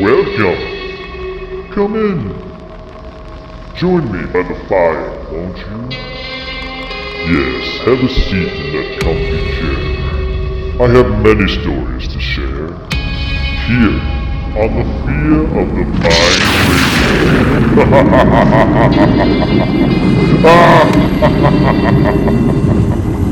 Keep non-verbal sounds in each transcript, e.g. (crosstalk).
welcome. Come in. Join me by the fire, won't you? Yes, have a seat in that comfy chair. I have many stories to share. Here, on the fear of the mind radio. (laughs) (laughs)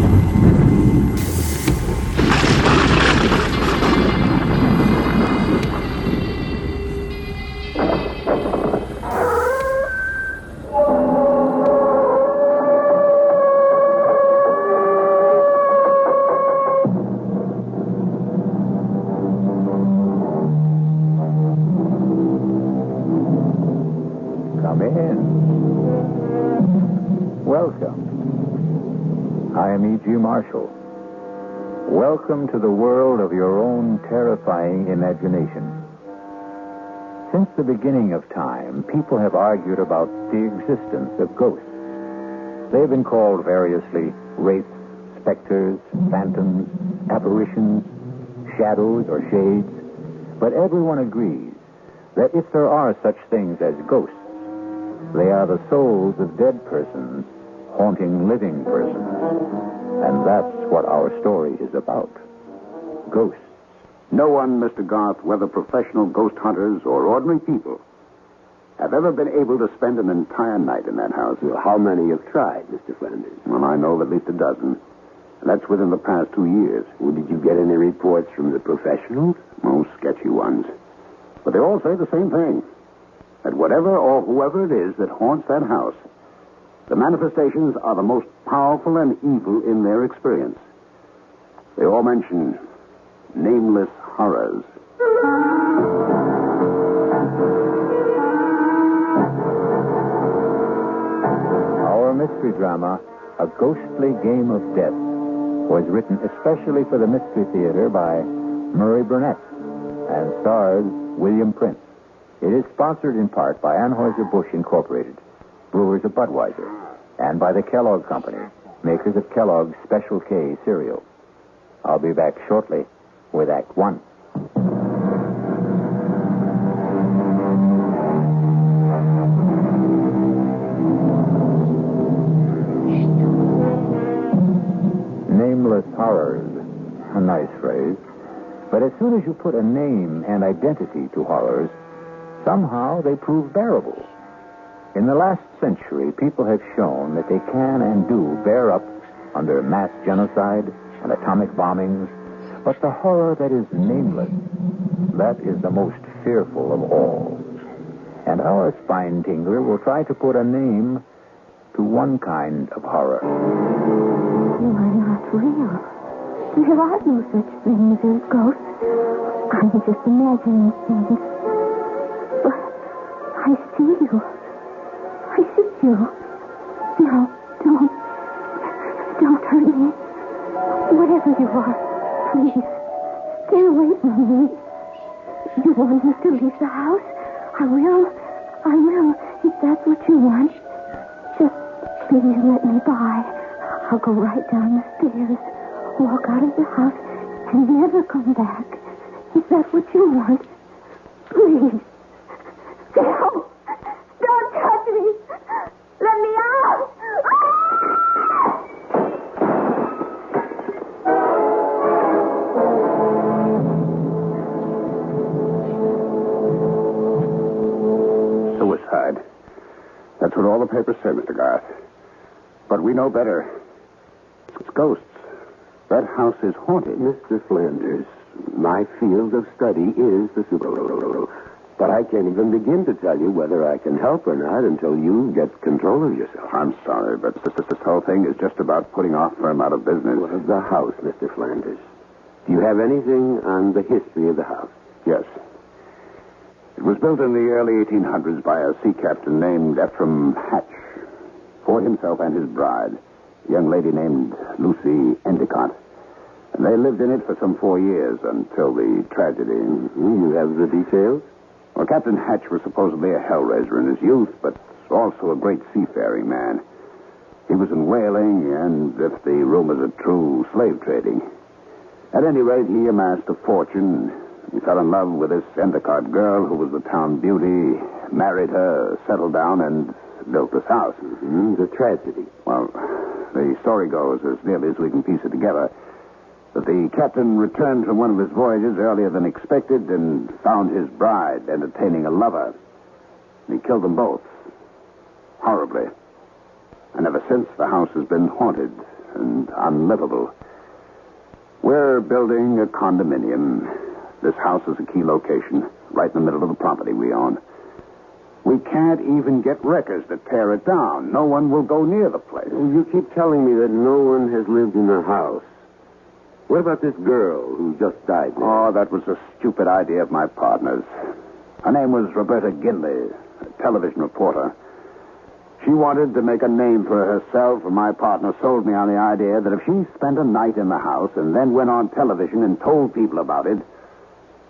Welcome to the world of your own terrifying imagination. Since the beginning of time, people have argued about the existence of ghosts. They've been called variously wraiths, specters, phantoms, apparitions, shadows, or shades. But everyone agrees that if there are such things as ghosts, they are the souls of dead persons haunting living persons. And that's what our story is about. Ghosts. No one, Mr. Garth, whether professional ghost hunters or ordinary people, have ever been able to spend an entire night in that house. Well, how many have tried, Mr. Flanders? Well, I know of at least a dozen. And that's within the past two years. Well, did you get any reports from the professionals? Most sketchy ones. But they all say the same thing. That whatever or whoever it is that haunts that house, the manifestations are the most powerful and evil in their experience. They all mention nameless horrors. Our mystery drama, A Ghostly Game of Death, was written especially for the Mystery Theater by Murray Burnett and stars William Prince. It is sponsored in part by Anheuser-Busch Incorporated, brewers of Budweiser, and by the Kellogg Company, makers of Kellogg's Special K cereal. I'll be back shortly with Act One. Nameless horrors. A nice phrase. But as soon as you put a name and identity to horrors, somehow they prove bearable. In the last century, people have shown that they can and do bear up under mass genocide and atomic bombings. But the horror that is nameless, that is the most fearful of all. And our spine tingler will try to put a name to one kind of horror. You are not real. There are no such things as ghosts. I'm just imagining things. But I see you. I see you. No, don't. Don't hurt me. Whatever you are, please, stay away from me. You want me to leave the house? I will. I will, if that's what you want. Just please let me by. I'll go right down the stairs, walk out of the house, and never come back. Is that what you want? Please. No! Don't touch me! Let me out! That's what all the papers say, Mr. Garth. But we know better. It's ghosts. That house is haunted. Mr. Flanders, my field of study is the supernatural. But I can't even begin to tell you whether I can help or not until you get control of yourself. I'm sorry, but this, this, whole thing is just about putting our firm out of business. Well, the house, Mr. Flanders. Do you have anything on the history of the house? Yes. It was built in the early 1800s by a sea captain named Ephraim Hatch for himself and his bride, a young lady named Lucy Endicott. And they lived in it for some four years until the tragedy. Hmm, you have the details? Well, Captain Hatch was supposedly a hellraiser in his youth, but also a great seafaring man. He was in whaling and, if the rumors are true, slave trading. At any rate, he amassed a fortune He fell in love with this Endicott girl who was the town beauty, married her, settled down, and built this house. Mm, the tragedy. Well, the story goes, as nearly as we can piece it together, that the captain returned from one of his voyages earlier than expected and found his bride entertaining a lover. And he killed them both. Horribly. And ever since, the house has been haunted and unlivable. We're building a condominium. This house is a key location, right in the middle of the property we own. We can't even get wreckers to tear it down. No one will go near the place. You keep telling me that no one has lived in the house. What about this girl who just died? now? Oh, that was a stupid idea of my partner's. Her name was Roberta Ginley, a television reporter. She wanted to make a name for herself, and my partner sold me on the idea that if she spent a night in the house and then went on television and told people about it,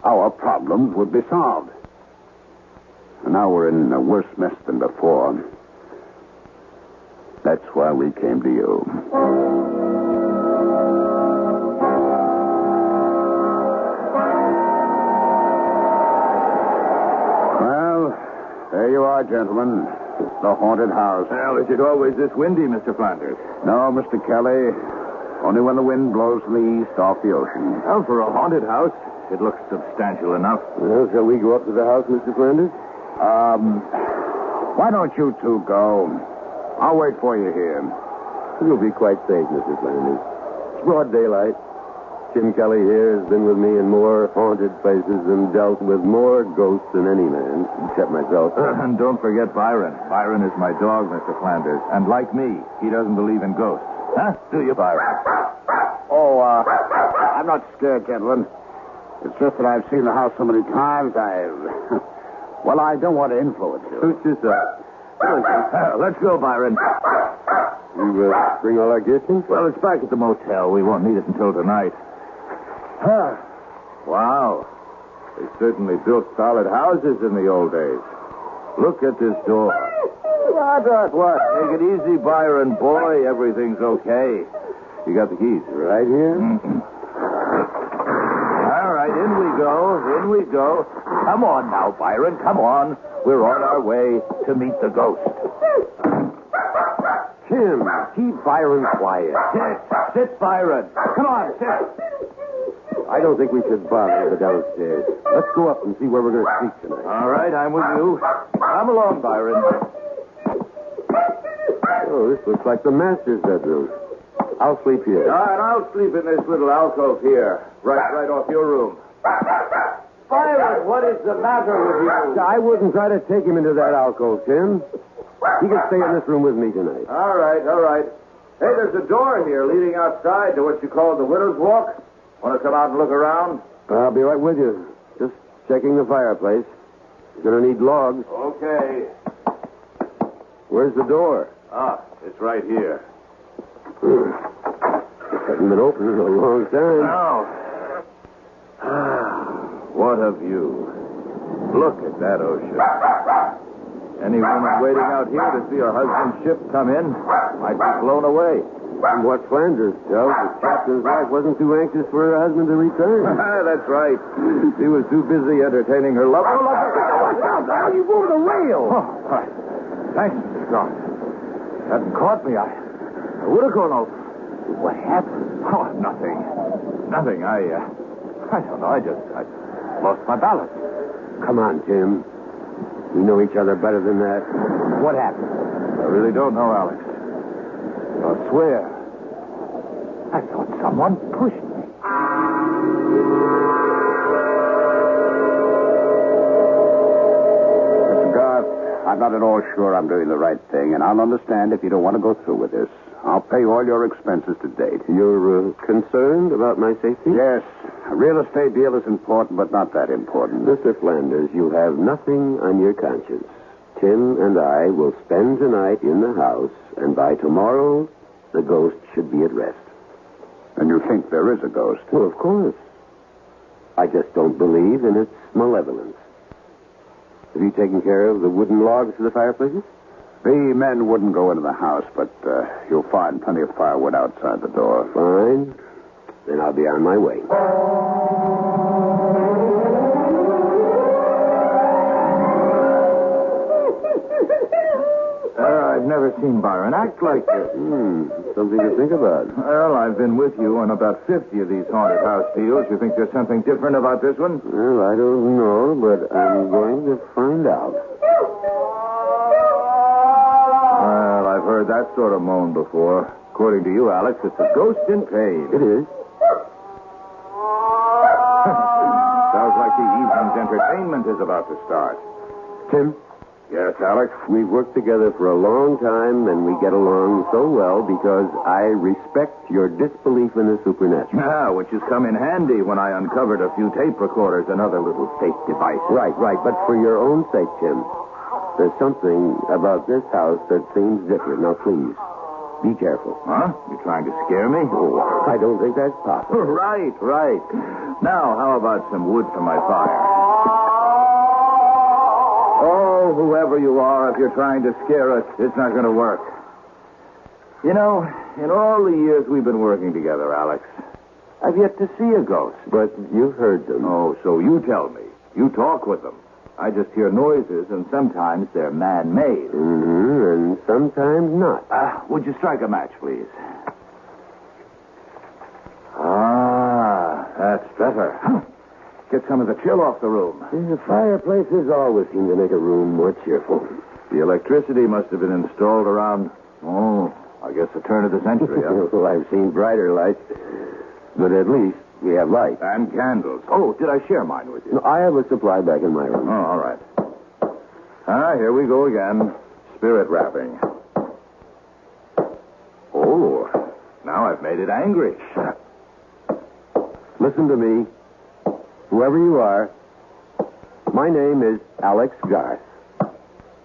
our problems would be solved. And now we're in a worse mess than before. That's why we came to you. Well, there you are, gentlemen. The haunted house. Well, is it always this windy, Mr. Flanders? No, Mr. Kelly. Only when the wind blows from the east off the ocean. Well, for a haunted house, it looks substantial enough. Well, shall we go up to the house, Mr. Flanders? Um, why don't you two go? I'll wait for you here. You'll be quite safe, Mr. Flanders. It's broad daylight. Jim Kelly here has been with me in more haunted places and dealt with more ghosts than any man, except myself. (clears throat) and don't forget Byron. Byron is my dog, Mr. Flanders. And like me, he doesn't believe in ghosts. Huh? Do you, Byron? Oh, uh, I'm not scared, gentlemen. It's just that I've seen the house so many times, I've. (laughs) Well, I don't want to influence you. Suit yourself. Uh, let's go, Byron. You uh, bring all our gifts in? Well, it's back at the motel. We won't need it until tonight. Huh. Wow. They certainly built solid houses in the old days. Look at this door. What, what, what? Take it easy, Byron. Boy, everything's okay. You got the keys? Right here? All right, in we go. In we go. Come on now, Byron. Come on. We're on our way to meet the ghost. Tim, keep Byron quiet. Sit. Sit, Byron. Come on, sit. I don't think we should bother the downstairs. Let's go up and see where we're going to sleep tonight. All right, I'm with you. Come along, Byron. Oh, this looks like the master's bedroom. I'll sleep here. All right, I'll sleep in this little alcove here, right, right off your room. Byron, what is the matter with you? I wouldn't try to take him into that alcove, Tim. He can stay in this room with me tonight. All right, all right. Hey, there's a door here leading outside to what you call the widow's walk. Want to come out and look around? I'll be right with you. Just checking the fireplace. You're going to need logs. Okay. Where's the door? Ah, it's right here. (sighs) It Hasn't been open in a long time. Now. What a view. Look at that ocean. Any woman waiting out here to see her husband's ship come in might be blown away. From what Flanders tells, the captain's wife wasn't too anxious for her husband to return. (laughs) That's right. She was too busy entertaining her lover. Oh, look, down, down. You moved the rail. Oh, all right. Thanks, Mr. Strong. Hadn't caught me. I, I would have gone over. What happened? Oh, nothing. Nothing. I, uh, I don't know. I just, I lost my balance. Come on, Tim. We know each other better than that. What happened? I really don't know, Alex. I swear. I thought someone pushed me. Mr. Garth, I'm not at all sure I'm doing the right thing, and I'll understand if you don't want to go through with this. I'll pay all your expenses to date. You're uh, concerned about my safety? Yes, a real estate deal is important, but not that important. Mr. Flanders, you have nothing on your conscience. Tim and I will spend tonight in the house, and by tomorrow, the ghost should be at rest. And you think there is a ghost? Well, of course. I just don't believe in its malevolence. Have you taken care of the wooden logs for the fireplaces? The men wouldn't go into the house, but uh, you'll find plenty of firewood outside the door. Fine. Then I'll be on my way. (laughs) Uh, I've never seen Byron act like this. Hmm, something to think about. Well, I've been with you on about 50 of these haunted house deals. You think there's something different about this one? Well, I don't know, but I'm going to find out. Heard that sort of moan before. According to you, Alex, it's a ghost in pain. It is. (laughs) Sounds like the evening's entertainment is about to start. Tim, Yes, Alex? we've worked together for a long time, and we get along so well because I respect your disbelief in the supernatural. Ah, which has come in handy when I uncovered a few tape recorders and other little fake devices. Right, right. But for your own sake, Tim, there's something about this house that seems different. Now, please, be careful. Huh? You're trying to scare me? Oh, I don't think that's possible. (laughs) Right, right. Now, how about some wood for my fire? Oh, whoever you are, if you're trying to scare us, it's not going to work. You know, in all the years we've been working together, Alex, I've yet to see a ghost. But you've heard them. Oh, so you tell me. You talk with them. I just hear noises, and sometimes they're man-made. Mm-hmm, and sometimes not. Uh, would you strike a match, please? Ah, that's better. Get some of the chill off the room. The fireplaces always seem to make a room more cheerful. The electricity must have been installed around, oh, I guess the turn of the century, huh? (laughs) well, I've seen brighter lights, but at least we have light. and candles. Oh, did I share mine with you? No, I have a supply back in my room. Oh, all right. Ah, here we go again. Spirit rapping. Oh, now I've made it angry. Listen to me. Whoever you are, my name is Alex Garth.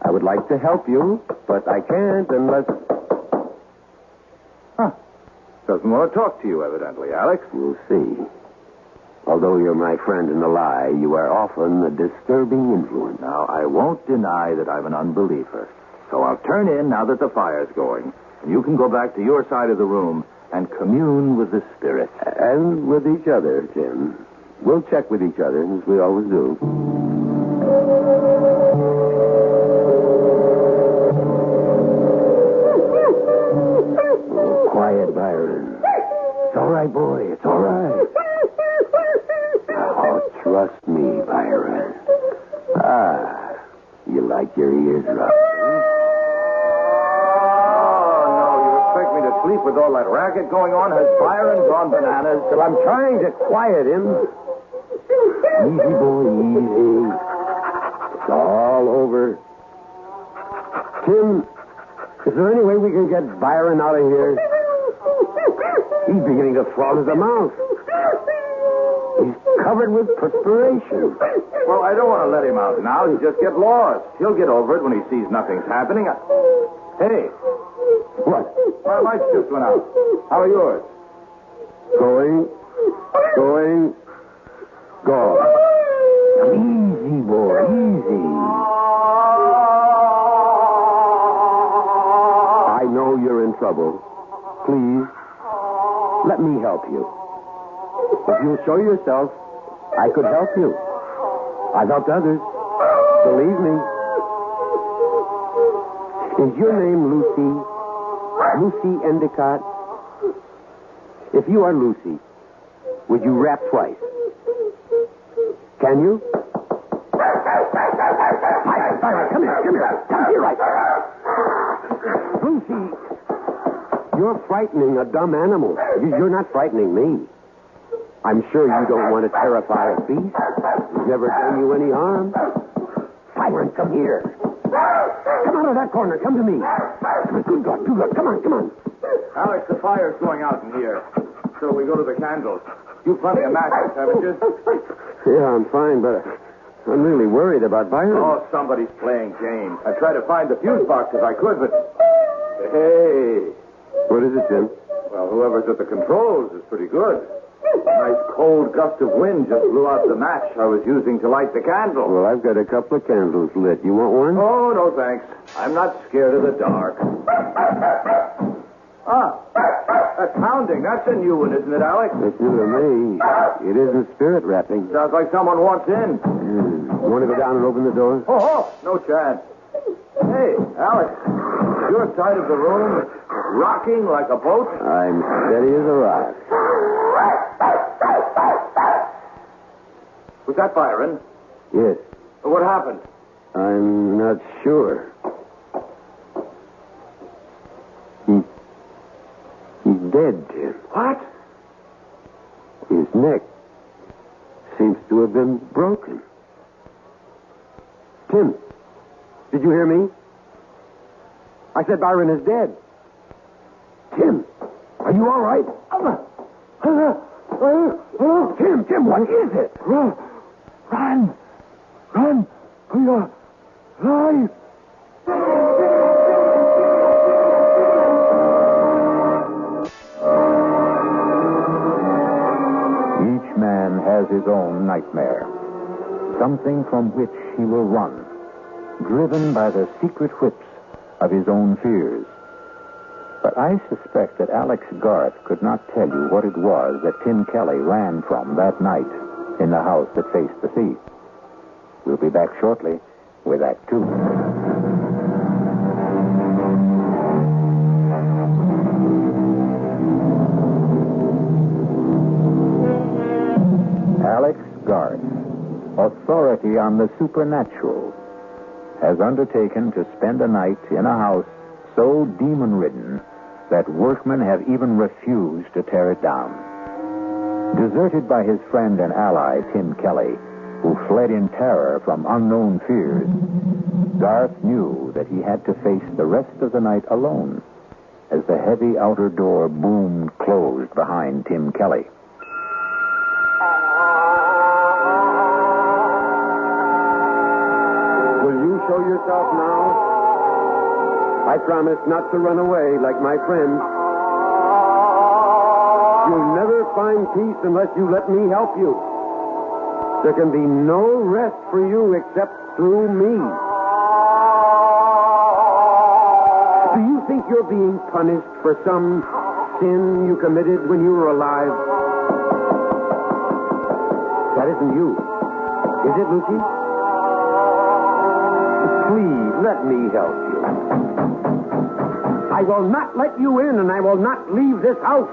I would like to help you, but I can't unless. Doesn't want to talk to you, evidently, Alex. We'll see. Although you're my friend in the lie, you are often a disturbing influence. Now, I won't deny that I'm an unbeliever. So I'll turn in now that the fire's going. And you can go back to your side of the room and commune with the spirit. And with each other, Jim. We'll check with each other, as we always do. That racket going on? Has Byron gone bananas? Well, I'm trying to quiet him. Easy, boy, easy. It's all over. Tim, is there any way we can get Byron out of here? He's beginning to froth at the mouth. He's covered with perspiration. Well, I don't want to let him out now. He'll just get lost. He'll get over it when he sees nothing's happening. I... Hey, What? my lights just went out. How are yours? Going, going, gone. Easy, boy, easy. I know you're in trouble. Please, let me help you. If you'll show yourself, I could help you. I've helped others. Believe me. Is your name Lucy? Lucy Endicott? If you are Lucy, would you rap twice? Can you? Come here, come here. Come here, right. Lucy, you're frightening a dumb animal. You- You're not frightening me. I'm sure you don't want to terrify a beast. He's never done you any harm. Byron, come here. Come out of that corner. Come to me. Good God, good God. Come on, come on. Alex, the fire's going out in here. So we go to the candles. You've plenty of matches, haven't you? Yeah, I'm fine, but I'm really worried about Byron. Oh, somebody's playing games. I tried to find the fuse box if I could, but. Hey. What is it, Jim? Well, whoever's at the controls is pretty good. A nice cold gust of wind just blew out the match I was using to light the candle. Well, I've got a couple of candles lit. You want one? Oh, no, thanks. I'm not scared of the dark. (laughs) Ah, that's pounding. That's a new one, isn't it, Alex? It's new to me. It isn't spirit rapping. Sounds like someone wants in. Hmm. Want to go down and open the door? Oh, oh, no chance. Hey, Alex. your side of the room rocking like a boat? I'm steady as a rock. Was that Byron? Yes. What happened? I'm not sure. He. He's dead, Tim. What? His neck seems to have been broken. Tim, did you hear me? I said Byron is dead. Tim, are you all right? Tim, Tim, what is it? Run! Run! Run for your life! Each man has his own nightmare. Something from which he will run, driven by the secret whips of his own fears. But I suspect that Alex Garth could not tell you what it was that Tim Kelly ran from that night in the house that faced the sea. We'll be back shortly with Act Two. Alex Garth, authority on the supernatural, has undertaken to spend a night in a house so demon ridden that workmen have even refused to tear it down. Deserted by his friend and ally, Tim Kelly, who fled in terror from unknown fears, Garth knew that he had to face the rest of the night alone as the heavy outer door boomed closed behind Tim Kelly. Show yourself now? I promise not to run away like my friend. You'll never find peace unless you let me help you. There can be no rest for you except through me. Do you think you're being punished for some sin you committed when you were alive? That isn't you. Is it, Lucy? Please, let me help you. I will not let you in, and I will not leave this house.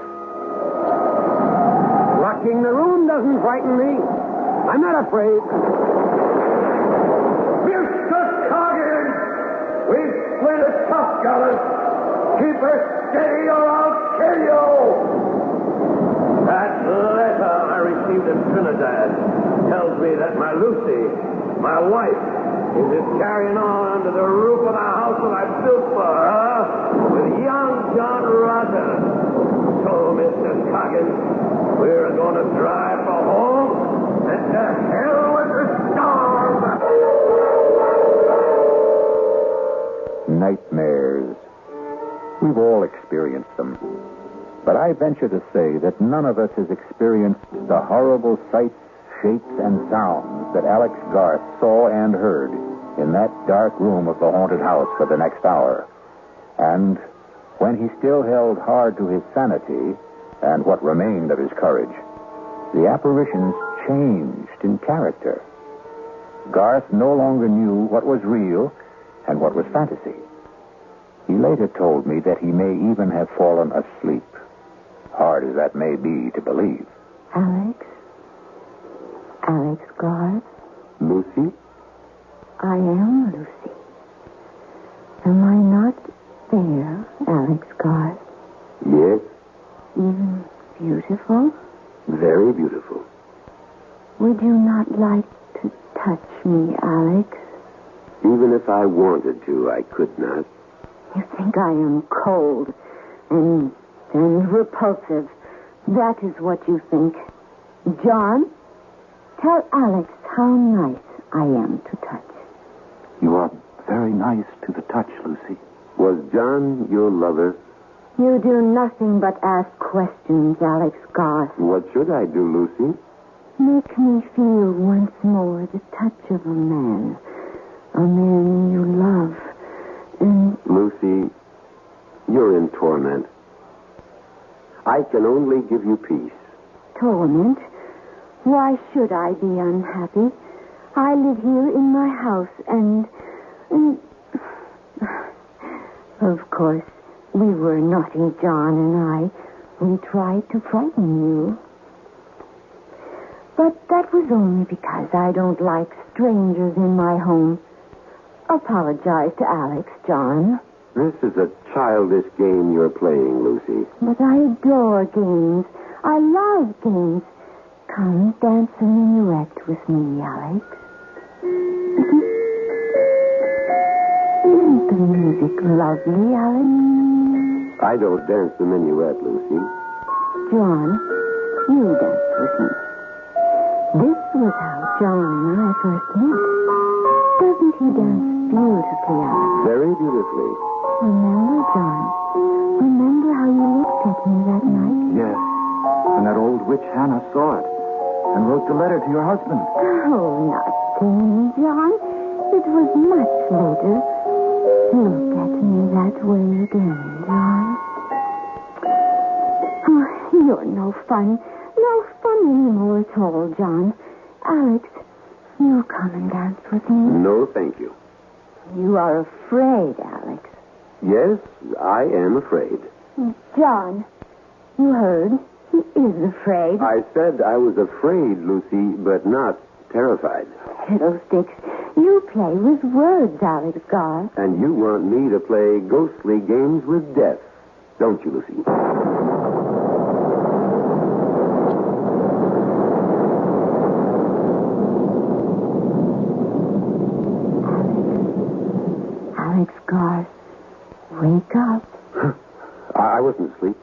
Locking the room doesn't frighten me. I'm not afraid. Mr. Coggin! We've split a tough, fellas. Keep her steady or I'll kill you! That letter I received in Trinidad tells me that my Lucy, my wife, is carrying on under the roof of the house that I built for her with young John. So, Mr. Coggins, we're going to drive for home and to hell with the storm. Nightmares. We've all experienced them. But I venture to say that none of us has experienced the horrible sights, shapes, and sounds that Alex Garth saw and heard in that dark room of the haunted house for the next hour. And when he still held hard to his sanity and what remained of his courage, the apparitions changed in character. Garth no longer knew what was real and what was fantasy. He later told me that he may even have fallen asleep, hard as that may be to believe. Alex? Alex Garth? Lucy? I am Lucy. Am I not there, Alex Garth? Yes, Even beautiful? very beautiful. Would you not like to touch me, Alex? Even if I wanted to, I could not. You think I am cold and, and repulsive. That is what you think. John, tell Alex how nice I am to touch. You are very nice to the touch, Lucy. Was John your lover? You do nothing but ask questions, Alex Garth. What should I do, Lucy? Make me feel once more the touch of a man. A man you love. And Lucy, you're in torment. I can only give you peace. torment. Why should I be unhappy? I live here in my house and. and Of course, we were naughty, John and I. We tried to frighten you. But that was only because I don't like strangers in my home. Apologize to Alex, John. This is a childish game you're playing, Lucy. But I adore games. I love games. Come, dance a minuet with me, Alex. The music lovely, Alex? I don't dance the minuet, Lucy. John, you dance with me. This was how John and I first met. Doesn't he dance beautifully, Alex? Very beautifully. Remember, John? Remember how you looked at me that night? Yes. And that old witch Hannah saw it and wrote the letter to your husband. Oh, not then, John. It was much later. Look at me that way again, John. Oh, you're no fun. No fun anymore at all, John. Alex, you come and dance with me. No, thank you. You are afraid, Alex. Yes, I am afraid. John, you heard. He is afraid. I said I was afraid, Lucy, but not terrified. Fiddlesticks. You play with words, Alex Garth. And you want me to play ghostly games with death, don't you, Lucy? Alex Garth, wake up. I (laughs) I wasn't asleep.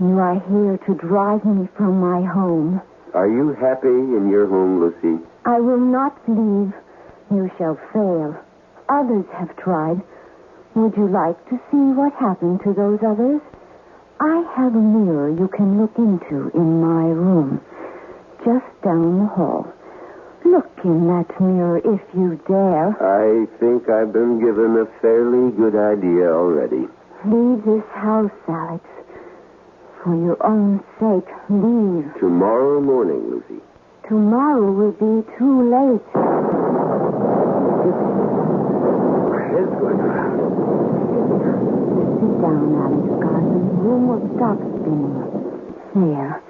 You are here to drive me from my home. Are you happy in your home, Lucy? I will not leave. You shall fail. Others have tried. Would you like to see what happened to those others? I have a mirror you can look into in my room, just down the hall. Look in that mirror if you dare. I think I've been given a fairly good idea already. Leave this house, Alex. For your own sake, leave. Tomorrow morning, Lucy. Tomorrow will be too late. Head's going around. Sit down, Alex Garth. The room will stop spinning. There.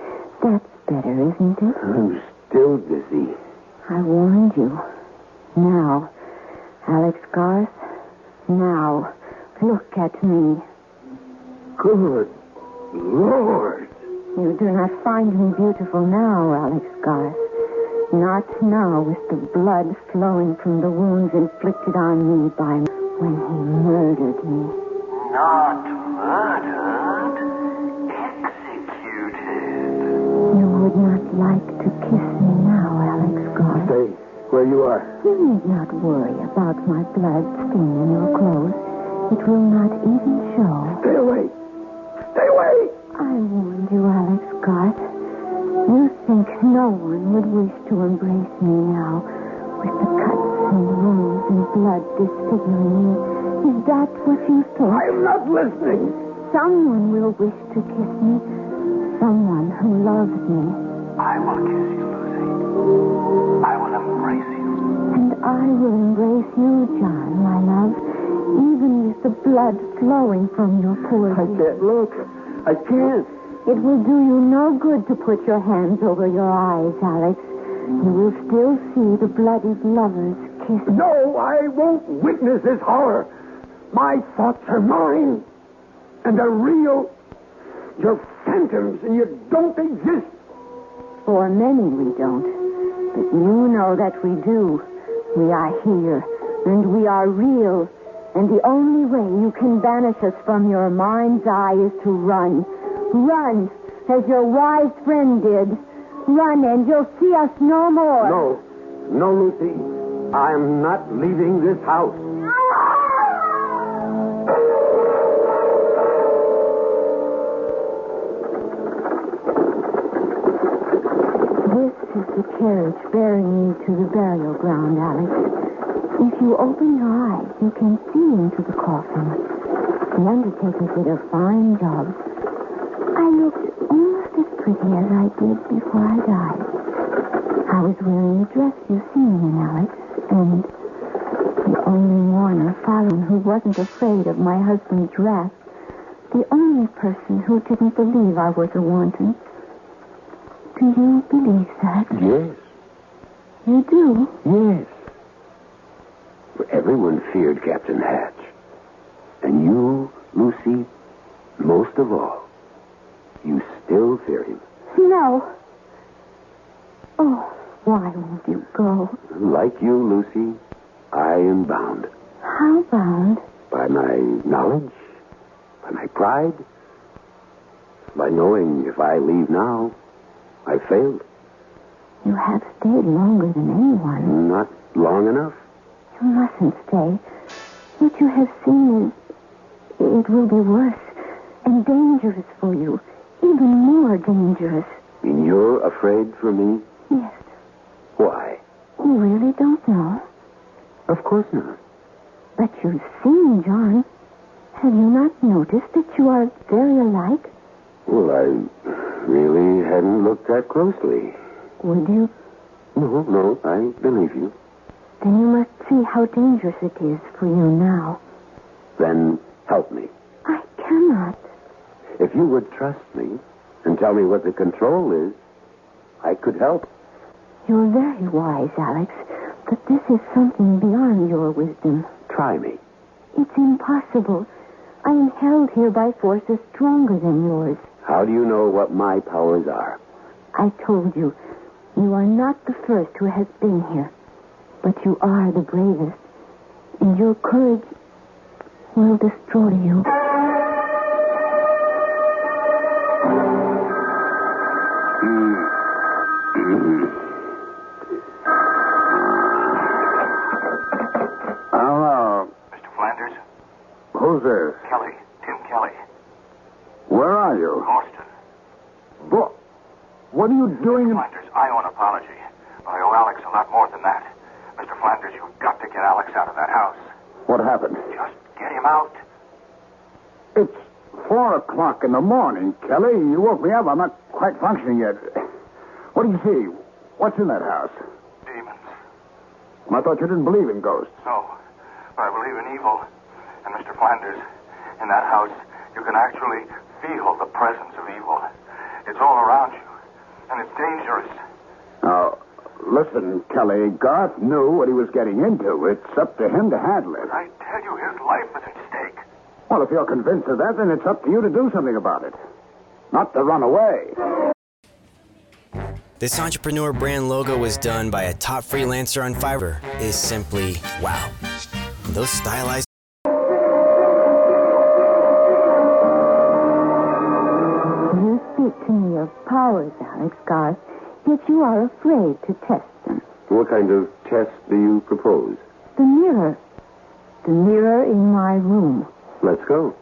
That's better, isn't it? I'm still dizzy. I warned you. Now, Alex Garth, now, look at me. Good Lord. You do not find me beautiful now, Alex Garth. Not now with the blood flowing from the wounds inflicted on me by when he murdered me. Not murdered, executed. You would not like to kiss me now, Alex Garth. Stay where you are. You need not worry about my blood staining your clothes. It will not even show. Stay away. Stay away. I warned you, Alex Garth. You think no one would wish to embrace me now, with the cuts and wounds and blood disfiguring me. Is that what you think? I'm not listening. Someone will wish to kiss me. Someone who loves me. I will kiss you, Lucy. I will embrace you. And I will embrace you, John, my love, even with the blood flowing from your poor I feet. can't look. I can't. It will do you no good to put your hands over your eyes, Alex. You will still see the bloodied lovers kiss. No, I won't witness this horror. My thoughts are mine. And they're real. You're phantoms, and you don't exist. For many we don't. But you know that we do. We are here, and we are real. And the only way you can banish us from your mind's eye is to run. Run, as your wise friend did. Run, and you'll see us no more. No. No, Lucy. I'm not leaving this house. The carriage bearing me to the burial ground, Alex. If you open your eyes, you can see into the coffin. The undertaker did a fine job. I looked almost as pretty as I did before I died. I was wearing the dress you see me in, Alex, and The only mourner, Fallon, who wasn't afraid of my husband's wrath. The only person who didn't believe I was a wanton. Do you believe that? Yes, You do? yes. For everyone feared Captain Hatch. And you, Lucy, most of all, you still fear him. No. Oh, why won't you go? Like you, Lucy, I am bound How bound? by my knowledge, by my pride, by knowing if I leave now, I failed. You have stayed longer than anyone. Not long enough. You mustn't stay. What you have seen is. It will be worse and dangerous for you. Even more dangerous. And you're afraid for me? Yes. Why? You really don't know. Of course not. But you've seen John. Have you not noticed that you are very alike? Well, I really hadn't looked that closely. Would you? No, no, I believe you. Then you must see how dangerous it is for you now. Then help me. I cannot. If you would trust me and tell me what the control is, I could help. You're very wise, Alex, but this is something beyond your wisdom. Try me. It's impossible. I am held here by forces stronger than yours. How do you know what my powers are? I told you, you are not the first who has been here, but you are the bravest, and your courage will destroy you. Hello. Mr. Flanders? Who's this? Kelly. Tim Kelly. Where are you? Austin. Bo- what are you doing? in- Flanders, I owe an apology. I owe Alex a lot more than that. Mr. Flanders, you've got to get Alex out of that house. What happened? Just get him out. It's four o'clock in the morning, Kelly. You woke me up. I'm not quite functioning yet. What do you see? What's in that house? Demons. I thought you didn't believe in ghosts. No. But I believe in evil. And Mr. Flanders, in that house, you can actually feel the presence of evil. It's all around you. And it's dangerous. Now, listen, Kelly. Garth knew what he was getting into. It's up to him to handle it. I tell you, his life is at stake. Well, if you're convinced of that, then it's up to you to do something about it. Not to run away. This entrepreneur brand logo was done by a top freelancer on Fiverr is simply wow. Those stylized powers, Alex Garth, yet you are afraid to test them. What kind of test do you propose? The mirror. The mirror in my room. Let's go.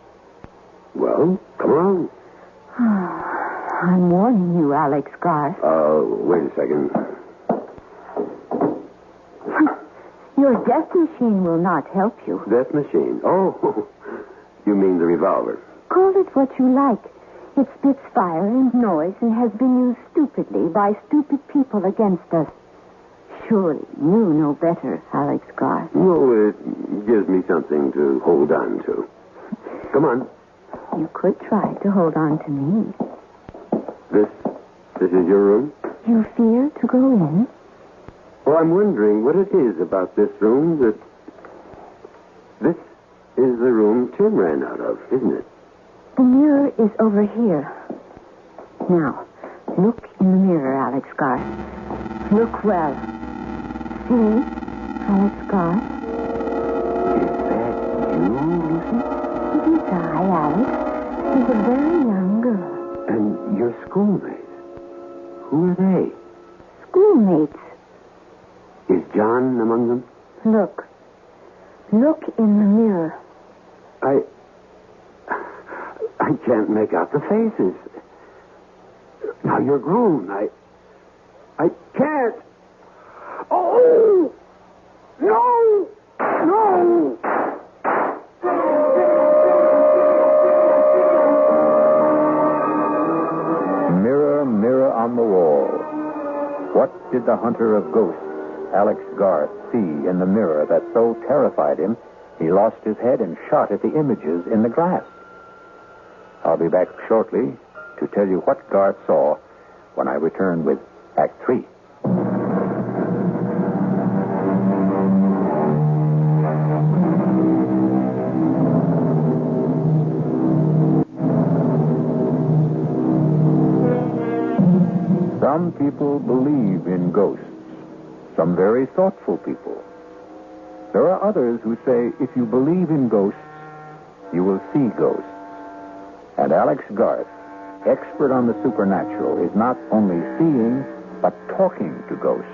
Well, come along. (sighs) I'm warning you, Alex Garth. Uh, wait a second. (laughs) Your death machine will not help you. Death machine. Oh, (laughs) you mean the revolver. Call it what you like. It spits fire and noise and has been used stupidly by stupid people against us. Surely you know better, Alex Garth. No, it gives me something to hold on to. Come on. You could try to hold on to me. This, this is your room? You fear to go in? Well, I'm wondering what it is about this room that. This is the room Tim ran out of, isn't it? The mirror is over here. Now, look in the mirror, Alex Garth. Look well. See, Alex Garth? Is that you, Lucy? It is I, Alex. She's a very young girl. And your schoolmates? Who are they? Schoolmates. Is John among them? Look. Look in the mirror. I. I can't make out the faces. Now you're grown. I. I can't. Oh! No! No! Mirror, mirror on the wall. What did the hunter of ghosts Alex Garth see in the mirror that so terrified him he lost his head and shot at the images in the glass? I'll be back shortly to tell you what Garth saw when I return with Act Three. Some people believe in ghosts, some very thoughtful people. There are others who say if you believe in ghosts, you will see ghosts. And Alex Garth, expert on the supernatural, is not only seeing, but talking to ghosts.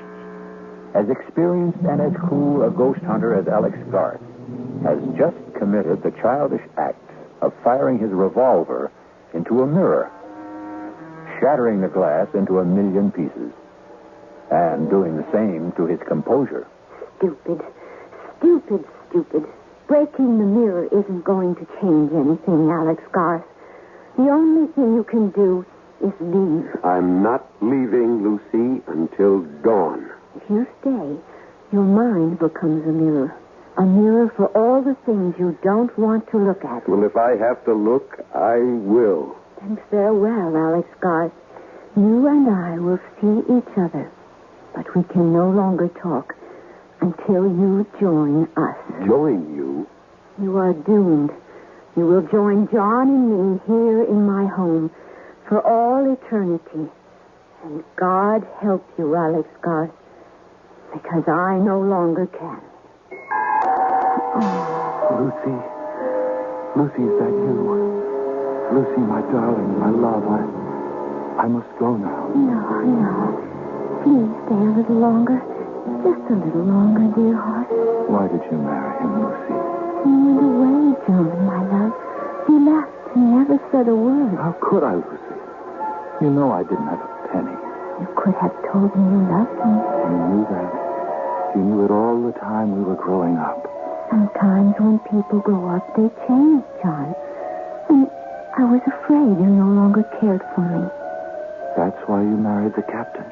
As experienced and as cool a ghost hunter as Alex Garth has just committed the childish act of firing his revolver into a mirror, shattering the glass into a million pieces, and doing the same to his composure. Stupid. Stupid, stupid. Breaking the mirror isn't going to change anything, Alex Garth. The only thing you can do is leave. I'm not leaving, Lucy, until dawn. If you stay, your mind becomes a mirror. A mirror for all the things you don't want to look at. Well, if I have to look, I will. Then farewell, Alex Garth. You and I will see each other, but we can no longer talk until you join us. Join you? You are doomed. You will join John and me here in my home for all eternity. And God help you, Alex Garth, because I no longer can. Lucy. Lucy, is that you? Lucy, my darling, my love, I. I must go now. No, no. Please stay a little longer. Just a little longer, dear heart. Why did you marry him, Lucy? He John, my love. He left and never said a word. How could I, Lucy? You know I didn't have a penny. You could have told me you loved me. You knew that. You knew it all the time we were growing up. Sometimes when people grow up, they change, John. And I was afraid you no longer cared for me. That's why you married the captain.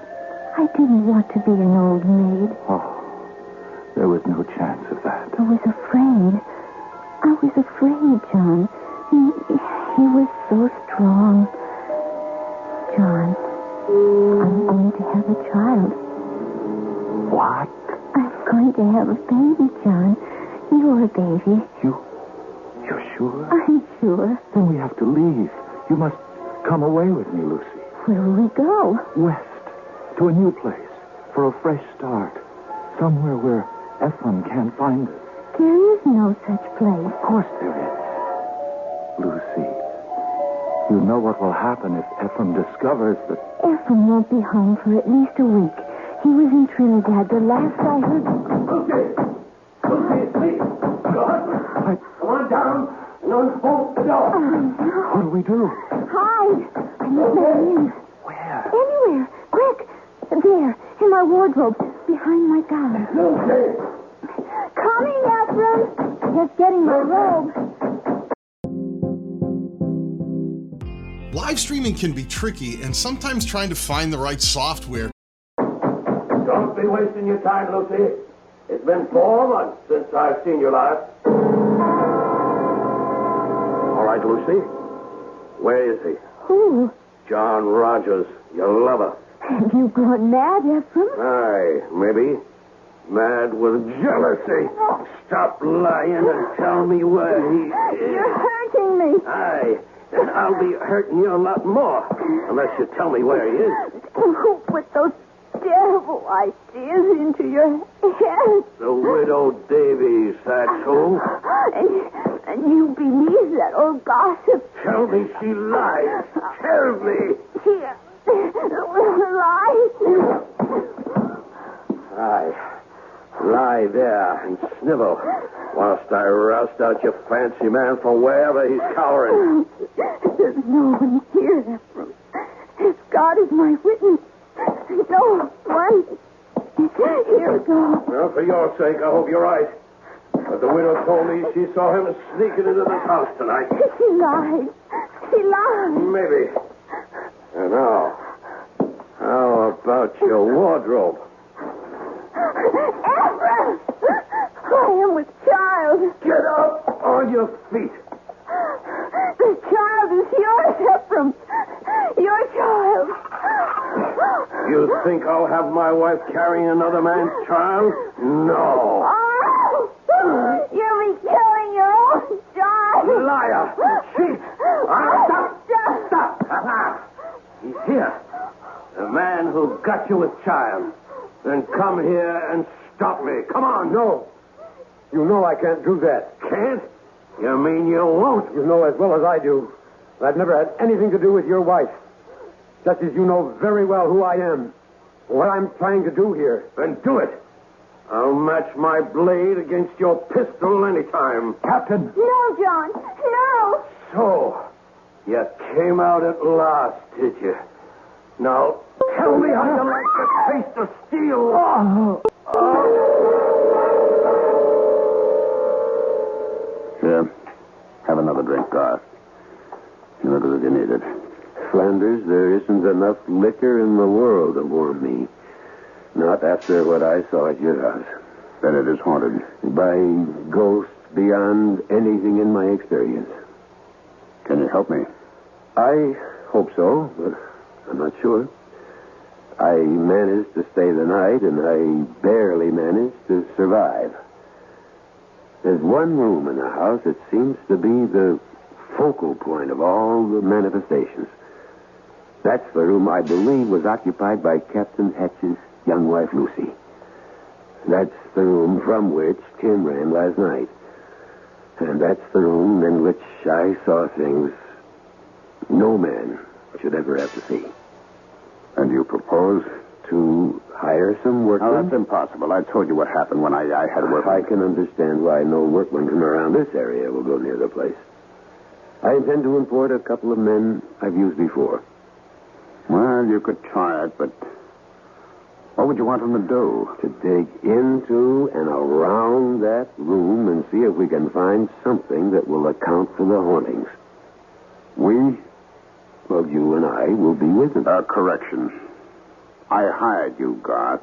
I didn't want to be an old maid. Oh, there was no chance of that. I was afraid. I was afraid, John. He, he was so strong. John, I'm going to have a child. What? I'm going to have a baby, John. You're a baby. You. You're sure? I'm sure. Then we have to leave. You must come away with me, Lucy. Where will we go? West. To a new place. For a fresh start. Somewhere where Ephraim can't find us. There is no such place. Of course there is. Lucy. You know what will happen if Ephraim discovers that. Ephraim won't be home for at least a week. He was in Trinidad. The last I heard. Lucy, it's me. I... Come on down and unbolt the door. Oh, no. What do we do? Hide. I need my rings. Where? Anywhere. Quick. There. In my wardrobe. Behind my gown. Lucy. Coming, Ephraim. Just getting my robe. Live streaming can be tricky, and sometimes trying to find the right software. Don't be wasting your time, Lucy. It's been four months since I've seen you last. All right, Lucy. Where is he? Who? John Rogers, your lover. Have you gone mad, Ephraim? Aye, maybe. Mad with jealousy. Stop lying and tell me where he is. You're hurting me. Aye, and I'll be hurting you a lot more unless you tell me where he is. Who put those terrible ideas into your head? The widow Davies, that's who. And, and you believe that old gossip? Tell me she lies. Tell me. She lies. Aye. Lie there and snivel whilst I roust out your fancy man from wherever he's cowering. There's no one here, Ephraim. God is my witness. No one. Here it goes. Well, for your sake, I hope you're right. But the widow told me she saw him sneaking into this house tonight. She lied. She lied. Maybe. And now, how about your wardrobe? I am with child. Get up on your feet. The child is yours, Ephraim. Your child. You think I'll have my wife carrying another man's child? No. Oh, you'll be killing your own child. Liar. Cheat. Ah, stop. Stop. stop. He's here. The man who got you a child. Then come here and stop me. Come on. No. You know I can't do that. Can't? You mean you won't? You know as well as I do. that I've never had anything to do with your wife. Just as you know very well who I am. What I'm trying to do here. Then do it. I'll match my blade against your pistol anytime. Captain! No, John. No. So, you came out at last, did you? Now, tell me how you like the taste of steel. Oh. Here. Have another drink, Garth. You look as if you need it. Flanders, there isn't enough liquor in the world to warm me. Not after what I saw at your house. Then it is haunted. By ghosts beyond anything in my experience. Can you help me? I hope so, but I'm not sure. I managed to stay the night, and I barely managed to survive. There's one room in the house that seems to be the focal point of all the manifestations. That's the room I believe was occupied by Captain Hatch's young wife, Lucy. That's the room from which Tim ran last night. And that's the room in which I saw things no man should ever have to see. And you propose? To hire some workmen? Oh, that's impossible. I told you what happened when I, I had work. I can understand why no workmen from around this area will go near the place. I intend to import a couple of men I've used before. Well, you could try it, but what would you want them to do? To dig into and around that room and see if we can find something that will account for the hauntings. We, well, you and I will be with them. Uh, correction. I hired you, Garth.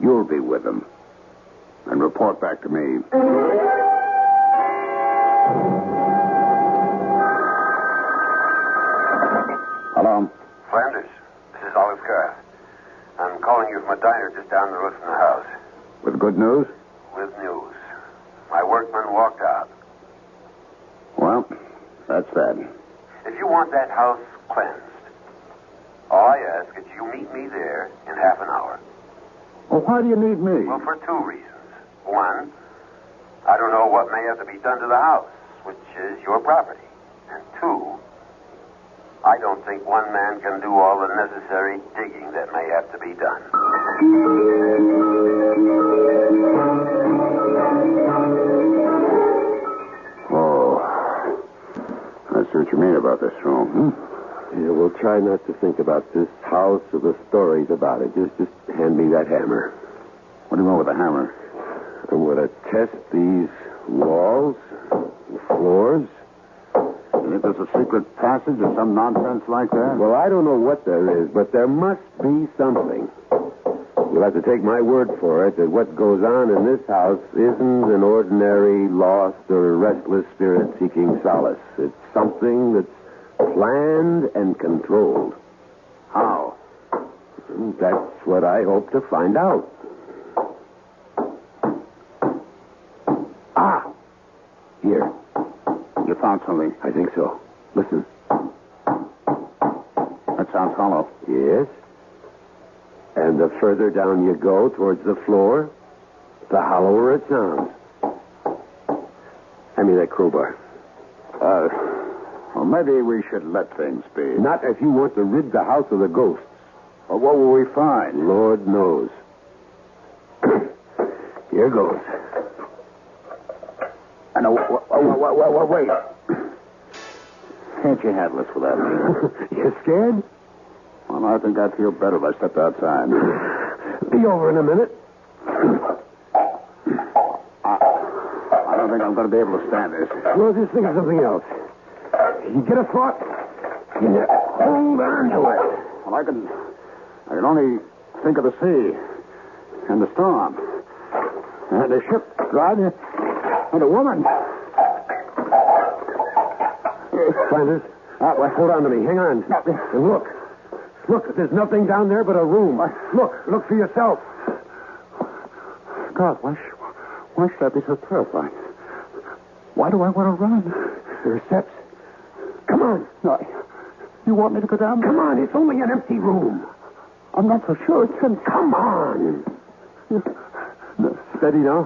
You'll be with them. And report back to me. Hello. Flanders, this is Olive Garth. I'm calling you from a diner just down the road from the house. With good news. My workman walked out. Well, that's that. If you want that house cleansed, all I ask is you meet me there in half an hour. Well, why do you need me? Well, for two reasons. One, I don't know what may have to be done to the house, which is your property. And two, I don't think one man can do all the necessary digging that may have to be done. Oh. I see what you mean about this room. Hmm? Yeah, we'll try not to think about this house or the stories about it. Just, just hand me that hammer. What do you want with a hammer? I'm going to test these walls, the floors. You think there's a secret passage or some nonsense like that? Well, I don't know what there is, but there must be something. You'll have to take my word for it that what goes on in this house isn't an ordinary lost or restless spirit seeking solace. It's something that's planned and controlled. How? Hmm, that's what I hope to find out. Something. I think so. Listen. That sounds hollow. Yes. And the further down you go towards the floor, the hollower it sounds. Hand me that crowbar. Uh, well, maybe we should let things be. Not if you want to rid the house of the ghosts. Well, what will we find? Lord knows. (coughs) Here goes. And uh, wait. Can't you handle this without me? (laughs) you scared? Well, I think I'd feel better if I stepped outside. (laughs) Be over in a minute. I don't think I'm going to be able to stand this. Well, just think of something else. You get a thought, you hold on to it. Well, I can. I can only think of the sea and the storm and the ship driving and a woman. Flanders, uh, well, hold on to me. Hang on. And look. Look, there's nothing down there but a room. Look, look for yourself. God, why, sh- why should I be so terrified? Why do I want to run? There are steps. Come on. No, you want me to go down? Come on, it's only an empty room. I'm not so sure it's empty. Come on. No, steady now.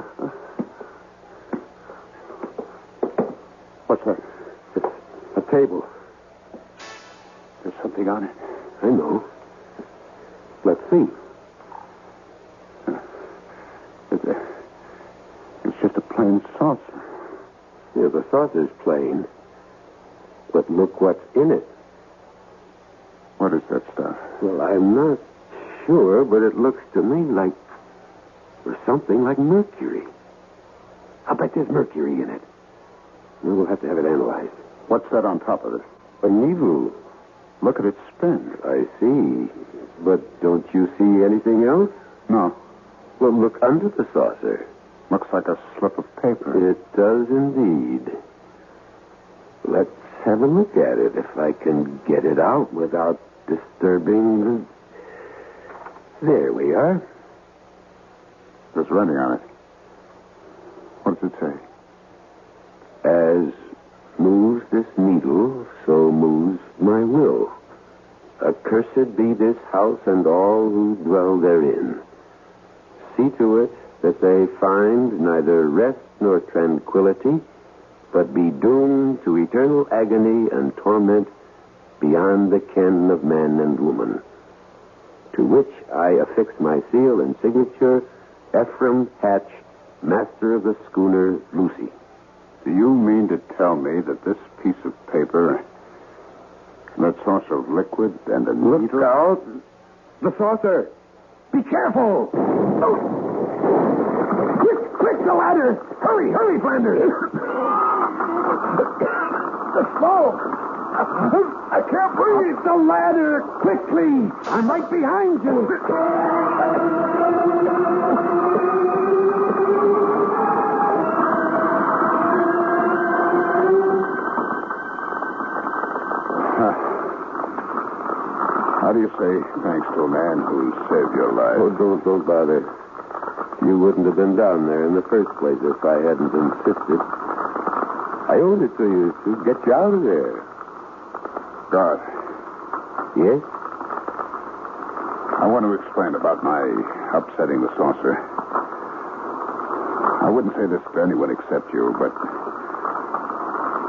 What's that? It's a table. There's something on it. I know. Let's see. It's, just a plain saucer. Yeah, the saucer's plain. But look what's in it. What is that stuff? Well, I'm not sure, but it looks to me like or something like mercury. I bet there's mercury in it. We'll have to have it analyzed. What's that on top of it? A needle. Look at its spin. I see. But don't you see anything else? No. Well, look under the saucer. Looks like a slip of paper. It does indeed. Let's have a look at it if I can get it out without disturbing the. There we are. There's writing on it. What does it say? As this needle, so moves my will. Accursed be this house and all who dwell therein. See to it that they find neither rest nor tranquility, but be doomed to eternal agony and torment beyond the ken of man and woman. To which I affix my seal and signature, Ephraim Hatch, master of the schooner Lucy. Do you mean to tell me that this piece of paper, that saucer of liquid and a Look needle... out. The saucer. Be careful. Oh. Quick, quick, the ladder. Hurry, hurry, Flanders. the smoke. I can't breathe. The ladder. Quickly. I'm right behind you. How do you say thanks to a man who saved your life? Oh, don't, don't bother. You wouldn't have been down there in the first place if I hadn't insisted. I owed it to you to get you out of there. God, Yes? I want to explain about my upsetting the saucer. I wouldn't say this to anyone except you, but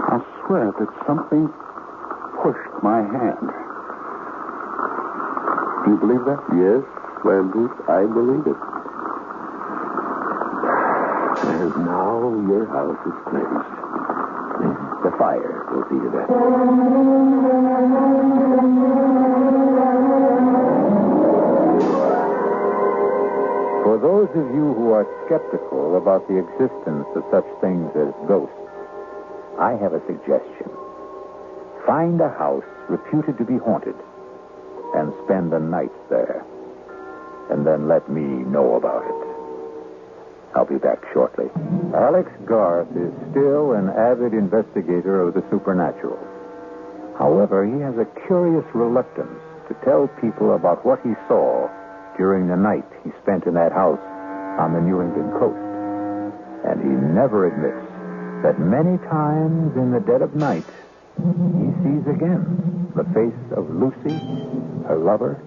I'll swear that something pushed my hand. Do you believe that? Yes, Flanders, I believe it. And now your house is cleansed. The fire will see to that. For those of you who are skeptical about the existence of such things as ghosts, I have a suggestion. Find a house reputed to be haunted and spend the night there. And then let me know about it. I'll be back shortly. Alex Garth is still an avid investigator of the supernatural. However, he has a curious reluctance to tell people about what he saw during the night he spent in that house on the New England coast. And he never admits that many times in the dead of night, he sees again the face of Lucy, her lover,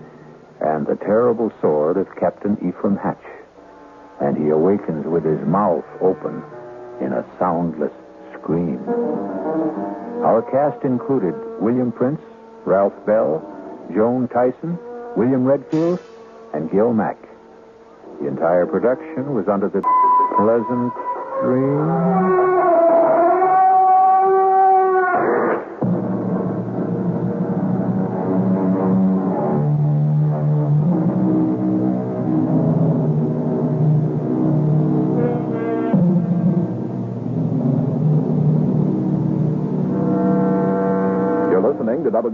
and the terrible sword of Captain Ephraim Hatch. And he awakens with his mouth open in a soundless scream. Our cast included William Prince, Ralph Bell, Joan Tyson, William Redfield, and Gil Mack. The entire production was under the Pleasant Dream.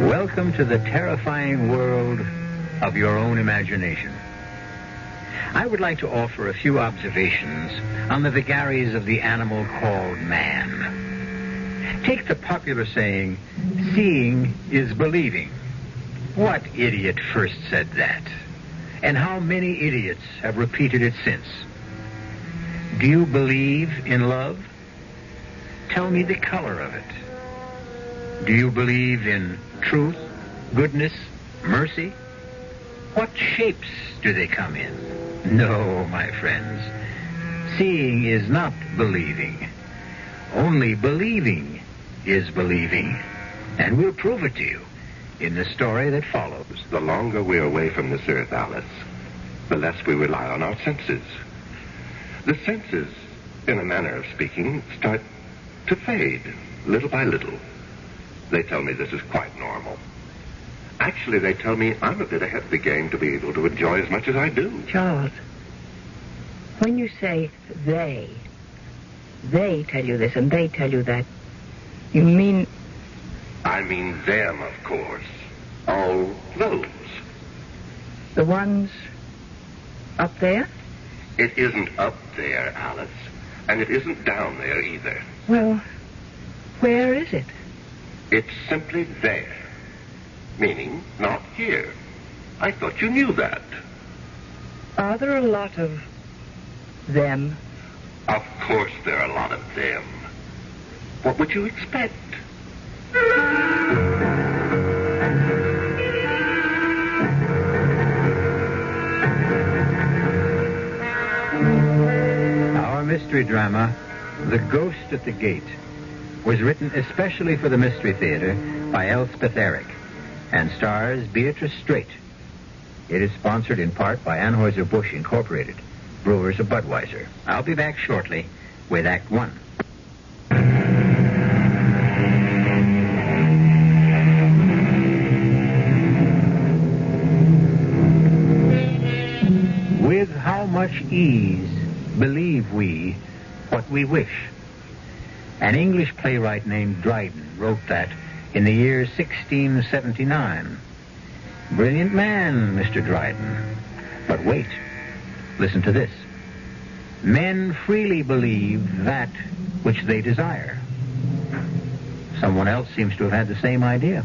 Welcome to the terrifying world of your own imagination. I would like to offer a few observations on the vagaries of the animal called man. Take the popular saying, seeing is believing. What idiot first said that? And how many idiots have repeated it since? Do you believe in love? Tell me the color of it. Do you believe in truth, goodness, mercy? What shapes do they come in? No, my friends. Seeing is not believing. Only believing is believing. And we'll prove it to you in the story that follows. The longer we're away from this earth, Alice, the less we rely on our senses. The senses, in a manner of speaking, start to fade little by little. They tell me this is quite normal. Actually, they tell me I'm a bit ahead of the game to be able to enjoy as much as I do. Charles, when you say they, they tell you this and they tell you that, you mean I mean them, of course. All those. the ones up there? It isn't up there, Alice. And it isn't down there either. Well, where is it? It's simply there. Meaning, not here. I thought you knew that. Are there a lot of them? Of course there are a lot of them. What would you expect? Our mystery drama, The Ghost at the Gate, was written especially for the Mystery Theater by Elspeth Eric and stars Beatrice Straight. It is sponsored in part by Anheuser-Busch Incorporated, brewers of Budweiser. I'll be back shortly with Act One. With how much ease believe we what we wish? An English playwright named Dryden wrote that in the year 1679. Brilliant man, Mr. Dryden. But wait, listen to this. Men freely believe that which they desire. Someone else seems to have had the same idea.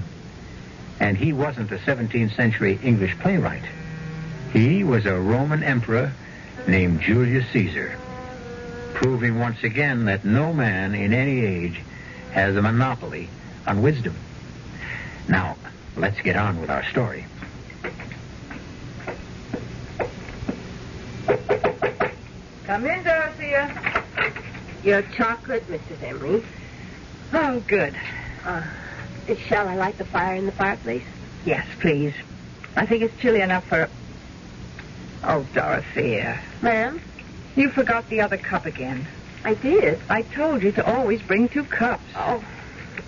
And he wasn't a 17th century English playwright. He was a Roman emperor named Julius Caesar, proving once again that no man in any age has a monopoly on wisdom. Now, let's get on with our story. Come in, Dorothea. Your chocolate, Mrs. Emery. Oh, good. Uh, shall I light the fire in the fireplace? Yes, please. I think it's chilly enough for. Oh, Dorothea. Ma'am? You forgot the other cup again. I did. I told you to always bring two cups. Oh,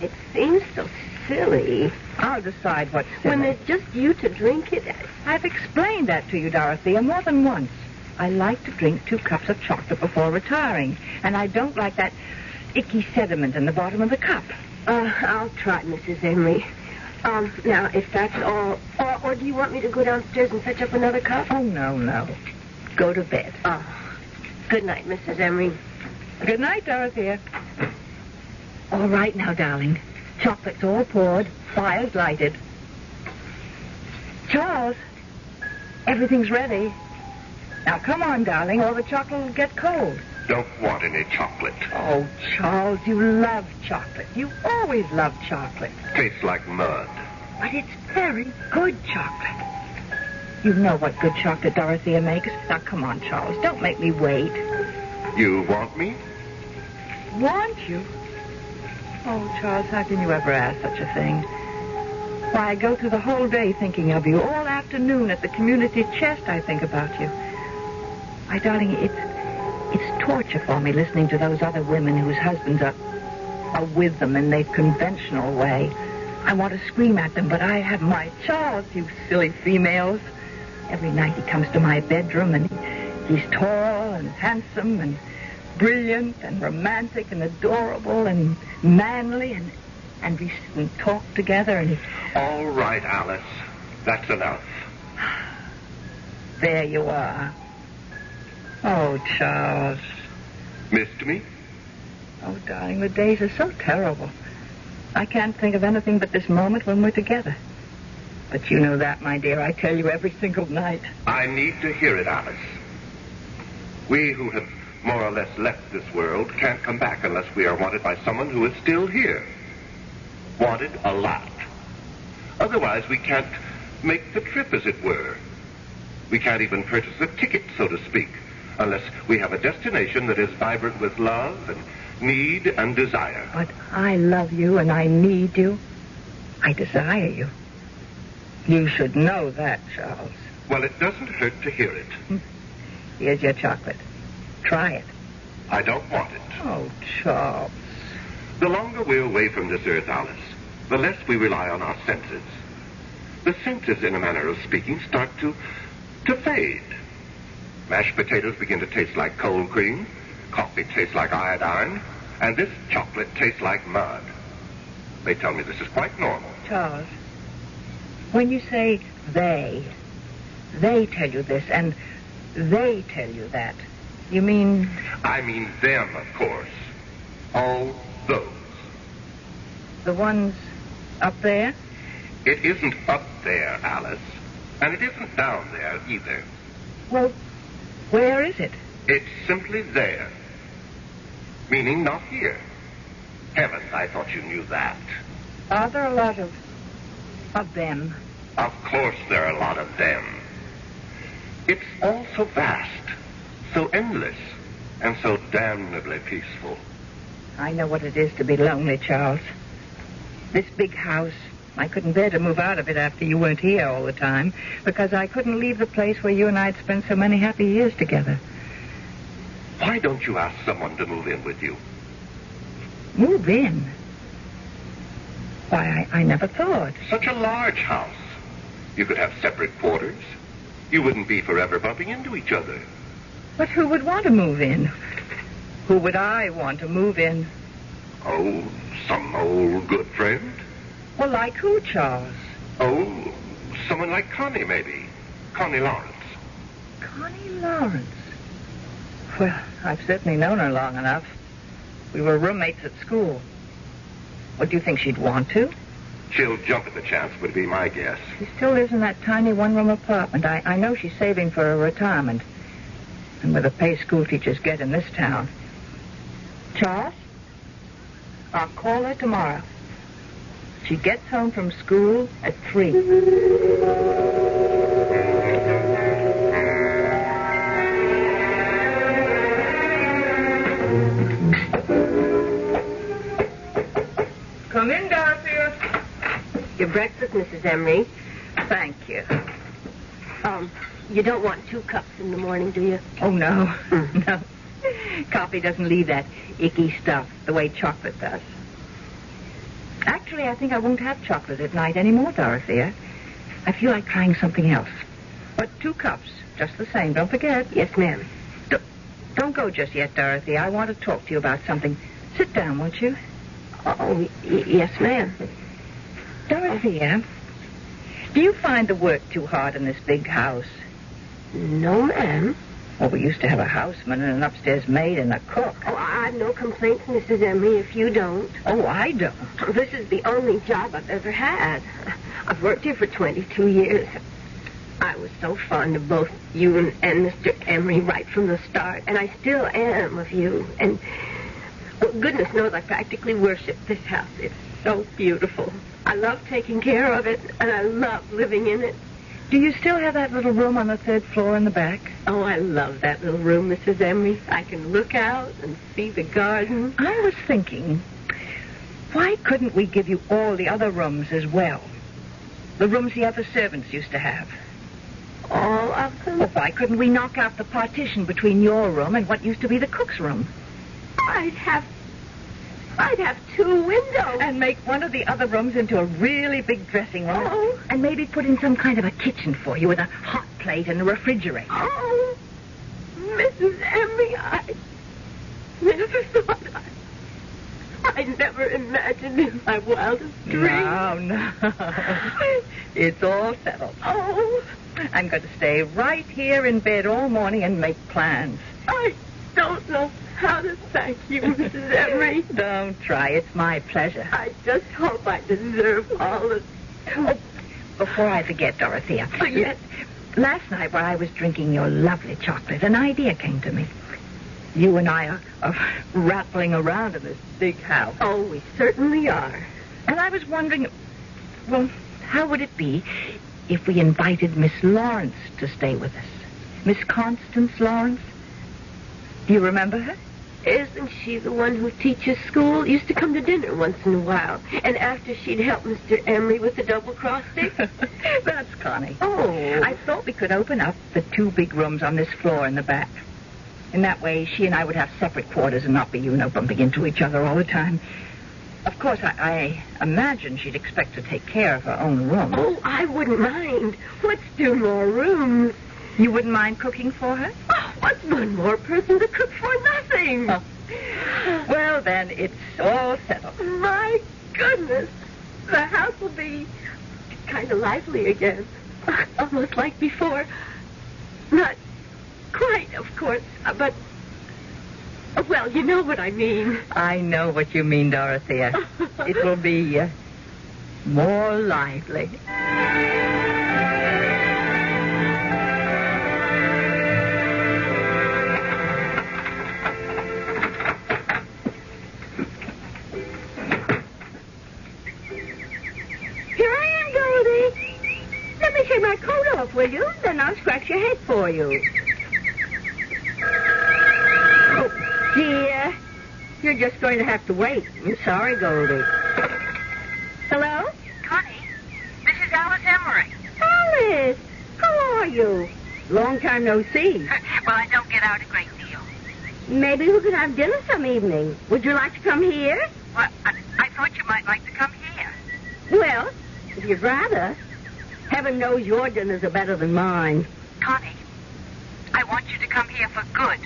it seems so silly. I'll decide what's silly. When there's just you to drink it. I've explained that to you, Dorothea, more than once. I like to drink two cups of chocolate before retiring, and I don't like that icky sediment in the bottom of the cup. Uh, I'll try, Mrs. Emery. Um, now, if that's all, or, or do you want me to go downstairs and fetch up another cup? Oh, no, no. Go to bed. Oh, good night, Mrs. Emery. Good night, Dorothea. All right now, darling. Chocolate's all poured, fire's lighted. Charles, everything's ready. Now, come on, darling, or the chocolate will get cold. Don't want any chocolate. Oh, Charles, you love chocolate. You always love chocolate. Tastes like mud. But it's very good chocolate. You know what good chocolate Dorothea makes. Now, come on, Charles. Don't make me wait. You want me? Want you? Oh, Charles, how can you ever ask such a thing? Why, I go through the whole day thinking of you. All afternoon at the community chest, I think about you. My darling, it's it's torture for me listening to those other women whose husbands are are with them in their conventional way. I want to scream at them, but I have my Charles, you silly females. Every night he comes to my bedroom and He's tall and handsome and brilliant and romantic and adorable and manly and and we sit and talk together and he, All right, Alice. That's enough. there you are. Oh, Charles. Missed me? Oh, darling, the days are so terrible. I can't think of anything but this moment when we're together. But you know that, my dear. I tell you every single night. I need to hear it, Alice. We who have more or less left this world can't come back unless we are wanted by someone who is still here. Wanted a lot. Otherwise, we can't make the trip, as it were. We can't even purchase a ticket, so to speak, unless we have a destination that is vibrant with love and need and desire. But I love you and I need you. I desire you. You should know that, Charles. Well, it doesn't hurt to hear it. Hmm. Here's your chocolate. Try it. I don't want it. Oh, Charles. The longer we're away from this earth, Alice, the less we rely on our senses. The senses, in a manner of speaking, start to to fade. Mashed potatoes begin to taste like cold cream, coffee tastes like iodine, and this chocolate tastes like mud. They tell me this is quite normal. Charles, when you say they, they tell you this and they tell you that, you mean I mean them, of course. All those. the ones up there? It isn't up there, Alice. And it isn't down there either. Well, where is it? It's simply there. Meaning not here. Heavens, I thought you knew that. Are there a lot of of them? Of course there are a lot of them. It's all so vast, so endless, and so damnably peaceful. I know what it is to be lonely, Charles. This big house, I couldn't bear to move out of it after you weren't here all the time because I couldn't leave the place where you and I'd spent so many happy years together. Why don't you ask someone to move in with you? Move in? Why, I, I never thought. Such a large house. You could have separate quarters. You wouldn't be forever bumping into each other. But who would want to move in? Who would I want to move in? Oh, some old good friend? Well, like who, Charles? Oh, someone like Connie, maybe. Connie Lawrence. Connie Lawrence. Well, I've certainly known her long enough. We were roommates at school. What do you think she'd want to? She'll jump at the chance, would be my guess. She still lives in that tiny one-room apartment. I, I know she's saving for a retirement. And with the pay school teachers get in this town. Charles? I'll call her tomorrow. She gets home from school at three. Come in, Dorothea. Your breakfast, Mrs. Emery. Thank you. Um, you don't want two cups in the morning, do you? Oh, no. (laughs) no. Coffee doesn't leave that icky stuff the way chocolate does. Actually, I think I won't have chocolate at night anymore, Dorothea. I feel like trying something else. But two cups, just the same. Don't forget. Yes, ma'am. Don't, don't go just yet, Dorothy. I want to talk to you about something. Sit down, won't you? Oh, y- yes, ma'am. Dorothea, do you find the work too hard in this big house? No, ma'am. Well, we used to have a houseman and an upstairs maid and a cook. Oh, I've no complaints, Mrs. Emery, if you don't. Oh, I don't. (laughs) This is the only job I've ever had. I've worked here for 22 years. I was so fond of both you and, and Mr. Emery right from the start, and I still am of you. And goodness knows I practically worship this house. It's so beautiful. I love taking care of it, and I love living in it. Do you still have that little room on the third floor in the back? Oh, I love that little room, Mrs. Emery. I can look out and see the garden. I was thinking, why couldn't we give you all the other rooms as well? The rooms the other servants used to have. All of them? Well, why couldn't we knock out the partition between your room and what used to be the cook's room? I'd have. I'd have two windows. And make one of the other rooms into a really big dressing room. Oh. And maybe put in some kind of a kitchen for you with a hot plate and a refrigerator. Oh, Mrs. Emery, I never thought I... I never imagined in my wildest dreams. No, no. (laughs) it's all settled. Oh, I'm going to stay right here in bed all morning and make plans. I don't know how to thank you, Mrs. Emery. Don't try. It's my pleasure. I just hope I deserve all the... Oh, before I forget, Dorothea. Oh, yes. Last night, while I was drinking your lovely chocolate, an idea came to me. You and I are, are rattling around in this big house. Oh, we certainly are. And I was wondering, well, how would it be if we invited Miss Lawrence to stay with us? Miss Constance Lawrence? Do you remember her? Isn't she the one who teaches school? Used to come to dinner once in a while. And after she'd help Mr. Emery with the double cross stick? (laughs) That's Connie. Oh. I thought we could open up the two big rooms on this floor in the back. In that way, she and I would have separate quarters and not be, you know, bumping into each other all the time. Of course, I, I imagine she'd expect to take care of her own room. Oh, I wouldn't mind. Let's do more rooms. You wouldn't mind cooking for her? Oh, what's one more person to cook for nothing? Oh. Well, then, it's all settled. My goodness. The house will be kind of lively again. Almost like before. Not quite, of course, uh, but. Well, you know what I mean. I know what you mean, Dorothea. (laughs) it will be uh, more lively. Take my coat off, will you? Then I'll scratch your head for you. Oh, dear. You're just going to have to wait. I'm sorry, Goldie. Hello? Connie, this is Alice Emery. Alice, how are you? Long time no see. (laughs) well, I don't get out a great deal. Maybe we could have dinner some evening. Would you like to come here? Well, I, I thought you might like to come here. Well, if you'd rather. Heaven knows your dinners are better than mine. Connie, I want you to come here for good.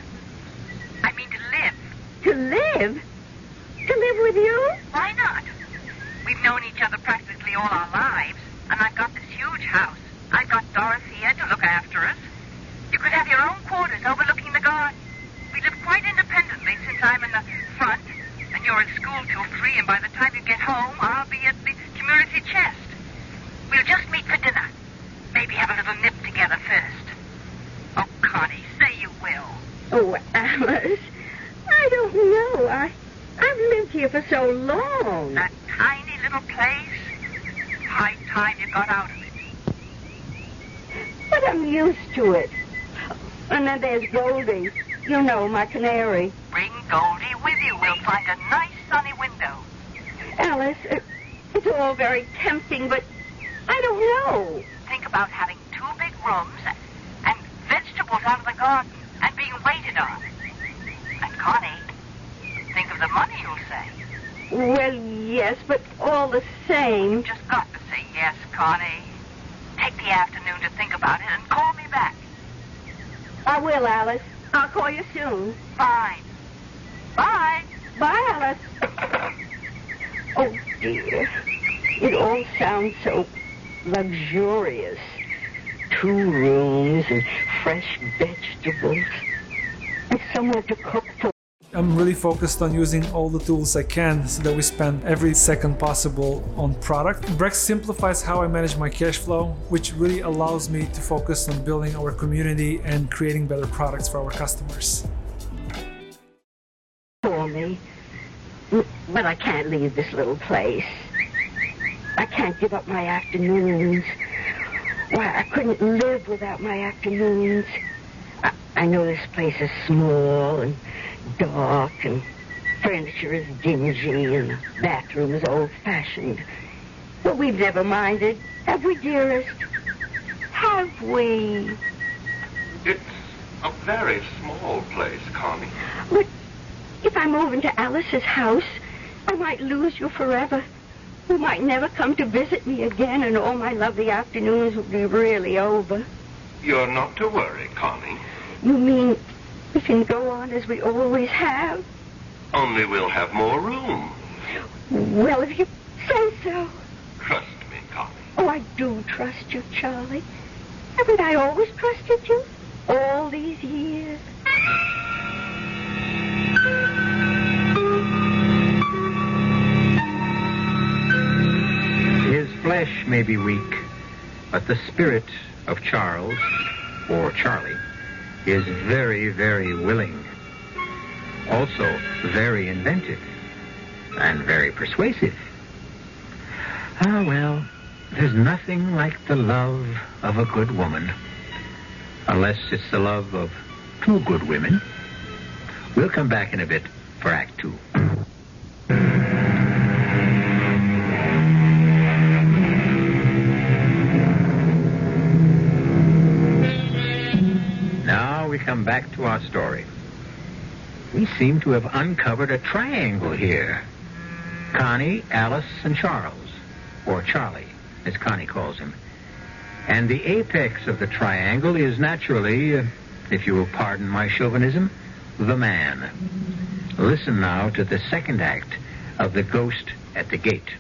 I mean to live. To live? To live with you? Why not? We've known each other practically all our lives, and I've got this huge house. I've got Dorothea to look after us. You could have your own quarters overlooking the garden. We live quite independently since I'm in the front, and you're in school till three, and by the time you get home, I'll be at the community chest. We'll just meet for dinner. Maybe have a little nip together first. Oh, Connie, say you will. Oh, Alice, I don't know. I, I've lived here for so long. That tiny little place. High time you got out of it. But I'm used to it. And then there's Goldie. You know, my canary. Bring Goldie with you. We'll find a nice sunny window. Alice, it, it's all very tempting, but I don't know. Think about having two big rooms and vegetables out of the garden and being waited on. And Connie, think of the money you'll save. Well, yes, but all the same. You've just got to say yes, Connie. Take the afternoon to think about it and call me back. I will, Alice. I'll call you soon. Fine. Bye. Bye, Alice. (coughs) Oh, dear. It all sounds so luxurious. Two rooms and fresh vegetables. And somewhere to cook for. I'm really focused on using all the tools I can so that we spend every second possible on product. Brex simplifies how I manage my cash flow, which really allows me to focus on building our community and creating better products for our customers. For me. But I can't leave this little place. I can't give up my afternoons. Why, I couldn't live without my afternoons. I, I know this place is small and dark and furniture is dingy and the bathroom is old-fashioned. But we've never minded, have we, dearest? Have we? It's a very small place, Connie. But if I move into Alice's house, I might lose you forever. You might never come to visit me again, and all my lovely afternoons would be really over. You're not to worry, Connie. You mean We can go on as we always have. Only we'll have more room. Well, if you say so. Trust me, Connie. Oh, I do trust you, Charlie. Haven't I always trusted you? All these years. Flesh may be weak, but the spirit of Charles, or Charlie, is very, very willing. Also very inventive and very persuasive. Ah, well, there's nothing like the love of a good woman. Unless it's the love of two good women. We'll come back in a bit for Act Two. Come back to our story. We seem to have uncovered a triangle here. Connie, Alice, and Charles, or Charlie, as Connie calls him. And the apex of the triangle is naturally, uh, if you will pardon my chauvinism, the man. Listen now to the second act of The Ghost at the Gate.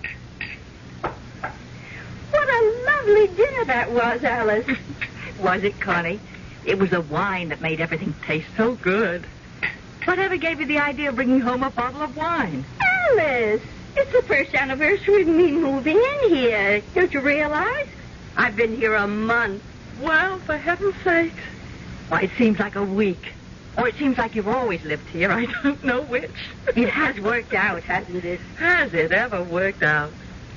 What a lovely dinner that was, Alice. (laughs) Was it, Connie? It was the wine that made everything taste so good. Whatever gave you the idea of bringing home a bottle of wine? Alice, it's the first anniversary of me moving in here. Don't you realize? I've been here a month. Well, for heaven's sake. Why, it seems like a week. Or it seems like you've always lived here. I don't know which. It has worked out, hasn't it? Has it ever worked out?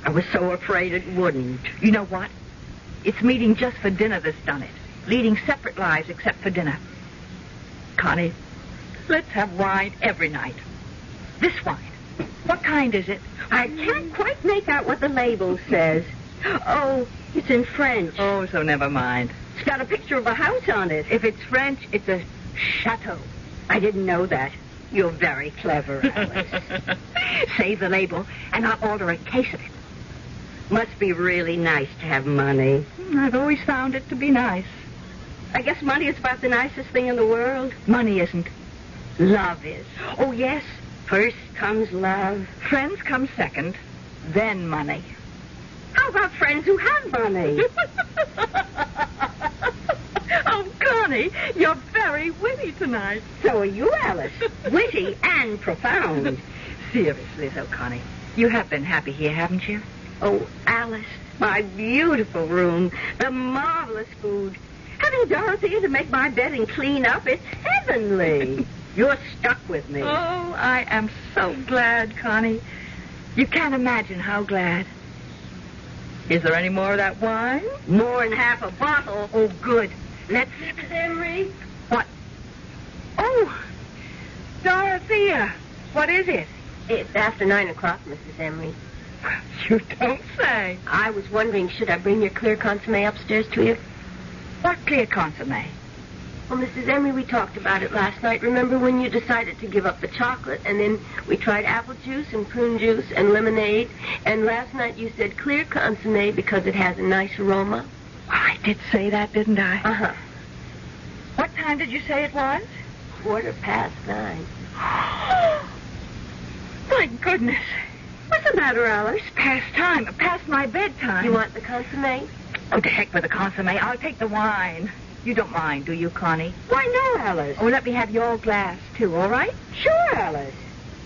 I was so afraid it wouldn't. You know what? It's meeting just for dinner that's done it. Leading separate lives except for dinner. Connie, let's have wine every night. This wine. What kind is it? I can't quite make out what the label says. Oh, it's in French. Oh, so never mind. It's got a picture of a house on it. If it's French, it's a chateau. I didn't know that. You're very clever, (laughs) Alice. Save the label, and I'll order a case of it. Must be really nice to have money. I've always found it to be nice. I guess money is about the nicest thing in the world. Money isn't. Love is. Oh, yes. First comes love. Friends come second, then money. How about friends who have money? (laughs) oh, Connie, you're very witty tonight. So are you, Alice. Witty and profound. (laughs) Seriously, though, Connie, you have been happy here, haven't you? Oh, Alice, my beautiful room, the marvelous food. Having Dorothea to make my bed and clean up, it's heavenly. (laughs) You're stuck with me. Oh, I am so glad, Connie. You can't imagine how glad. Is there any more of that wine? More than half a bottle. Oh, good. Let's. Mrs. Emery? What? Oh, Dorothea. What is it? It's after nine o'clock, Mrs. Emery. You don't say. I was wondering, should I bring your clear consomme upstairs to you? What clear consomme? Well, Mrs. Emery, we talked about it last night. Remember when you decided to give up the chocolate, and then we tried apple juice and prune juice and lemonade, and last night you said clear consomme because it has a nice aroma? I did say that, didn't I? Uh-huh. What time did you say it was? Quarter past nine. (gasps) My goodness. What's the matter, Alice? Past time. Past my bedtime. You want the consomme? Oh, to heck with the consomme. I'll take the wine. You don't mind, do you, Connie? Why, no, Alice. Oh, let me have your glass, too, all right? Sure, Alice.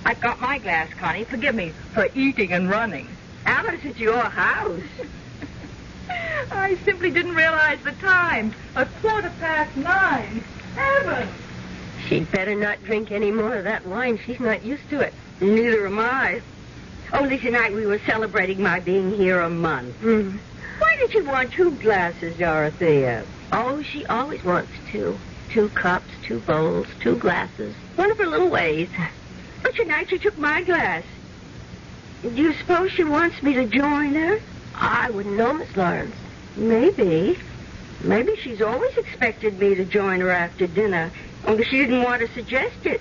I've got my glass, Connie. Forgive me for eating and running. Alice, it's your house. (laughs) I simply didn't realize the time. A quarter past nine. Heaven! She'd better not drink any more of that wine. She's not used to it. Neither am I. Only tonight we were celebrating my being here a month. Mm. Why did you want two glasses, Dorothea? Oh, she always wants two. Two cups, two bowls, two glasses. One of her little ways. But tonight she took my glass. Do you suppose she wants me to join her? I wouldn't know, Miss Lawrence. Maybe. Maybe she's always expected me to join her after dinner, only she didn't want to suggest it.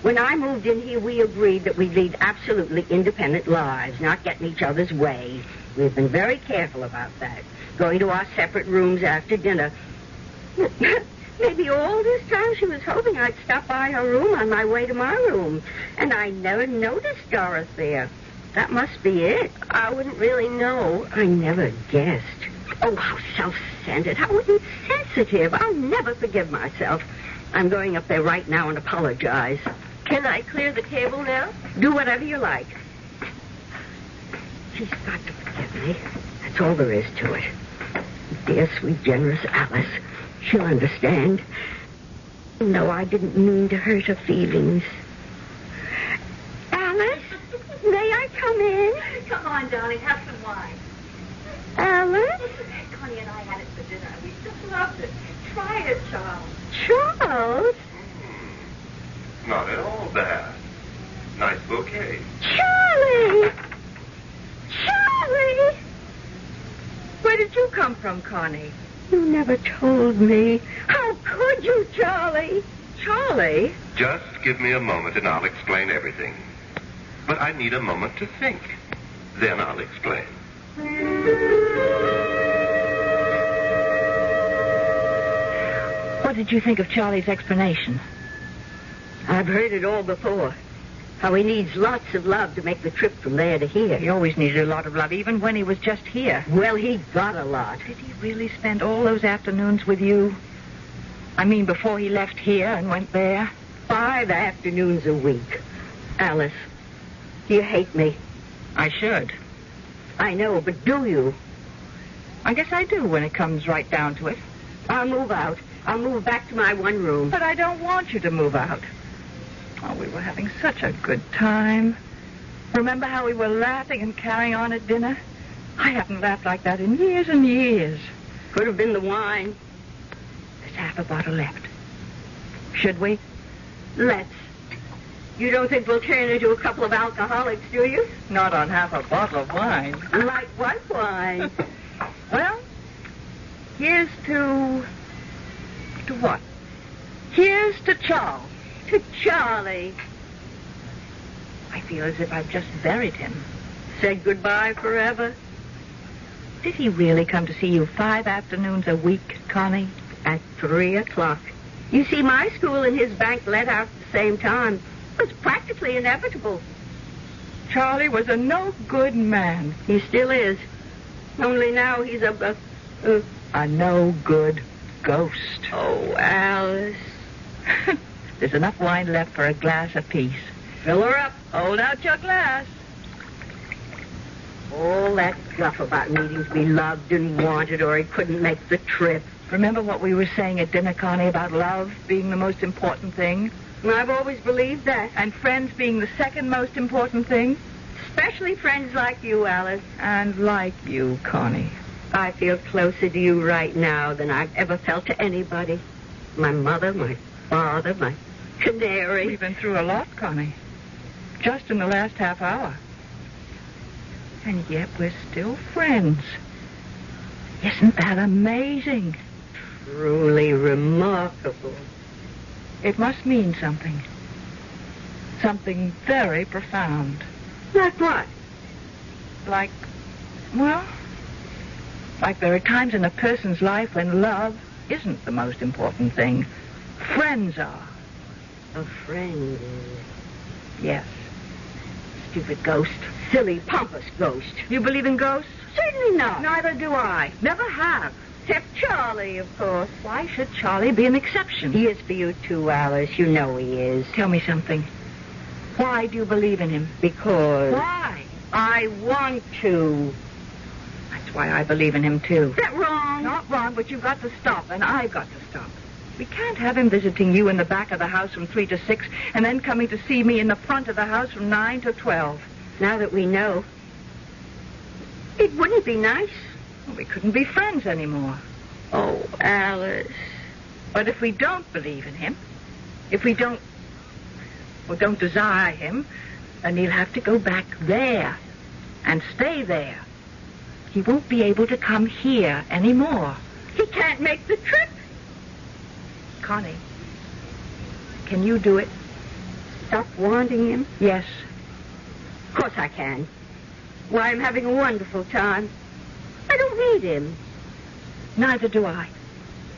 When I moved in here, we agreed that we'd lead absolutely independent lives, not get in each other's way. We've been very careful about that, going to our separate rooms after dinner. (laughs) Maybe all this time she was hoping I'd stop by her room on my way to my room. And I never noticed Doris there. That must be it. I wouldn't really know. I never guessed. Oh, how self-centered, how insensitive. I'll never forgive myself. I'm going up there right now and apologize. Can I clear the table now? Do whatever you like. She's got to forgive me. That's all there is to it. Dear, sweet, generous Alice. She'll understand. No, I didn't mean to hurt her feelings. Alice, may I come in? Come on, darling, have some wine. Alice? Connie and I had it for dinner. We just loved it. Try it, Charles. Charles? Not at all bad. Nice bouquet. Charlie! Charlie! Where did you come from, Connie? You never told me. How could you, Charlie? Charlie? Just give me a moment and I'll explain everything. But I need a moment to think. Then I'll explain. What did you think of Charlie's explanation? I've heard it all before. How he needs lots of love to make the trip from there to here. He always needed a lot of love, even when he was just here. Well, he got a lot. Did he really spend all those afternoons with you? I mean, before he left here and went there? Five afternoons a week. Alice, do you hate me? I should. I know, but do you? I guess I do when it comes right down to it. I'll move out. I'll move back to my one room. But I don't want you to move out. Oh, we were having such a good time. Remember how we were laughing and carrying on at dinner? I haven't laughed like that in years and years. Could have been the wine. There's half a bottle left. Should we? Let's. You don't think we'll turn into a couple of alcoholics, do you? Not on half a bottle of wine. Like what wine? (laughs) well, here's to. to what? Here's to Charles. To Charlie. I feel as if I've just buried him. Said goodbye forever? Did he really come to see you five afternoons a week, Connie? At three o'clock. You see, my school and his bank let out at the same time. It was practically inevitable. Charlie was a no good man. He still is. Only now he's a. a, a, a no good ghost. Oh, Alice. (laughs) There's enough wine left for a glass apiece. Fill her up. Hold out your glass. All that guff about needing to be loved and wanted or he couldn't make the trip. Remember what we were saying at dinner, Connie, about love being the most important thing? I've always believed that. And friends being the second most important thing? Especially friends like you, Alice. And like you, Connie. I feel closer to you right now than I've ever felt to anybody. My mother, my father, my canary. We've been through a lot, Connie. Just in the last half hour. And yet we're still friends. Isn't that amazing? Truly remarkable. It must mean something. Something very profound. Like what? Like, well, like there are times in a person's life when love isn't the most important thing. Friends are. A friend Yes. Stupid ghost. Silly, pompous ghost. You believe in ghosts? Certainly not. Neither do I. Never have. Except Charlie, of course. Why should Charlie be an exception? He is for you too, Alice. You know he is. Tell me something. Why do you believe in him? Because. Why? I want to. That's why I believe in him, too. Is that wrong? Not wrong, but you've got to stop, and I've got to stop. We can't have him visiting you in the back of the house from 3 to 6, and then coming to see me in the front of the house from 9 to 12. Now that we know. It wouldn't be nice. Well, we couldn't be friends anymore. Oh, Alice. But if we don't believe in him, if we don't, or don't desire him, then he'll have to go back there and stay there. He won't be able to come here anymore. He can't make the trip. Connie, can you do it? Stop wanting him? Yes. Of course I can. Why, I'm having a wonderful time. I don't need him. Neither do I.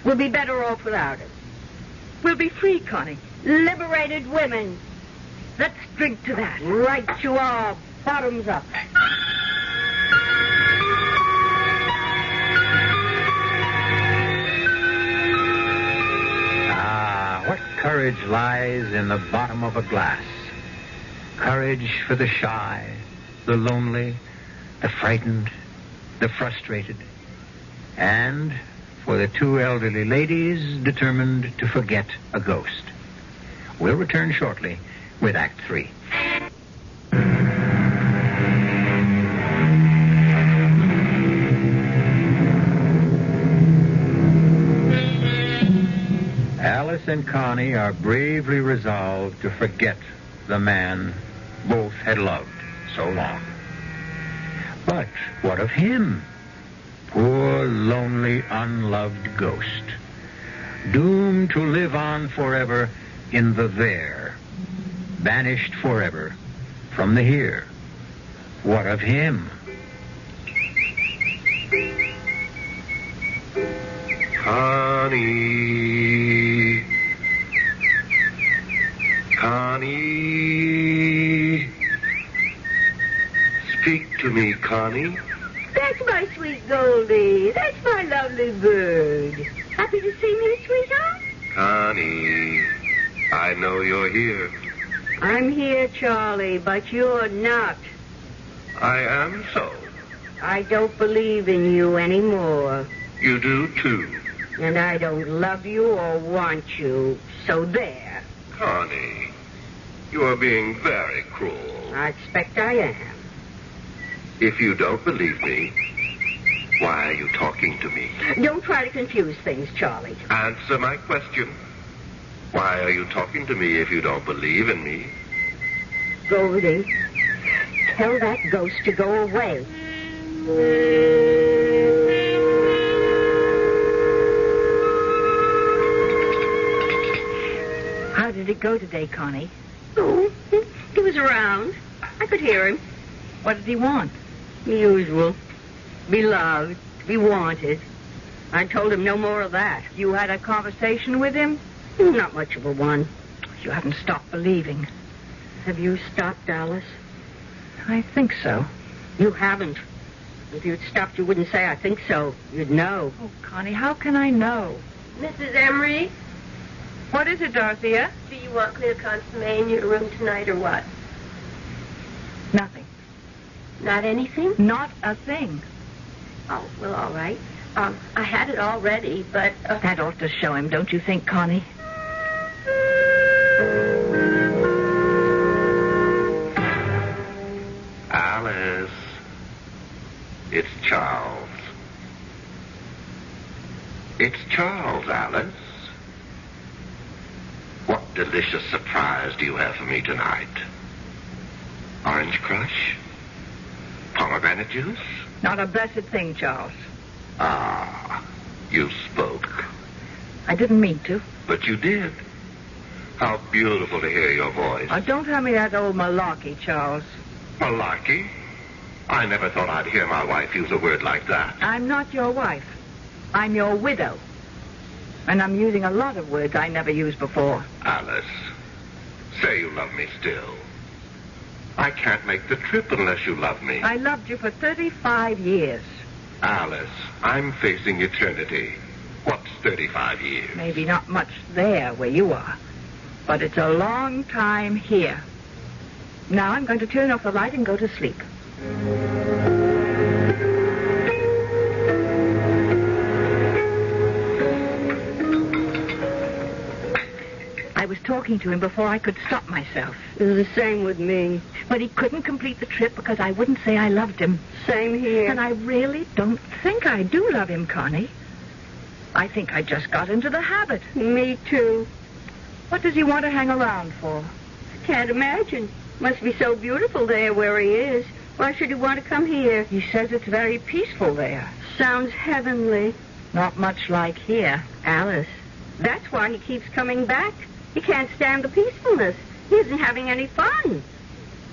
We'll be better off without him. We'll be free, Connie. Liberated women. Let's drink to that. Right you are. Bottoms up. Courage lies in the bottom of a glass. Courage for the shy, the lonely, the frightened, the frustrated, and for the two elderly ladies determined to forget a ghost. We'll return shortly with Act Three. Alice and Connie are bravely resolved to forget the man both had loved so long. But what of him? Poor, lonely, unloved ghost. Doomed to live on forever in the there. Banished forever from the here. What of him? Connie. Connie. Speak to me, Connie. That's my sweet Goldie. That's my lovely bird. Happy to see me, sweetheart? Connie. I know you're here. I'm here, Charlie, but you're not. I am so. I don't believe in you anymore. You do too. And I don't love you or want you. So there. Connie. You are being very cruel. I expect I am. If you don't believe me, why are you talking to me? Don't try to confuse things, Charlie. Answer my question. Why are you talking to me if you don't believe in me? Goldie, tell that ghost to go away. How did it go today, Connie? Oh, he was around. I could hear him. What did he want? The usual. Be loved, be wanted. I told him no more of that. You had a conversation with him? Not much of a one. You haven't stopped believing. Have you stopped, Alice? I think so. You haven't. If you'd stopped, you wouldn't say, I think so. You'd know. Oh, Connie, how can I know? Mrs. Emery, What is it, Dorothea? do you want clear consomme in your room tonight or what? Nothing. Not anything? Not a thing. Oh, well, all right. Um, I had it all ready, but... Uh, That ought to show him, don't you think, Connie? Alice. It's Charles. It's Charles, Alice. What delicious surprise do you have for me tonight? Orange crush? Pomegranate juice? Not a blessed thing, Charles. Ah, you spoke. I didn't mean to. But you did. How beautiful to hear your voice. Oh, don't tell me that old malarkey, Charles. Malarkey? I never thought I'd hear my wife use a word like that. I'm not your wife. I'm your widow. And I'm using a lot of words I never used before. Alice, say you love me still. I can't make the trip unless you love me. I loved you for 35 years. Alice, I'm facing eternity. What's 35 years? Maybe not much there where you are. But it's a long time here. Now I'm going to turn off the light and go to sleep. Was talking to him before I could stop myself. It was the same with me. But he couldn't complete the trip because I wouldn't say I loved him. Same here. And I really don't think I do love him, Connie. I think I just got into the habit. Me too. What does he want to hang around for? Can't imagine. Must be so beautiful there where he is. Why should he want to come here? He says it's very peaceful there. Sounds heavenly. Not much like here. Alice, that's why he keeps coming back. He can't stand the peacefulness. He isn't having any fun.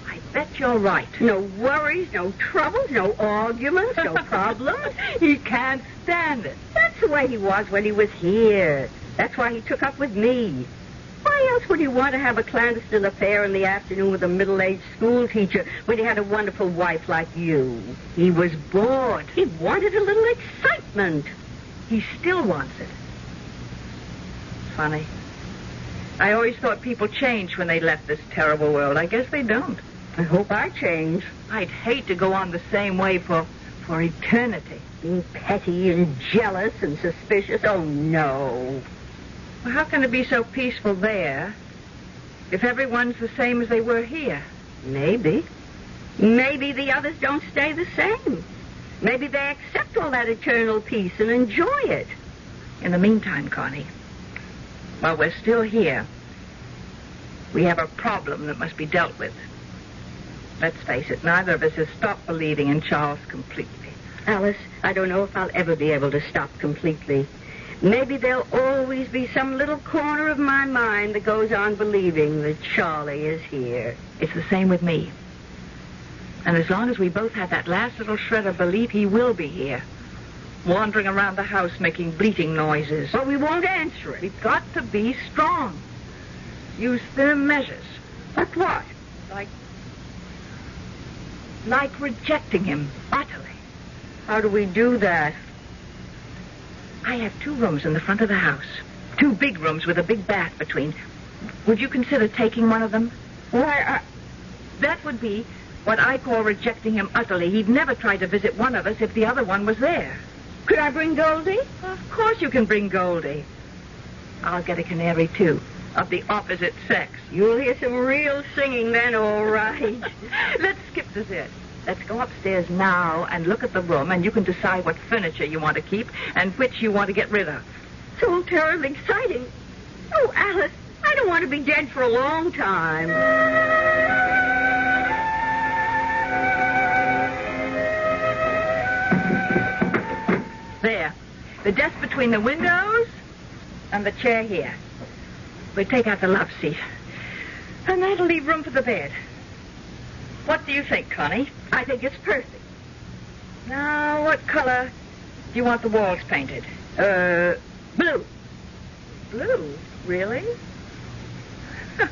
I bet you're right. No worries, no troubles, no arguments, no (laughs) problems. he can't stand it. That's the way he was when he was here. That's why he took up with me. Why else would he want to have a clandestine affair in the afternoon with a middle-aged school teacher when he had a wonderful wife like you? He was bored. He wanted a little excitement. He still wants it. Funny. I always thought people changed when they left this terrible world. I guess they don't. I hope I change. I'd hate to go on the same way for for eternity. Being petty and jealous and suspicious. Oh no. Well, how can it be so peaceful there if everyone's the same as they were here? Maybe. Maybe the others don't stay the same. Maybe they accept all that eternal peace and enjoy it. In the meantime, Connie, while we're still here, we have a problem that must be dealt with. Let's face it, neither of us has stopped believing in Charles completely. Alice, I don't know if I'll ever be able to stop completely. Maybe there'll always be some little corner of my mind that goes on believing that Charlie is here. It's the same with me. And as long as we both have that last little shred of belief, he will be here. Wandering around the house making bleating noises. But we won't answer it. We've got to be strong. Use firm measures. Like what? Like. like rejecting him utterly. How do we do that? I have two rooms in the front of the house. Two big rooms with a big bath between. Would you consider taking one of them? Why, I... That would be what I call rejecting him utterly. He'd never try to visit one of us if the other one was there. Could I bring Goldie? Of course you can bring Goldie. I'll get a canary, too, of the opposite sex. You'll hear some real singing then, all right. (laughs) Let's skip this. Let's go upstairs now and look at the room, and you can decide what furniture you want to keep and which you want to get rid of. So terribly exciting. Oh, Alice, I don't want to be dead for a long time. The desk between the windows and the chair here. We take out the love seat. And that'll leave room for the bed. What do you think, Connie? I think it's perfect. Now, what color do you want the walls painted? Uh, blue. Blue? Really? (laughs)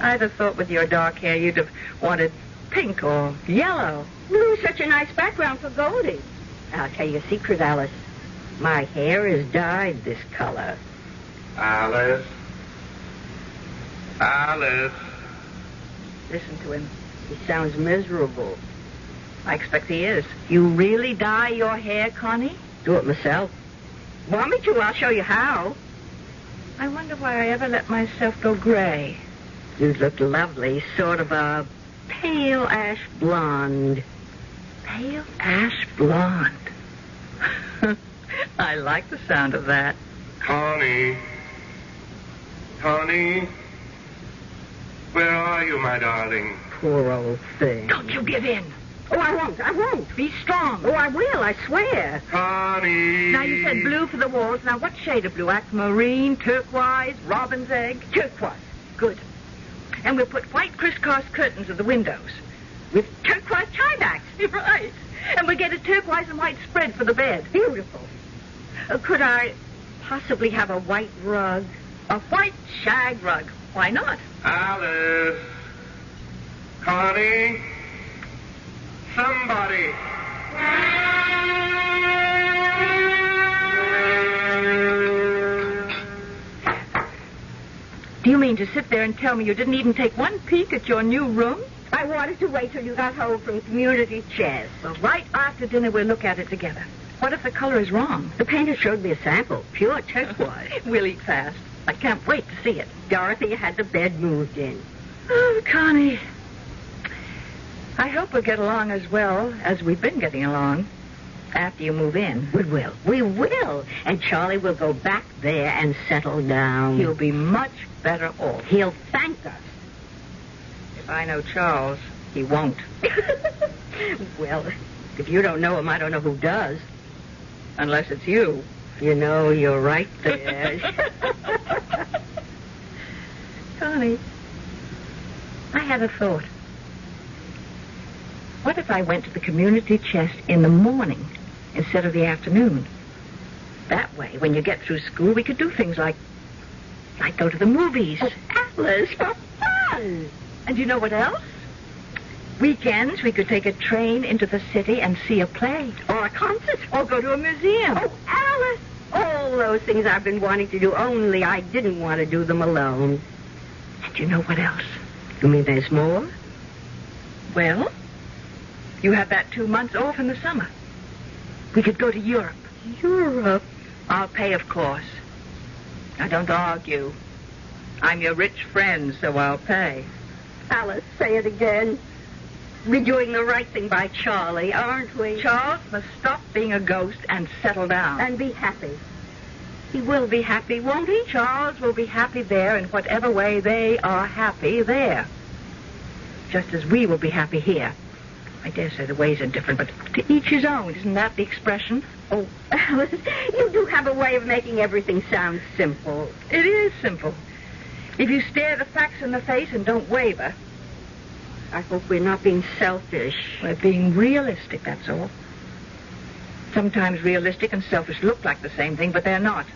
I'd have thought with your dark hair you'd have wanted pink or yellow. Blue's such a nice background for Goldie. I'll tell you a secret, Alice. My hair is dyed this color. Alice. Alice. Listen to him. He sounds miserable. I expect he is. You really dye your hair, Connie? Do it myself. Want me to? I'll show you how. I wonder why I ever let myself go gray. You'd look lovely, sort of a pale ash blonde. Pale ash blonde. (laughs) I like the sound of that. Connie. Connie. Where are you, my darling? Poor old thing. Don't you give in. Oh, I won't. I won't. Be strong. Oh, I will. I swear. Connie. Now, you said blue for the walls. Now, what shade of blue? Aquamarine, turquoise, robin's egg? Turquoise. Good. And we'll put white crisscross curtains at the windows. With turquoise tie backs. right. And we'll get a turquoise and white spread for the bed. Beautiful. Uh, could I possibly have a white rug? A white shag rug. Why not? Alice. Connie. Somebody. Do you mean to sit there and tell me you didn't even take one peek at your new room? I wanted to wait till you got home from community chest. Well, right after dinner, we'll look at it together. What if the color is wrong? The painter showed me a sample, pure turquoise. (laughs) we'll eat fast. I can't wait to see it. Dorothy had the bed moved in. Oh, Connie. I hope we'll get along as well as we've been getting along after you move in. We will. We will. And Charlie will go back there and settle down. He'll be much better off. He'll thank us. If I know Charles, he won't. (laughs) well, if you don't know him, I don't know who does. Unless it's you. You know, you're right there. (laughs) Connie, I had a thought. What if I went to the community chest in the morning instead of the afternoon? That way, when you get through school, we could do things like Might go to the movies. Alice, for fun. And you know what else? Weekends, we could take a train into the city and see a play. Or a concert. Or go to a museum. Oh, Alice. All those things I've been wanting to do, only I didn't want to do them alone. And you know what else? You mean there's more? Well, you have that two months off in the summer. We could go to Europe. Europe? I'll pay, of course. Now, don't argue. I'm your rich friend, so I'll pay. Alice, say it again. We're doing the right thing by Charlie, aren't we? Charles must stop being a ghost and settle down. And be happy. He will be happy, won't he? Charles will be happy there in whatever way they are happy there. Just as we will be happy here. I dare say the ways are different, but to each his own. Isn't that the expression? Oh, Alice, (laughs) you do have a way of making everything sound simple. It is simple. If you stare the facts in the face and don't waver. I hope we're not being selfish. We're being realistic, that's all. Sometimes realistic and selfish look like the same thing, but they're not.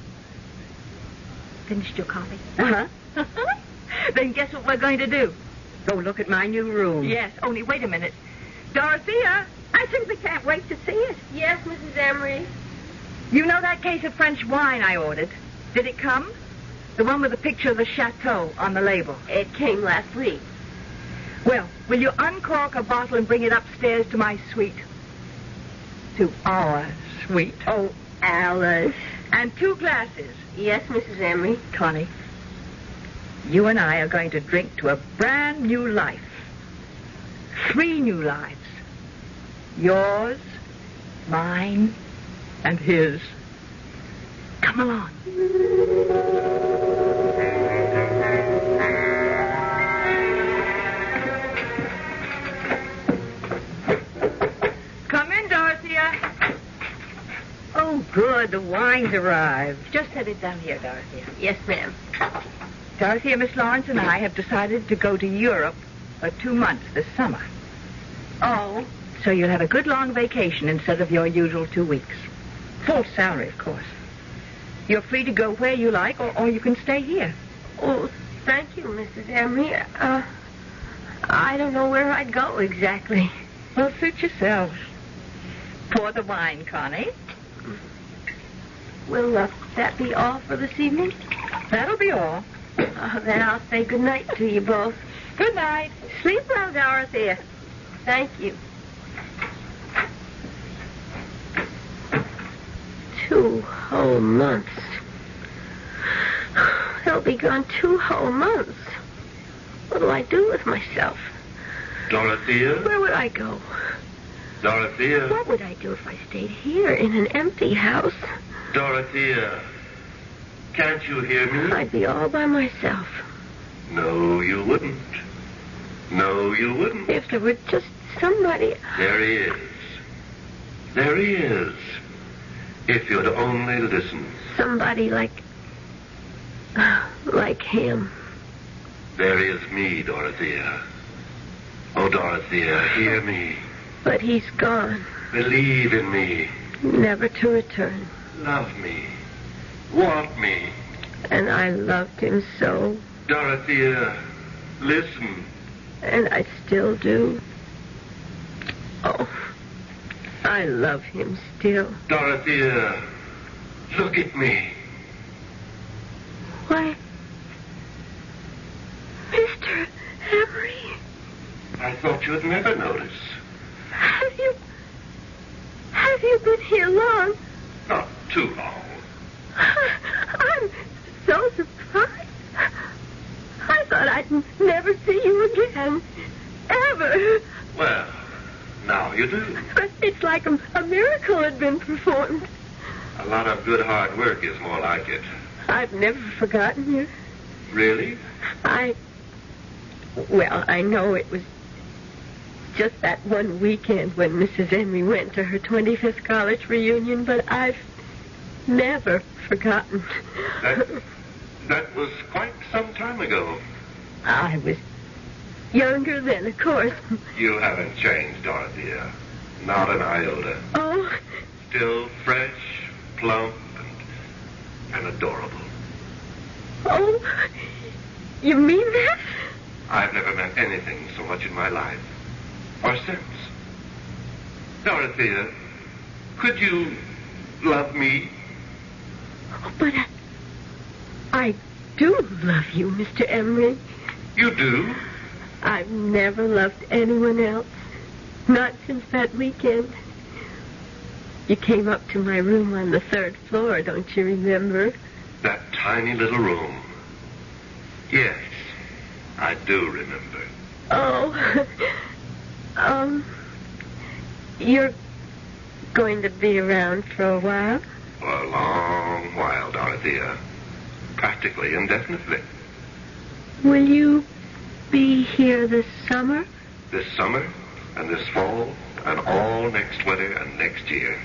Finished your coffee? Uh-huh. (laughs) then guess what we're going to do? Go look at my new room. Yes, only wait a minute. Dorothea! I simply can't wait to see it. Yes, Mrs. Emery. You know that case of French wine I ordered? Did it come? The one with the picture of the chateau on the label. It came last week. Well, will you uncork a bottle and bring it upstairs to my suite? To our suite. Oh, Alice. And two glasses. Yes, Mrs. Emery. Connie, you and I are going to drink to a brand new life. Three new lives. Yours, mine, and his. Come along. Oh, good. The wine's arrived. Just set it down here, Dorothea. Yes, ma'am. Dorothea, Miss Lawrence, and I have decided to go to Europe for two months this summer. Oh. So you'll have a good long vacation instead of your usual two weeks. Full salary, of course. You're free to go where you like, or, or you can stay here. Oh, thank you, Mrs. Emery. Uh, I don't know where I'd go exactly. Well, suit yourself. Pour the wine, Connie. Will uh, that be all for this evening? That'll be all. Uh, then I'll say good night to you both. Good night. Sleep well, Dorothea. Thank you. Two whole months. They'll be gone two whole months. What'll I do with myself? Dorothea? Where would I go? Dorothea? What would I do if I stayed here in an empty house? Dorothea? Uh, can't you hear me? I'd be all by myself. No, you wouldn't. No, you wouldn't. If there were just somebody. There he is. There he is. If you'd only listen. Somebody like. like him. There is me, Dorothea. Uh. Oh, Dorothea, uh, hear me. But he's gone. Believe in me. Never to return. Love me. Want me. And I loved him so. Dorothea, uh, listen. And I still do. Oh, I love him still. Dorothea, uh, look at me. Why, Mr. Emery, I thought you'd never notice. have you. Have you been here long? Too long. (laughs) I'm so surprised. I thought I'd never see you again. Ever. Well, now you do. It's like a, a miracle had been performed. A lot of good hard work is more like it. I've never forgotten you. Really? I. Well, I know it was just that one weekend when Mrs. Emery went to her 25th college reunion, but I've never forgotten. That, that was quite some time ago. I was younger then, of course. You haven't changed, Dorothea. Not an iota. Oh, Still fresh, plump, and, and adorable. Oh, you mean that? I've never meant anything so much in my life. Or since. Dorothea, could you love me? Oh, but I, I do love you, Mr. Emery. You do? I've never loved anyone else. Not since that weekend. You came up to my room on the third floor, don't you remember? That tiny little room. Yes, I do remember. Oh, um, you're going to be around for a while? For a long while, Dorothea. Practically indefinitely. Will you be here this summer? This summer and this fall and all next winter and next year.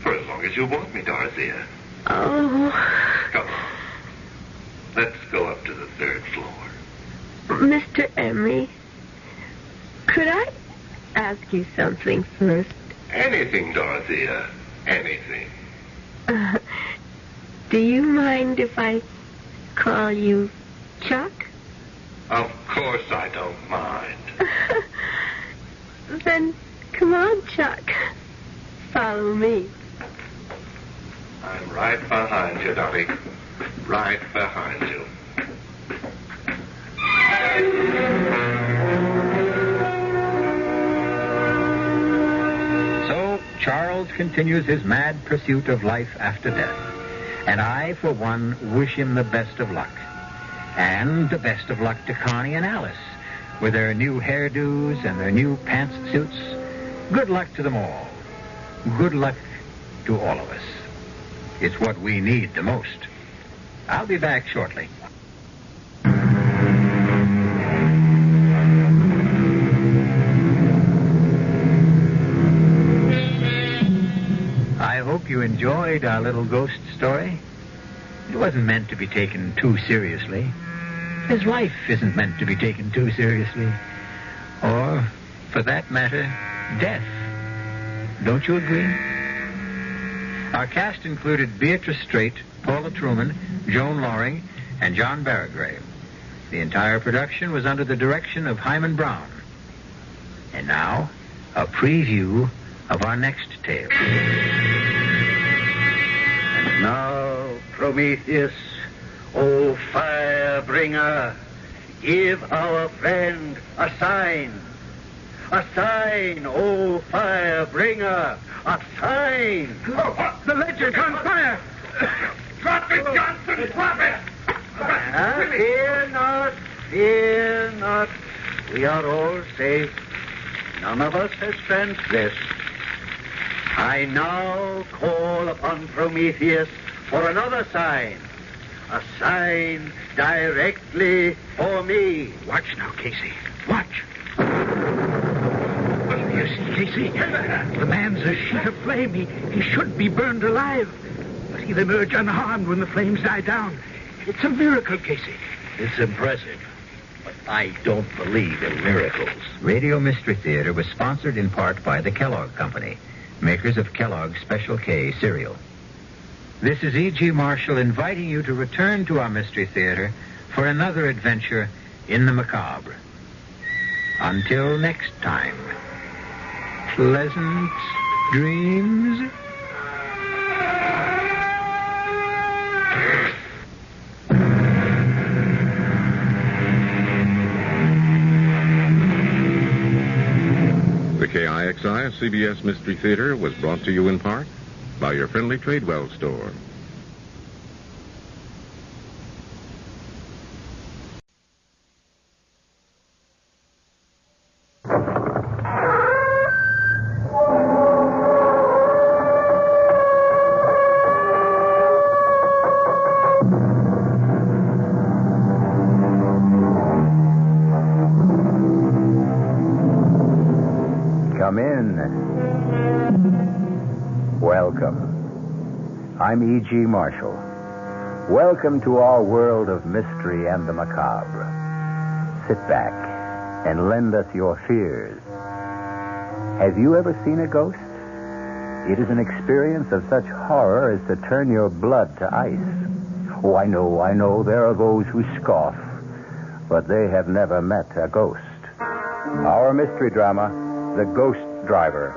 For as long as you want me, Dorothea. Oh. Come on. Let's go up to the third floor. Mr. Emery, could I ask you something first? Anything, Dorothea. Anything. Uh, do you mind if I call you Chuck? Of course I don't mind. (laughs) then come on, Chuck. Follow me. I'm right behind you, Dolly. Right behind you. Charles continues his mad pursuit of life after death. And I, for one, wish him the best of luck. And the best of luck to Connie and Alice with their new hairdos and their new pantsuits. Good luck to them all. Good luck to all of us. It's what we need the most. I'll be back shortly. You enjoyed our little ghost story. It wasn't meant to be taken too seriously. His life isn't meant to be taken too seriously. Or, for that matter, death. Don't you agree? Our cast included Beatrice Straight, Paula Trueman, Joan Lorring, and John Baragrey. The entire production was under the direction of Himan Brown. And now, a preview of our next tale. Prometheus, O fire bringer, give our friend a sign. A sign, O fire bringer, a sign. The ledger's on fire! Drop it, Johnson! Drop it! Ah, fear not, fear not. We are all safe. None of us has transgressed. I now call upon Prometheus for another sign. A sign directly for me. Watch now, Casey. Watch. You see, Casey? The man's a sheet of flame. He, he should be burned alive. But he'll emerge unharmed when the flames die down. It's a miracle, Casey. It's impressive. But I don't believe in miracles. Radio Mystery Theater was sponsored in part by the Kellogg Company, makers of Kellogg's Special K cereal. This is E.G. Marshall inviting you to return to our Mystery Theater for another adventure in the macabre. Until next time, pleasant dreams. The KIXI CBS Mystery Theater was brought to you in part by your friendly Tradewell store. E.G. Marshall. Welcome to our world of mystery and the macabre. Sit back and lend us your fears. Have you ever seen a ghost? It is an experience of such horror as to turn your blood to ice. Oh, I know, I know, there are those who scoff, but they have never met a ghost. Our mystery drama, The Ghost Driver,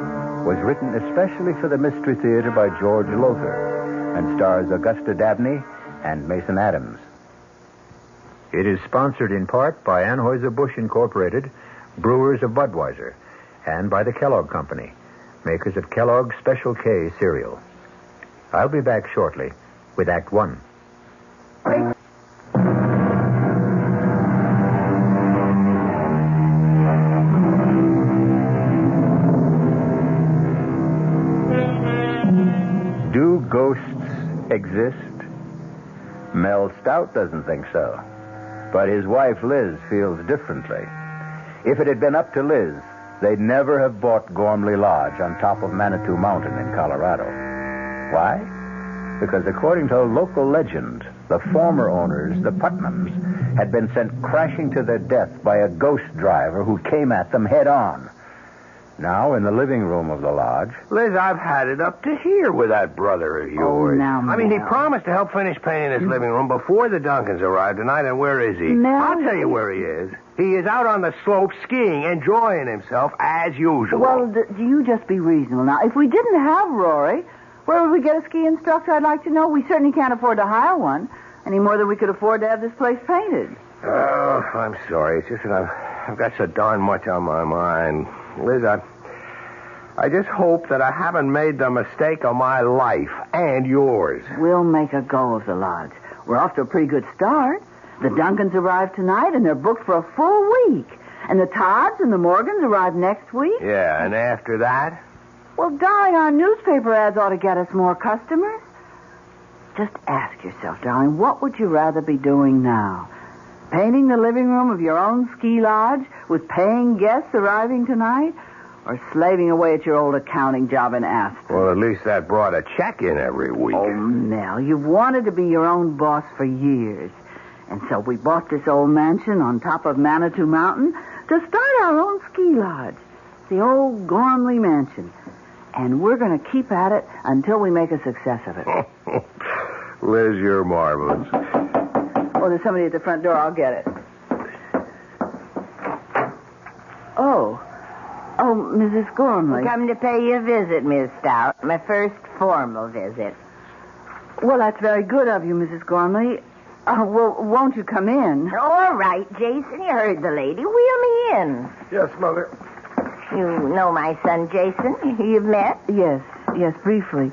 was written especially for the Mystery Theater by George Lowther and stars Augusta Dabney and Mason Adams. It is sponsored in part by Anheuser-Busch Incorporated, brewers of Budweiser, and by the Kellogg Company, makers of Kellogg's Special K cereal. I'll be back shortly with Act One. Stout doesn't think so. But his wife Liz feels differently. If it had been up to Liz, they'd never have bought Gormley Lodge on top of Manitou Mountain in Colorado. Why? Because according to a local legend, the former owners, the Putnams, had been sent crashing to their death by a ghost driver who came at them head on. Now, in the living room of the lodge, Liz, I've had it up to here with that brother of oh, yours. now, I mean, he promised to help finish painting his living room before the Duncans arrived tonight, and where is he? I'll tell you where he is. He is out on the slope skiing, enjoying himself as usual. Well, d- do you just be reasonable now? If we didn't have Rory, where would we get a ski instructor? I'd like to know. We certainly can't afford to hire one any more than we could afford to have this place painted. Oh, I'm sorry. It's just that I've, I've got so darn much on my mind. Liz, I, I just hope that I haven't made the mistake of my life and yours. We'll make a go of the lodge. We're off to a pretty good start. The Duncans arrive tonight, and they're booked for a full week. And the Todds and the Morgans arrive next week. Yeah, and after that? Well, darling, our newspaper ads ought to get us more customers. Just ask yourself, darling, what would you rather be doing now? Painting the living room of your own ski lodge with paying guests arriving tonight? Or slaving away at your old accounting job in Aspen? Well, at least that brought a check in every week. Oh, Mel, you've wanted to be your own boss for years. And so we bought this old mansion on top of Manitou Mountain to start our own ski lodge. The old Gormley Mansion. And we're going to keep at it until we make a success of it. (laughs) Liz, you're marvelous. Oh, there's somebody at the front door. I'll get it. Oh. Oh, Mrs. Gormley. I've come to pay you a visit, Miss Stout. My first formal visit. Well, that's very good of you, Mrs. Gormley. Uh, well, won't you come in? All right, Jason. You heard the lady. Wheel me in. Yes, Mother. You know my son, Jason. You've met? Yes, yes, briefly.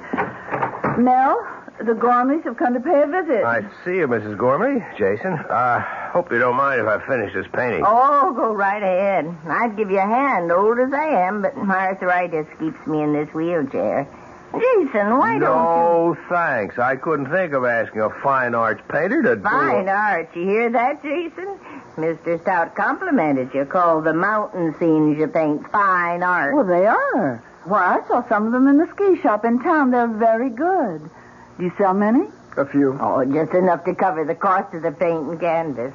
Mel, the Gormleys have come to pay a visit. I see you, Mrs. Gormley. Jason. Uh, hope you don't mind if I finish this painting. Oh, go right ahead. I'd give you a hand, old as I am, but my arthritis keeps me in this wheelchair. Jason, why don't you? no, thanks. I couldn't think of asking a fine arts painter to you... Fine art. You hear that, Jason? Mr. Stout complimented you, called the mountain scenes you paint fine art. Well, they are. Why, I saw some of them in the ski shop in town. They're very good. Do you sell many? A few. Oh, just enough to cover the cost of the paint and canvas.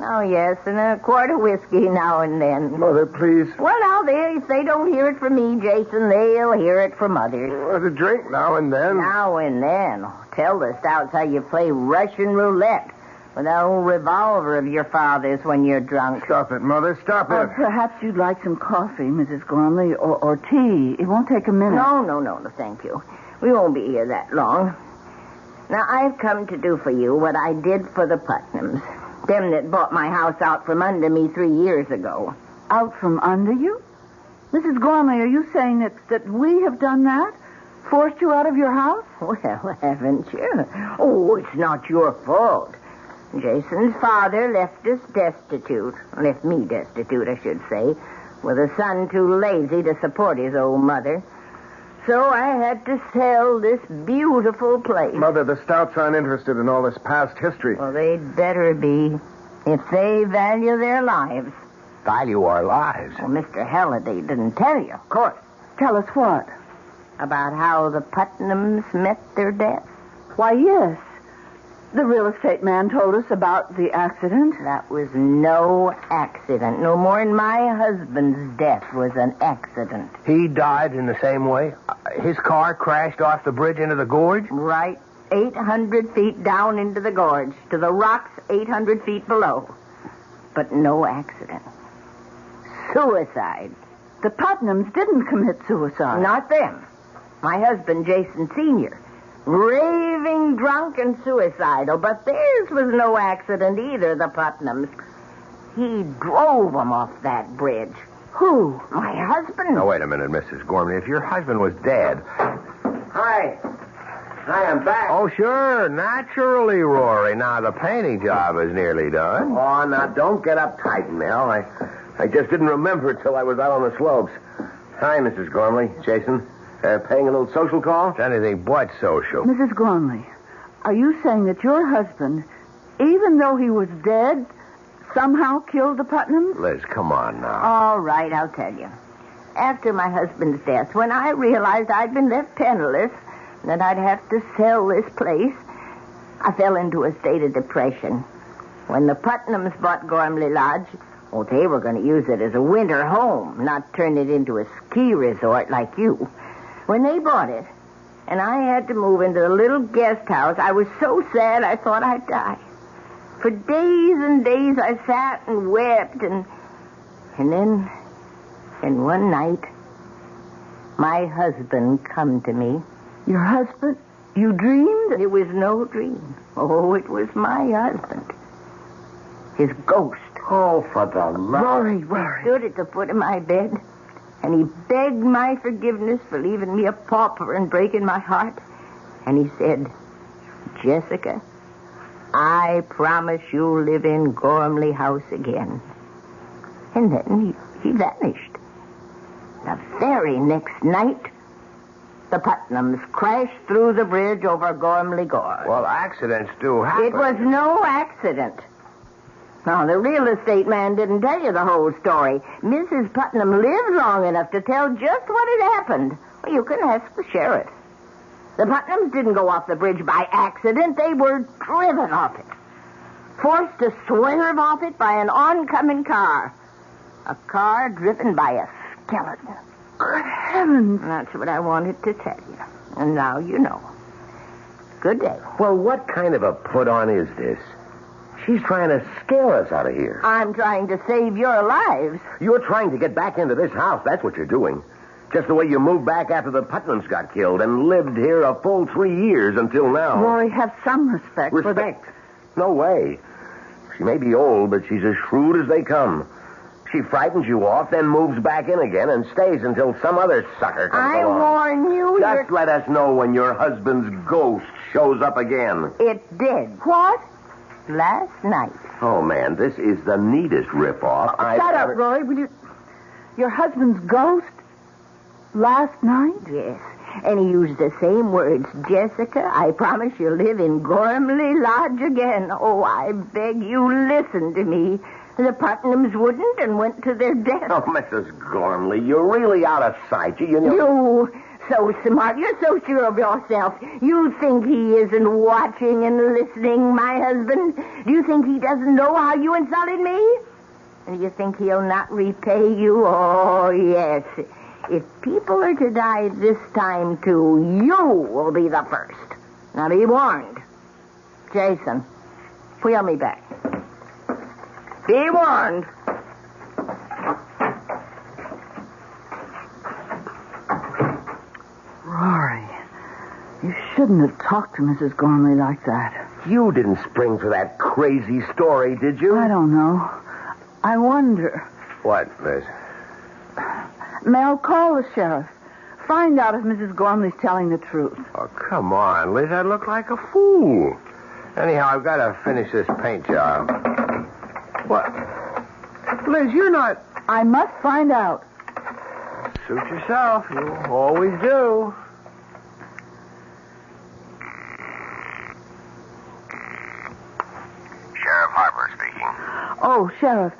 Oh, yes, and a quart of whiskey now and then. Mother, please. Well, now, they, if they don't hear it from me, Jason, they'll hear it from others. Well, a drink now and then. Now and then. Tell the stouts how you play Russian roulette with that old revolver of your father's when you're drunk. Stop it, Mother. Stop Or it. perhaps you'd like some coffee, Mrs. Gormley, or, or tea. It won't take a minute. No, no, no, no, thank you. We won't be here that long. Now, I've come to do for you what I did for the Putnams. Them that bought my house out from under me three years ago. Out from under you? Mrs. Gormley, are you saying that, that we have done that? Forced you out of your house? (laughs) Well, haven't you? Oh, it's not your fault. Jason's father left us destitute. Left me destitute, I should say. With a son too lazy to support his old mother. So I had to sell this beautiful place. Mother, the Stouts aren't interested in all this past history. Well, they'd better be. If they value their lives. Value our lives. Well, Mr. Halliday didn't tell you. Of course. Tell us what? About how the Putnams met their death. Why, yes. The real estate man told us about the accident. That was no accident. No more than my husband's death was an accident. He died in the same way. Uh, His car crashed off the bridge into the gorge. Right. 800 feet down into the gorge, to the rocks 800 feet below. But no accident. Suicide. The Putnams didn't commit suicide. Not them. My husband, Jason Sr. Raving drunk and suicidal, but theirs was no accident either, the Putnams. He drove them off that bridge. Who? My husband. Now, wait a minute, Mrs. Gormley. If your husband was dead. Hi. Hi, I'm back. Oh, sure. Naturally, Rory. Now, the painting job is nearly done. Oh, now don't get uptight, Mel. I, I just didn't remember it till I was out on the slopes. Hi, Mrs. Gormley. Jason. Uh, paying a little social call? It's anything but social. Mrs. Gormley, are you saying that your husband, even though he was dead, somehow killed the Putnams? Liz, come on now. All right, I'll tell you. After my husband's death, when I realized I'd been left penniless, and that I'd have to sell this place, I fell into a state of depression. When the Putnams bought Gormley Lodge, well, they were going to use it as a winter home, not turn it into a ski resort like you. When they bought it, and I had to move into the little guest house, I was so sad I thought I'd die. For days and days I sat and wept, and and then, and one night, my husband come to me. Your husband? You dreamed? It was no dream. Oh, it was my husband. His ghost. Oh, for the love. Rory, He Rory. stood at the foot of my bed, and he begged my forgiveness for leaving me a pauper and breaking my heart. And he said, Jessica, I promise you'll live in Gormley House again. And then he, he vanished. The very next night, the Putnams crashed through the bridge over Gormley Gorge. Well, accidents do happen. It was no accident. Now, the real estate man didn't tell you the whole story. Mrs. Putnam lived long enough to tell just what had happened. Well, you can ask the sheriff. The Putnams didn't go off the bridge by accident. They were driven off it. Forced to swerve off it by an oncoming car. A car driven by a skeleton. Good heavens. That's what I wanted to tell you. And now you know. Good day. Well, what kind of a put on is this? She's trying to scare us out of here. I'm trying to save your lives. You're trying to get back into this house. That's what you're doing. Just the way you moved back after the Putnams got killed and lived here a full three years until now. Rory, have some respect. Respect? No way. She may be old, but she's as shrewd as they come. She frightens you off, then moves back in again and stays until some other sucker comes I along. warn you, Just let us know when your husband's ghost shows up again. It did. What? Last night. Oh, man, this is the neatest ripoff oh, I've Shut up, ever... Rory. Will you... Your husband's ghost? Last night? Yes. And he used the same words. Jessica, I promise you'll live in Gormley Lodge again. Oh, I beg you, listen to me. The Putnams wouldn't and went to their death. Oh, Mrs. Gormley, you're really out of sight. You, you know... You, so smart. You're so sure of yourself. You think he isn't watching and listening, my husband? Do you think he doesn't know how you insulted me? And do you think he'll not repay you? Oh, yes. If people are to die this time, too, you will be the first. Now be warned. Jason, wheel me back. Be warned. Rory, you shouldn't have talked to Mrs. Gormley like that. You didn't spring for that crazy story, did you? I don't know. I wonder. What, Liz? Mel, call the sheriff. Find out if Mrs. Gormley's telling the truth. Oh, come on, Liz. I look like a fool. Anyhow, I've got to finish this paint job. What? Liz, you're not. I must find out. Suit yourself. You always do. Sheriff Harper speaking. Oh, Sheriff,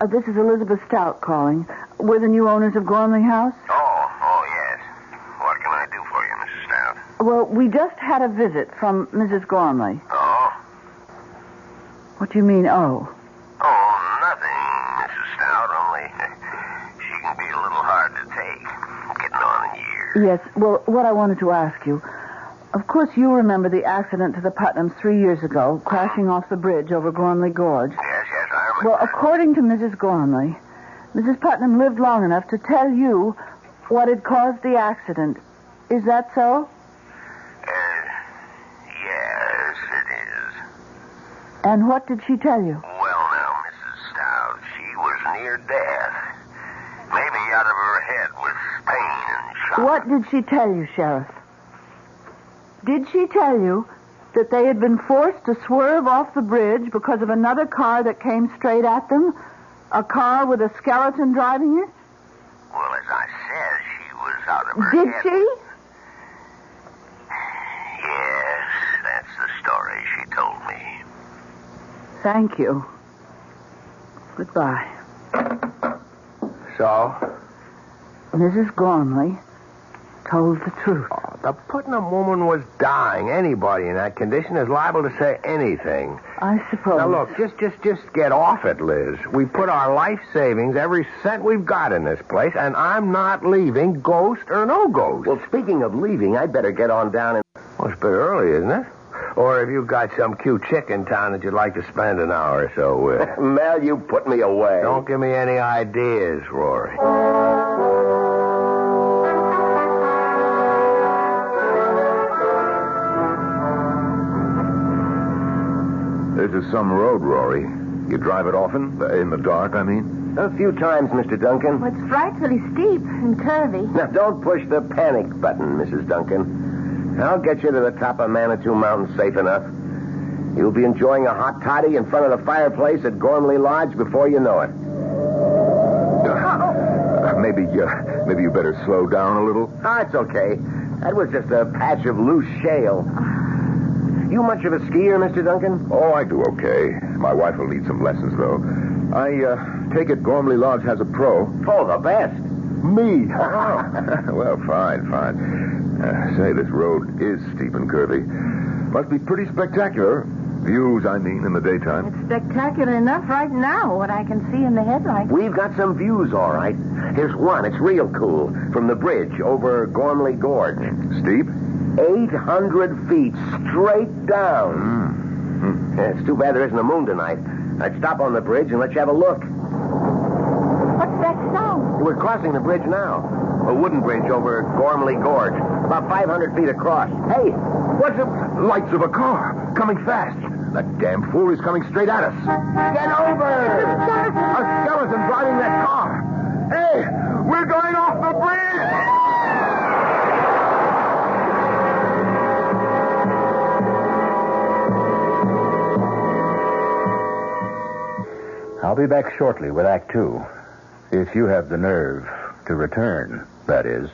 uh, this is Elizabeth Stout calling. We're the new owners of Gormley House. Oh, oh, yes. What can I do for you, Mrs. Stout? Well, we just had a visit from Mrs. Gormley. Oh? What do you mean, oh? Oh, nothing, Mrs. Stout, only (laughs) she can be a little hard to take. Getting on in years. Yes, well, what I wanted to ask you, Of course, you remember the accident to the Putnams three years ago, crashing off the bridge over Gormley Gorge. Yes, yes, I remember. Well, according to Mrs. Gormley, Mrs. Putnam lived long enough to tell you what had caused the accident. Is that so? Uh, yes, it is. And what did she tell you? Well, now, Mrs. Stout, she was near death. Maybe out of her head with pain and shock. What did she tell you, Sheriff? Did she tell you that they had been forced to swerve off the bridge because of another car that came straight at them? A car with a skeleton driving it? Well, as I said, she was out of her Did head. she? Yes, that's the story she told me. Thank you. Goodbye. So? Mrs. Gormley told the truth. The Putnam woman was dying. Anybody in that condition is liable to say anything. I suppose. Now look, just just just get off it, Liz. We put our life savings, every cent we've got in this place, and I'm not leaving, ghost or no ghost. Well, speaking of leaving, I'd better get on down and. Well, it's a bit early, isn't it? Or have you got some cute chick in town that you'd like to spend an hour or so with? (laughs) Mel, you put me away. Don't give me any ideas, Rory. This is some road, Rory. You drive it often? In the dark, I mean? A few times, Mr. Duncan. Well, it's frightfully steep and curvy. Now, don't push the panic button, Mrs. Duncan. I'll get you to the top of Manitou Mountain safe enough. You'll be enjoying a hot toddy in front of the fireplace at Gormley Lodge before you know it. Uh, (laughs) maybe, uh, maybe you better slow down a little. Ah, it's okay. That was just a patch of loose shale. You much of a skier, Mr. Duncan? Oh, I do okay. My wife will need some lessons, though. I uh, take it Gormley Lodge has a pro. Oh, the best. Me? (laughs) well, fine, fine. Uh, say, this road is steep and curvy. Must be pretty spectacular. Views, I mean, in the daytime. It's spectacular enough right now, what I can see in the headlights. We've got some views, all right. Here's one. It's real cool. From the bridge over Gormley Gorge. Steep? 800 feet straight down. Yeah, it's too bad there isn't a moon tonight. I'd stop on the bridge and let you have a look. What's that sound? We're crossing the bridge now. A wooden bridge over Gormley Gorge. About 500 feet across. Hey, what's the... Lights of a car coming fast. That damn fool is coming straight at us. Get over! A skeleton driving that car. Hey, we're going off the bridge! I'll be back shortly with Act Two. If you have the nerve to return, that is.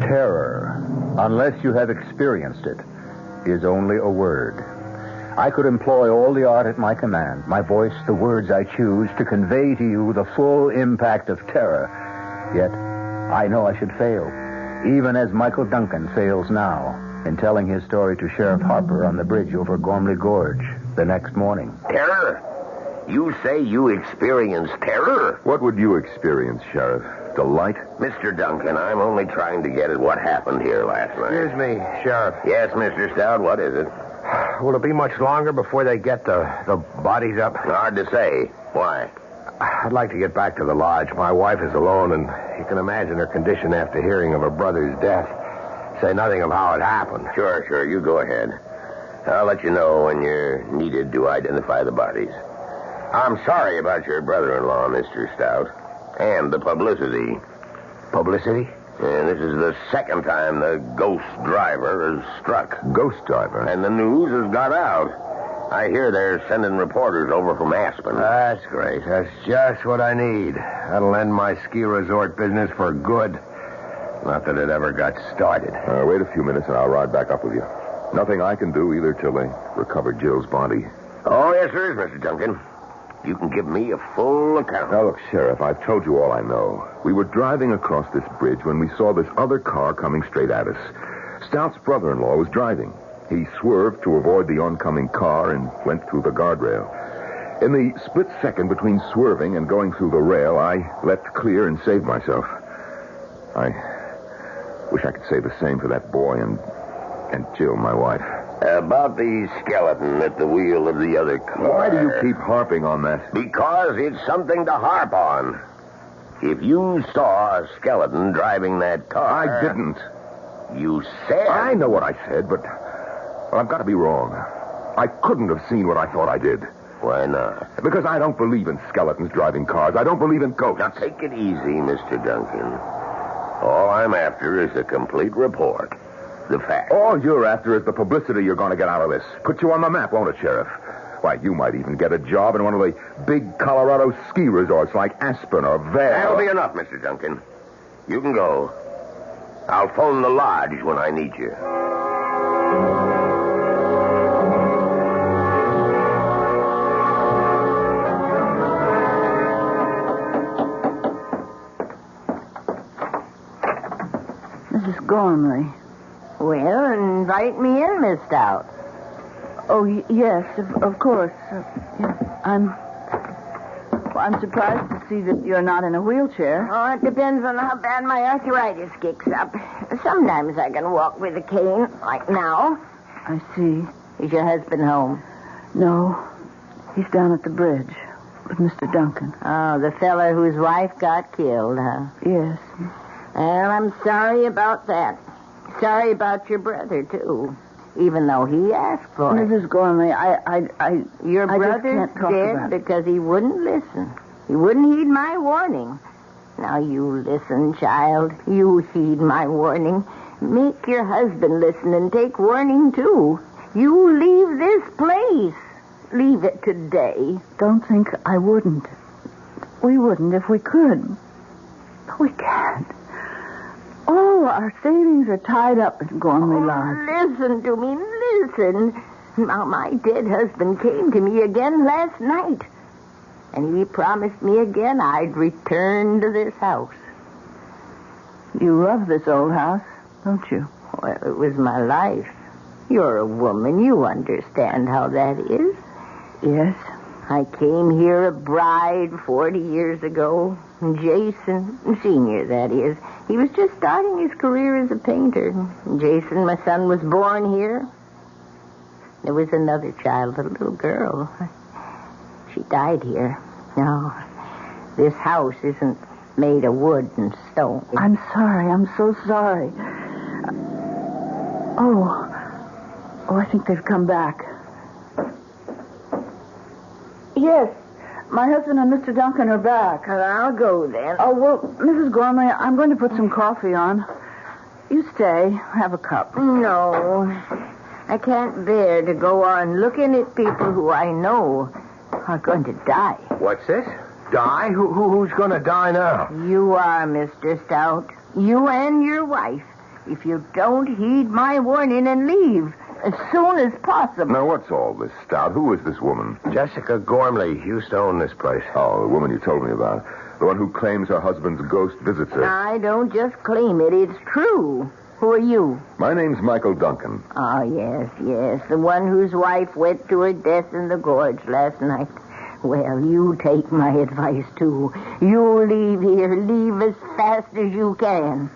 Terror, unless you have experienced it, is only a word. I could employ all the art at my command, my voice, the words I choose, to convey to you the full impact of terror. Yet, I know I should fail, even as Michael Duncan fails now in telling his story to Sheriff Harper on the bridge over Gormley Gorge the next morning. Terror? You say you experience terror? What would you experience, Sheriff? Delight? Mr. Duncan, I'm only trying to get at what happened here last night. Excuse me, Sheriff. Yes, Mr. Stout, what is it? Will it be much longer before they get the, the bodies up? Hard to say. Why? I'd like to get back to the lodge. My wife is alone, and you can imagine her condition after hearing of her brother's death. Say nothing of how it happened. Sure, sure. You go ahead. I'll let you know when you're needed to identify the bodies. I'm sorry about your brother-in-law, Mr. Stout, and the publicity. Publicity? And this is the second time the ghost driver has struck. Ghost driver? And the news has got out. I hear they're sending reporters over from Aspen. That's great. That's just what I need. That'll end my ski resort business for good. Not that it ever got started. Uh, wait a few minutes and I'll ride back up with you. Nothing I can do either till they recover Jill's body. Oh, yes, there is, Mr. Duncan. You can give me a full account. Now, look, Sheriff, I've told you all I know. We were driving across this bridge when we saw this other car coming straight at us. Stout's brother-in-law was driving. He swerved to avoid the oncoming car and went through the guardrail. In the split second between swerving and going through the rail, I leapt clear and saved myself. I wish I could say the same for that boy and and Jill, my wife. About the skeleton at the wheel of the other car. Why do you keep harping on that? Because it's something to harp on. If you saw a skeleton driving that car. I didn't. You said. I know what I said, but well, I've got to be wrong. I couldn't have seen what I thought I did. Why not? Because I don't believe in skeletons driving cars. I don't believe in ghosts. Now take it easy, Mr. Duncan. All I'm after is a complete report. The facts. All you're after is the publicity you're going to get out of this. Put you on the map, won't it, Sheriff? Why, you might even get a job in one of the big Colorado ski resorts like Aspen or Vail. That'll be enough, Mr. Duncan. You can go. I'll phone the lodge when I need you. Gormley. Well, invite me in, Miss Stout. Oh, y- yes, of, of course. Uh, yeah, I'm. Well, I'm surprised to see that you're not in a wheelchair. Oh, it depends on how bad my arthritis kicks up. Sometimes I can walk with a cane, like now. I see. Is your husband home? No, he's down at the bridge with Mr. Duncan. Oh, the feller whose wife got killed, huh? Yes. Well, I'm sorry about that. Sorry about your brother, too. Even though he asked for it. Mrs. Gormley, I, I, I, Your I just brother's dead because he wouldn't listen. He wouldn't heed my warning. Now you listen, child. You heed my warning. Make your husband listen and take warning, too. You leave this place. Leave it today. Don't think I wouldn't. We wouldn't if we could. But we can't. All our savings are tied up in Gormley oh, Lodge. Listen to me, listen. Now, my dead husband came to me again last night. And he promised me again I'd return to this house. You love this old house, don't you? Well, it was my life. You're a woman. You understand how that is. Yes. I came here a bride 40 years ago. Jason, Senior, that is. He was just starting his career as a painter. Jason, my son, was born here. There was another child, a little girl. She died here. No, this house isn't made of wood and stone. I'm sorry. I'm so sorry. Oh. Oh, I think they've come back. Yes. My husband and Mr. Duncan are back. Well, I'll go then. Oh, well, Mrs. Gormley, I'm going to put some coffee on. You stay. Have a cup. No. I can't bear to go on looking at people who I know are going to die. What's this? Die? Who, who, who's going to die now? You are, Mr. Stout. You and your wife. If you don't heed my warning and leave as soon as possible. Now, what's all this, Stout? Who is this woman? Jessica Gormley used to own this place. Oh, the woman you told me about. The one who claims her husband's ghost visits her. I don't just claim it. It's true. Who are you? My name's Michael Duncan. Oh, yes, yes. The one whose wife went to her death in the gorge last night. Well, you take my advice, too. You leave here. Leave as fast as you can.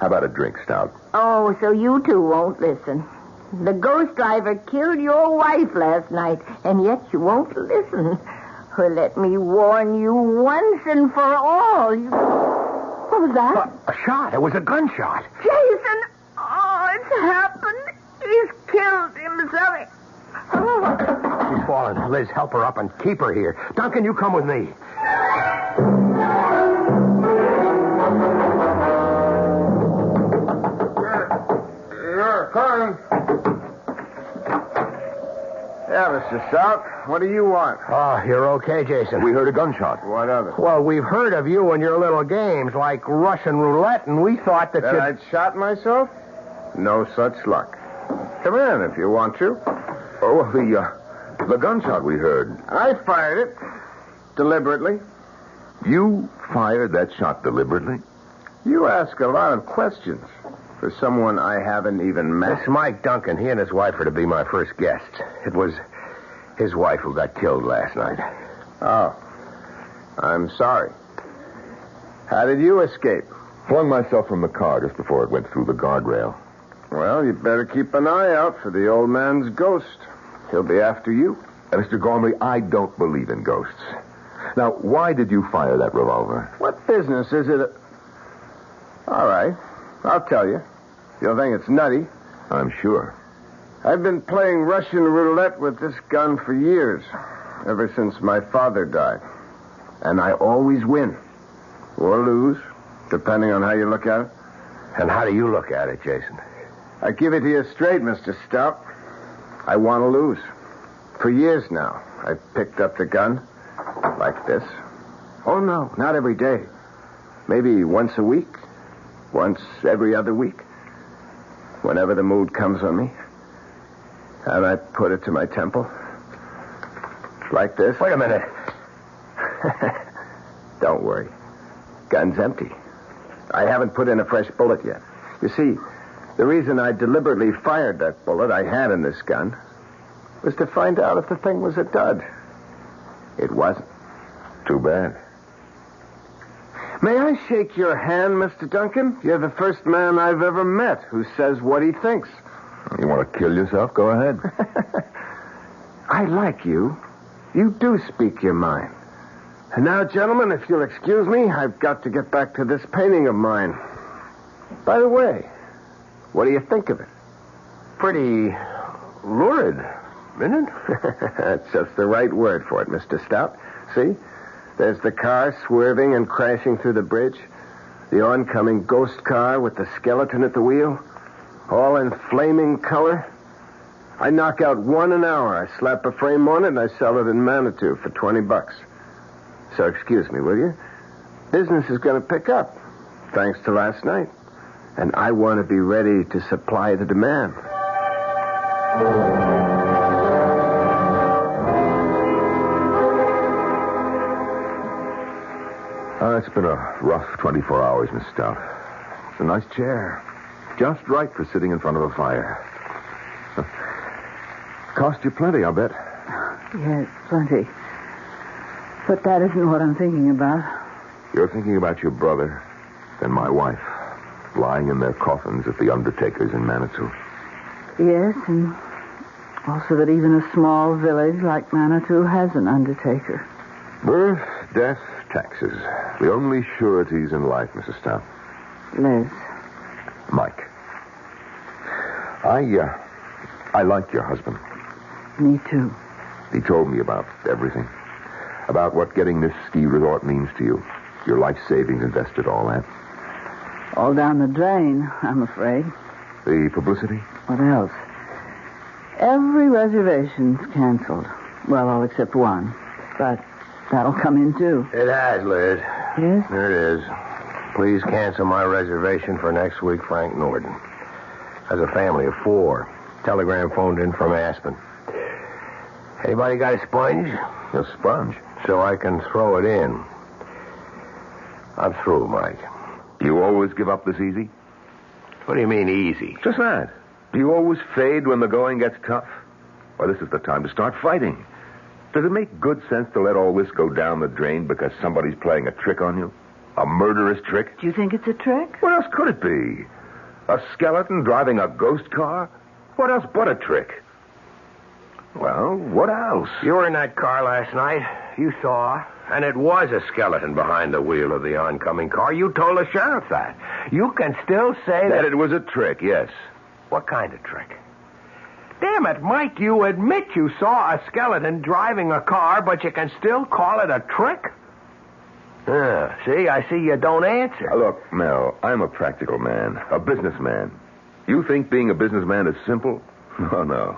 How about a drink, Stout? Oh, so you two won't listen. The ghost driver killed your wife last night, and yet you won't listen. Well, let me warn you once and for all. You... What was that? A shot. It was a gunshot. Jason! Oh, it's happened. He's killed himself. Oh. She's fallen. Liz, help her up and keep her here. Duncan, you come with me. Yeah, coming. Yeah, Mr. Stout, What do you want? Oh, you're okay, Jason. We heard a gunshot. What of it? Well, we've heard of you and your little games like Russian roulette, and we thought that, That you... I'd shot myself? No such luck. Come in if you want to. Oh, the, uh, the gunshot we heard. I fired it. Deliberately. You fired that shot deliberately? You ask a lot of questions for someone I haven't even met. This Mike Duncan, he and his wife are to be my first guests. It was, His wife who got killed last night. Oh. I'm sorry. How did you escape? Flung myself from the car just before it went through the guardrail. Well, you'd better keep an eye out for the old man's ghost. He'll be after you. Uh, Mr. Gormley, I don't believe in ghosts. Now, why did you fire that revolver? What business is it? All right. I'll tell you. You'll think it's nutty. I'm sure. I've been playing Russian roulette with this gun for years, ever since my father died. And I always win. Or lose, depending on how you look at it. And how do you look at it, Jason? I give it to you straight, Mr. Stout. I want to lose. For years now, I've picked up the gun like this. Oh, no, not every day. Maybe once a week, once every other week. Whenever the mood comes on me. And I put it to my temple. Like this. Wait a minute. (laughs) Don't worry. Gun's empty. I haven't put in a fresh bullet yet. You see, the reason I deliberately fired that bullet I had in this gun was to find out if the thing was a dud. It wasn't. Too bad. May I shake your hand, Mr. Duncan? You're the first man I've ever met who says what he thinks. You want to kill yourself? Go ahead. (laughs) I like you. You do speak your mind. And now, gentlemen, if you'll excuse me, I've got to get back to this painting of mine. By the way, what do you think of it? Pretty lurid, isn't it? (laughs) That's just the right word for it, Mr. Stout. See? There's the car swerving and crashing through the bridge. The oncoming ghost car with the skeleton at the wheel. All in flaming color. I knock out one an hour. I slap a frame on it and I sell it in Manitou for 20 bucks. So excuse me, will you? Business is going to pick up, thanks to last night. And I want to be ready to supply the demand. It's been a rough 24 hours, Miss Stout. It's a nice chair. Just right for sitting in front of a fire. (laughs) Cost you plenty, I'll bet. Yes, plenty. But that isn't what I'm thinking about. You're thinking about your brother and my wife lying in their coffins at the undertaker's in Manitou. Yes, and also that even a small village like Manitou has an undertaker. Birth, death, taxes. The only sureties in life, Mrs. Stout. Liz. Mike. I, uh, I like your husband. Me too. He told me about everything. About what getting this ski resort means to you. Your life savings invested, all that. All down the drain, I'm afraid. The publicity? What else? Every reservation's canceled. Well, all except one. But that'll come in too. It has, Liz. Yes? There it is. Please cancel my reservation for next week, Frank Norton. Has a family of four. Telegram phoned in from Aspen. Anybody got a sponge? A sponge? So I can throw it in. I'm through, Mike. You always give up this easy? What do you mean easy? Just that. Do you always fade when the going gets tough? Well, this is the time to start fighting. Does it make good sense to let all this go down the drain because somebody's playing a trick on you? A murderous trick? Do you think it's a trick? What else could it be? A skeleton driving a ghost car? What else but a trick? Well, what else? You were in that car last night. You saw. And it was a skeleton behind the wheel of the oncoming car. You told the sheriff that. You can still say that. That it was a trick, yes. What kind of trick? Damn it, Mike, you admit you saw a skeleton driving a car, but you can still call it a trick? Yeah, see, I see you don't answer. Look, Mel, I'm a practical man, a businessman. You think being a businessman is simple? (laughs) Oh, no.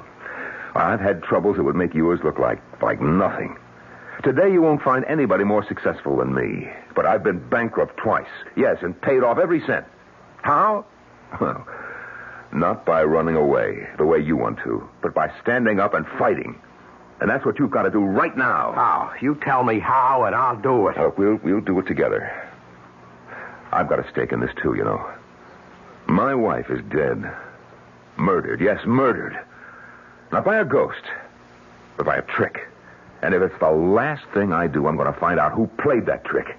I've had troubles that would make yours look like like nothing. Today you won't find anybody more successful than me. But I've been bankrupt twice. Yes, and paid off every cent. How? (laughs) Well, not by running away the way you want to, but by standing up and fighting. And that's what you've got to do right now. How? You tell me how, and I'll do it. Look, we'll we'll do it together. I've got a stake in this too, you know. My wife is dead. Murdered, yes, murdered. Not by a ghost, but by a trick. And if it's the last thing I do, I'm going to find out who played that trick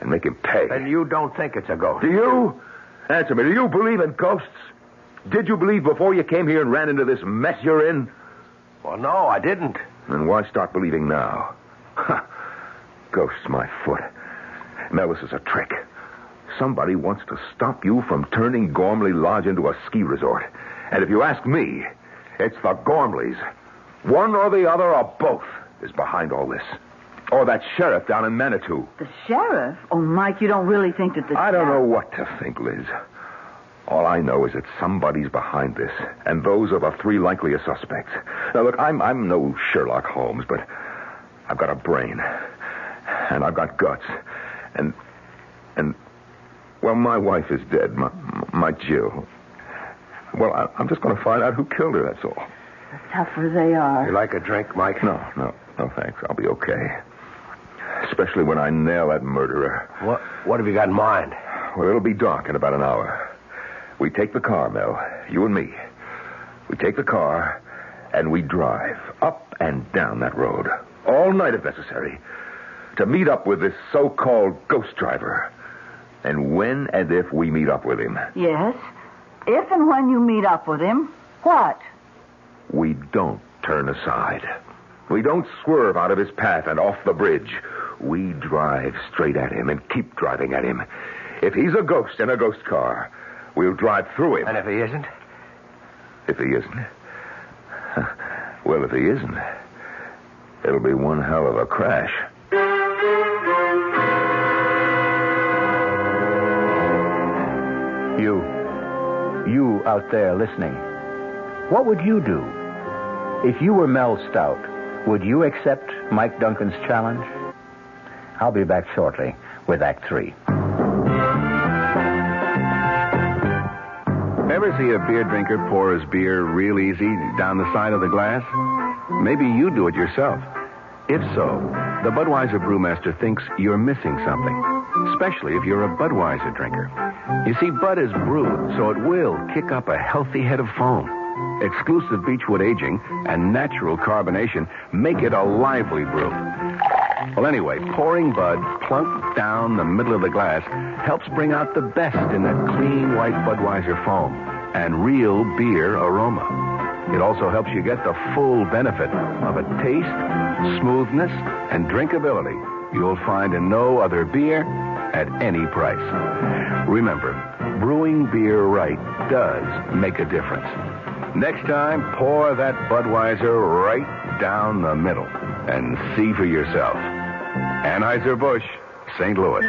and make him pay. And you don't think it's a ghost? Do you? Answer me. Do you believe in ghosts? Did you believe before you came here and ran into this mess you're in? Well, no, I didn't. Then why start believing now? Ha! Ghosts, my foot. Now, this is a trick. Somebody wants to stop you from turning Gormley Lodge into a ski resort. And if you ask me, it's the Gormleys. One or the other or both is behind all this. Or that sheriff down in Manitou. The sheriff? Oh, Mike, you don't really think that the I don't know what to think, Liz. All I know is that somebody's behind this, and those are the three likeliest suspects. Now, look, I'm I'm no Sherlock Holmes, but I've got a brain, and I've got guts, and and well, my wife is dead, my my Jill. Well, I, I'm just going to find out who killed her. That's all. The tougher they are. You like a drink, Mike? No, no, no, thanks. I'll be okay. Especially when I nail that murderer. What What have you got in mind? Well, it'll be dark in about an hour. We take the car, Mel. You and me. We take the car and we drive up and down that road. All night if necessary. To meet up with this so-called ghost driver. And when and if we meet up with him, Yes. If and when you meet up with him, what? we don't turn aside. We don't swerve out of his path and off the bridge. We drive straight at him and keep driving at him. If he's a ghost in a ghost car, we'll drive through him. And if he isn't? If he isn't? (laughs) Well, if he isn't, it'll be one hell of a crash. You, you out there listening, what would you do? If you were Mel Stout, would you accept Mike Duncan's challenge? I'll be back shortly with Act Three. Ever see a beer drinker pour his beer real easy down the side of the glass? Maybe you do it yourself. If so, the Budweiser Brewmaster thinks you're missing something, especially if you're a Budweiser drinker. You see, Bud is brewed, so it will kick up a healthy head of foam. Exclusive beechwood aging and natural carbonation make it a lively brew. Well, anyway, pouring Bud plunk down the middle of the glass helps bring out the best in that clean white Budweiser foam and real beer aroma. It also helps you get the full benefit of a taste, smoothness, and drinkability you'll find in no other beer at any price. Remember, brewing beer right does make a difference. Next time, pour that Budweiser right down the middle and see for yourself. Anheuser-Busch, St. Louis.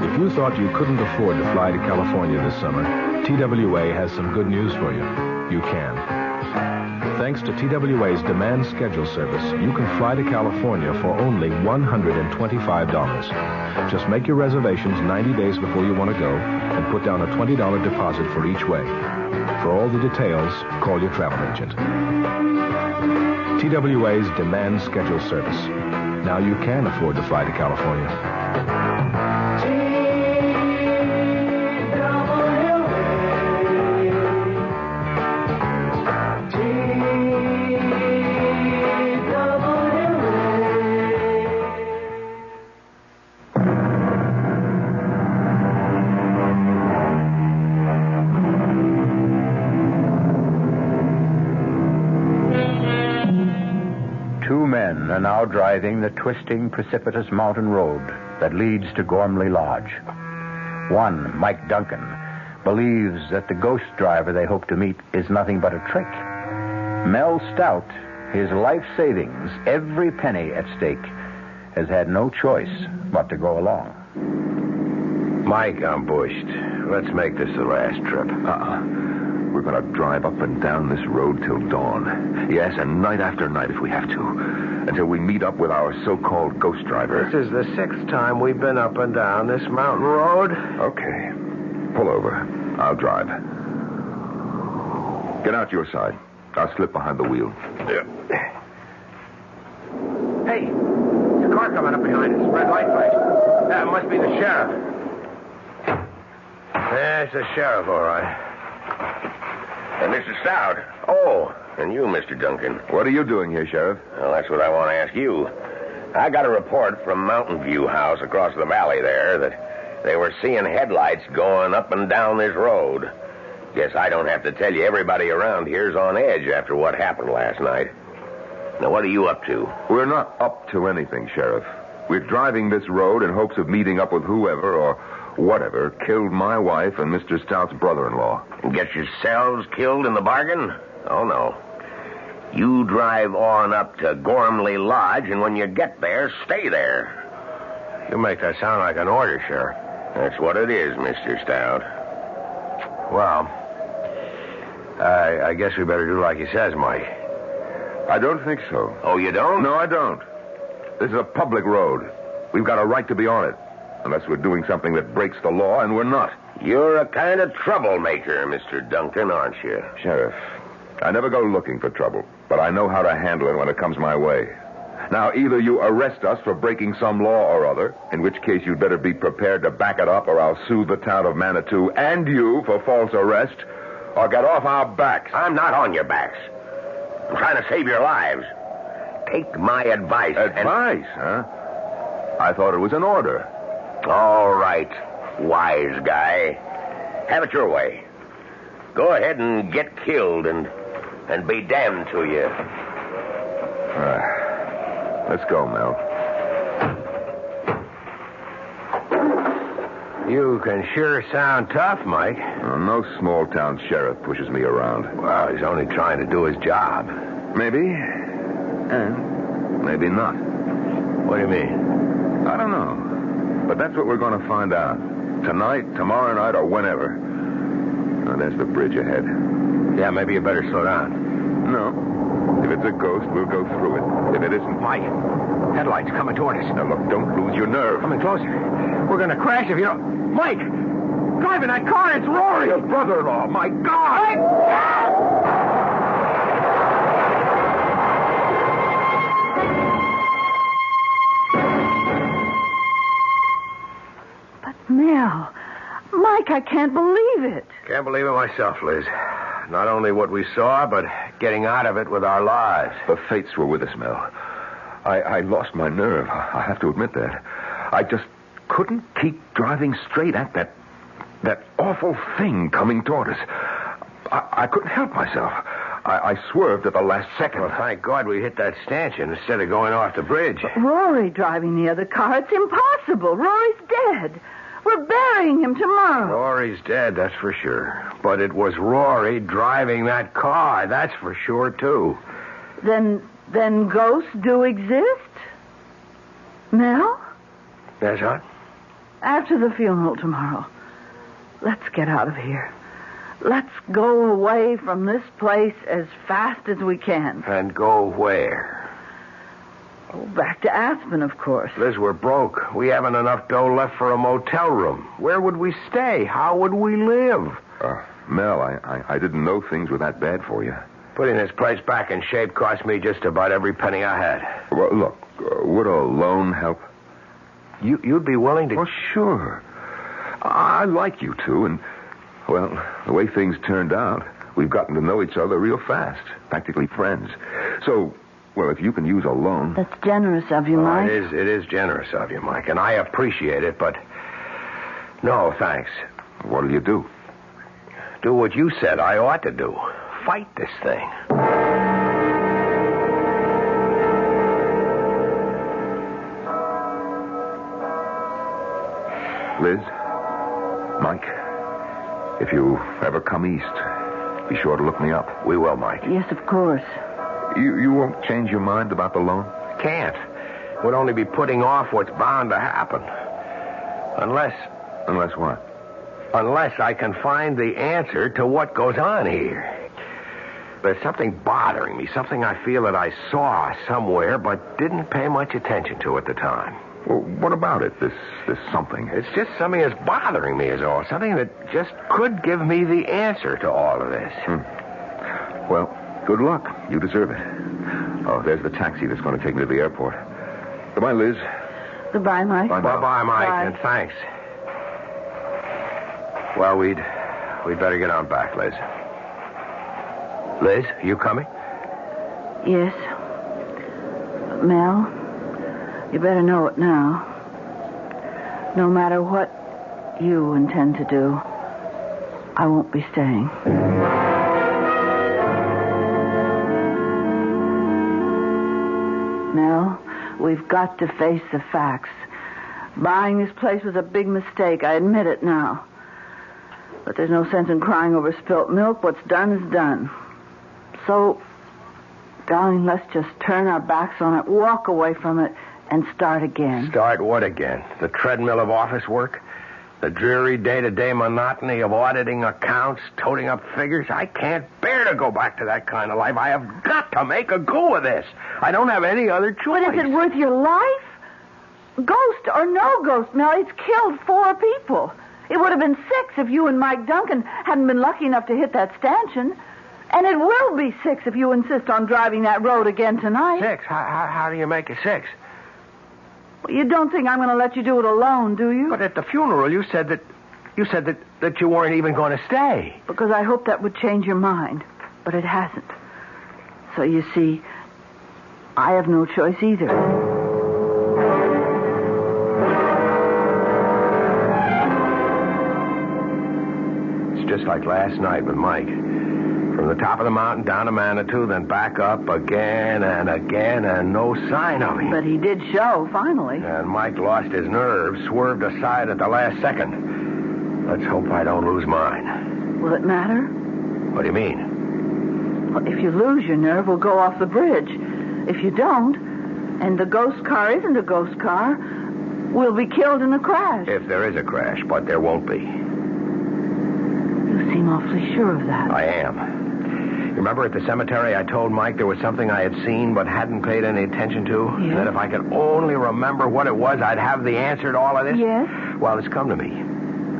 If you thought you couldn't afford to fly to California this summer, TWA has some good news for you. You can. Thanks to TWA's demand schedule service, you can fly to California for only $125. Just make your reservations 90 days before you want to go and put down a $20 deposit for each way. For all the details, call your travel agent. TWA's demand schedule service. Now you can afford to fly to California. Driving the twisting, precipitous mountain road that leads to Gormley Lodge. One, Mike Duncan, believes that the ghost driver they hope to meet is nothing but a trick. Mel Stout, his life savings, every penny at stake, has had no choice but to go along. Mike, I'm bushed. Let's make this the last trip. Uh-uh. We're going to drive up and down this road till dawn. Yes, and night after night if we have to. Until we meet up with our so-called ghost driver. This is the sixth time we've been up and down this mountain road. Okay. Pull over. I'll drive. Get out your side. I'll slip behind the wheel. Yeah. Hey, there's a car coming up behind us. Red light flash. That must be the sheriff. Yeah, it's the sheriff, all right. And Mr. Stout. Oh, and you, Mr. Duncan. What are you doing here, Sheriff? Well, that's what I want to ask you. I got a report from Mountain View House across the valley there that they were seeing headlights going up and down this road. Guess I don't have to tell you everybody around here's on edge after what happened last night. Now, what are you up to? We're not up to anything, Sheriff. We're driving this road in hopes of meeting up with whoever or whatever killed my wife and Mr. Stout's brother-in-law. And get yourselves killed in the bargain? Oh, no. You drive on up to Gormley Lodge, and when you get there, stay there. You make that sound like an order, Sheriff. That's what it is, Mr. Stout. Well, I, I guess we better do like he says, Mike. I don't think so. Oh, you don't? No, I don't. This is a public road. We've got a right to be on it. Unless we're doing something that breaks the law, and we're not. You're a kind of troublemaker, Mr. Duncan, aren't you? Sheriff, I never go looking for trouble, but I know how to handle it when it comes my way. Now, either you arrest us for breaking some law or other, in which case you'd better be prepared to back it up, or I'll sue the town of Manitou and you for false arrest, or get off our backs. I'm not on your backs. I'm trying to save your lives. Take my advice. Advice, huh? I thought it was an order. All right, wise guy. Have it your way. Go ahead and get killed and and be damned to you. All right. Let's go, Mel. You can sure sound tough, Mike. Oh, no small town sheriff pushes me around. Well, he's only trying to do his job. Maybe. And maybe not. What do you mean? I don't know. But that's what we're going to find out. Tonight, tomorrow night, or whenever. Now, there's the bridge ahead. Yeah, maybe you better slow down. No. If it's a ghost, we'll go through it. If it isn't. Mike, headlights coming toward us. Now, look, don't lose your nerve. Coming closer. We're going to crash if you don't. Mike! Driving that car, it's Rory! Your brother in law, my God! Mike! But, Mel, Mike, I can't believe it. Can't believe it myself, Liz. Not only what we saw, but getting out of it with our lives. The fates were with us, Mel. I, I lost my nerve. I have to admit that. I just couldn't keep driving straight at that that awful thing coming toward us. I, I couldn't help myself. I, I swerved at the last second. Well, thank God we hit that stanchion instead of going off the bridge. Rory driving the other car. It's impossible. Rory's dead. We're burying him tomorrow. Rory's dead, that's for sure. But it was Rory driving that car, that's for sure, too. Then, then ghosts do exist? Mel? Yes, huh? After the funeral tomorrow, let's get out of here. Let's go away from this place as fast as we can. And go where? Oh, back to Aspen, of course. Liz, we're broke. We haven't enough dough left for a motel room. Where would we stay? How would we live? Uh, Mel, I, I, I didn't know things were that bad for you. Putting this place back in shape cost me just about every penny I had. Well, look, uh, would a loan help? You, you'd be willing to... Oh, sure. I like you two, and, well, the way things turned out, we've gotten to know each other real fast. Practically friends. So, well, if you can use a loan. That's generous of you, Well, Mike. it is, it is generous of you, Mike, and I appreciate it, but no, thanks. What'll you do? Do what you said I ought to do. Fight this thing. Liz, Mike, if you ever come east, be sure to look me up. We will, Mike. Yes, of course. You, you won't change your mind about the loan? Can't. Would only be putting off what's bound to happen. Unless. Unless what? Unless I can find the answer to what goes on here. There's something bothering me, something I feel that I saw somewhere but didn't pay much attention to at the time. Well, what about it, this, this something? It's just something that's bothering me, is all. Something that just could give me the answer to all of this. Hmm. Well, good luck. You deserve it. Oh, there's the taxi that's going to take me to the airport. Goodbye, Liz. Goodbye, Mike. Bye, Mel. Bye-bye, Mike, Bye. and thanks. Well, we'd we'd better get on back, Liz. Liz, you coming? Yes. Mel, you better know it now. No matter what you intend to do, I won't be staying. Mel, we've got to face the facts. Buying this place was a big mistake. I admit it now. But there's no sense in crying over spilt milk. What's done is done. So, darling, let's just turn our backs on it, walk away from it, and start again. Start what again? The treadmill of office work? The dreary day-to-day monotony of auditing accounts, toting up figures? I can't bear to go back to that kind of life. I have got to make a go of this. I don't have any other choice. But is it worth your life? Ghost or no ghost, Mel, it's killed four people. It would have been six if you and Mike Duncan hadn't been lucky enough to hit that stanchion. And it will be six if you insist on driving that road again tonight. Six? How, how, how do you make it six? You don't think I'm going to let you do it alone, do you? But at the funeral, you said that you said that, that you weren't even going to stay. Because I hoped that would change your mind. But it hasn't. So you see, I have no choice either. It's just like last night with Mike. From the top of the mountain down to Manitou, then back up again and again, and no sign of him. But he did show, finally. And Mike lost his nerve, swerved aside at the last second. Let's hope I don't lose mine. Will it matter? What do you mean? Well, if you lose your nerve, we'll go off the bridge. If you don't, and the ghost car isn't a ghost car, we'll be killed in a crash. If there is a crash, but there won't be. You seem awfully sure of that. I am. Remember at the cemetery I told Mike there was something I had seen but hadn't paid any attention to? Yes. That if I could only remember what it was, I'd have the answer to all of this? Yes? Well, it's come to me.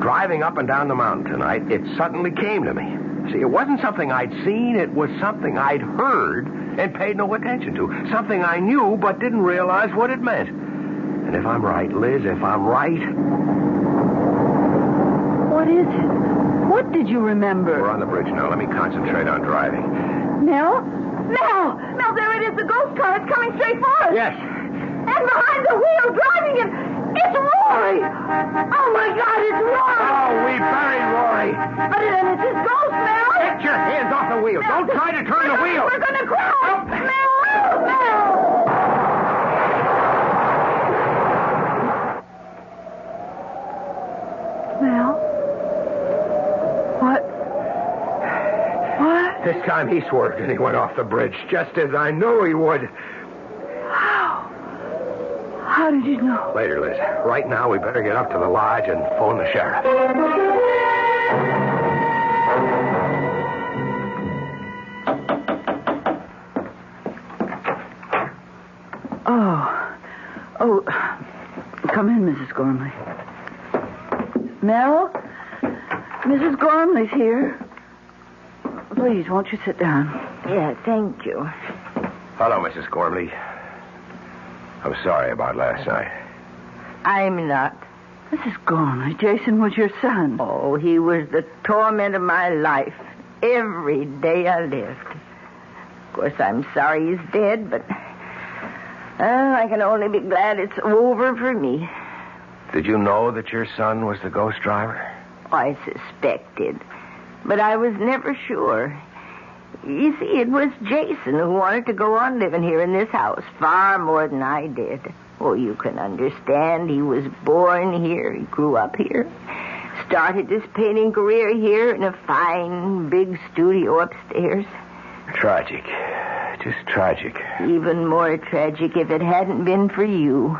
Driving up and down the mountain tonight, it suddenly came to me. See, it wasn't something I'd seen, it was something I'd heard and paid no attention to. Something I knew but didn't realize what it meant. And if I'm right, Liz, if I'm right, What is it? What did you remember? we're on the bridge now. Let me concentrate on driving. Mel? Mel! Mel, there it is, the ghost car. It's coming straight for us. Yes. And behind the wheel, driving it, it's Rory! Oh, my God, it's Rory! Oh, we buried Rory. But it, and it's his ghost, Mel! Get your hands off the wheel. Don't try to turn the wheel. We're gonna crash! Mel! Mel! Mel? What? What? This time he swerved and he went off the bridge, just as I knew he would. How? How did you know? Later, Liz. Right now, we better get up to the lodge and phone the sheriff. Oh. Oh. Come in, Mrs. Gormley. Mel? Mrs. Gormley's here. Please, won't you sit down? Yeah, thank you. Hello, Mrs. Gormley. I'm sorry about last night. I'm not. Mrs. Gormley, Jason was your son. Oh, he was the torment of my life. Every day I lived. Of course, I'm sorry he's dead, but uh, I can only be glad it's over for me. Did you know that your son was the ghost driver? I suspected, but I was never sure. You see, it was Jason who wanted to go on living here in this house far more than I did. Oh, you can understand. He was born here. He grew up here. Started his painting career here in a fine, big studio upstairs. Tragic. Just tragic. Even more tragic if it hadn't been for you.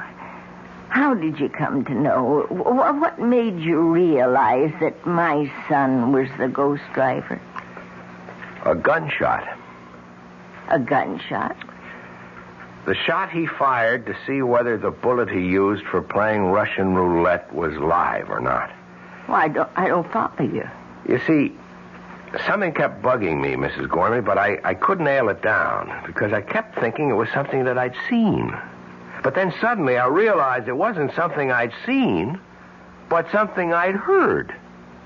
How did you come to know? What made you realize that my son was the ghost driver? A gunshot. A gunshot? The shot he fired to see whether the bullet he used for playing Russian roulette was live or not. Well, I don't, I don't follow you. You see, Something kept bugging me, Mrs. Gormley, but I, I couldn't nail it down because I kept thinking it was something that I'd seen. But then suddenly I realized it wasn't something I'd seen, but something I'd heard.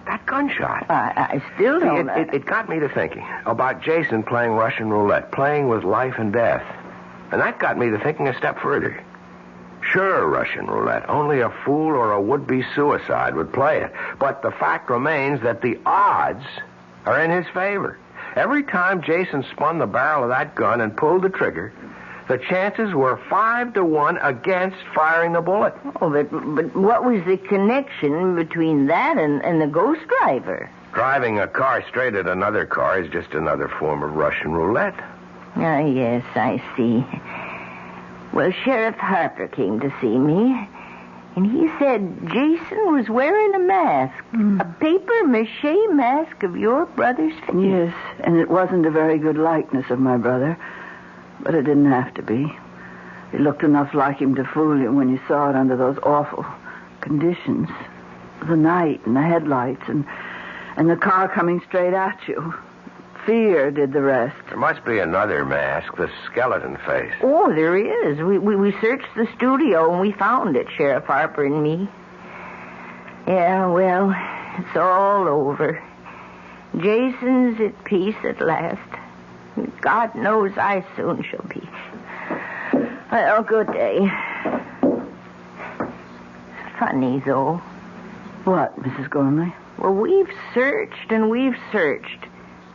That gunshot. I, I still See, don't. it, it, it got me to thinking about Jason playing Russian roulette, playing with life and death. And that got me to thinking a step further. Sure, Russian roulette. Only a fool or a would-be suicide would play it. But the fact remains that the odds are in his favor. Every time Jason spun the barrel of that gun and pulled the trigger, the chances were five to one against firing the bullet. Oh, but, but what was the connection between that and, and the ghost driver? Driving a car straight at another car is just another form of Russian roulette. Ah, yes, I see. Well, Sheriff Harper came to see me, and he said Jason was wearing a mask. A paper mache mask of your brother's face. Yes, and it wasn't a very good likeness of my brother. But it didn't have to be. It looked enough like him to fool you when you saw it under those awful conditions. The night and the headlights and and the car coming straight at you. Fear did the rest. There must be another mask, the skeleton face. Oh, there is. We, we, we searched the studio and we found it, Sheriff Harper and me. Yeah, well, it's all over. Jason's at peace at last. God knows I soon shall be. Well, good day. Funny, though. What, Mrs. Gormley? Well, we've searched and we've searched,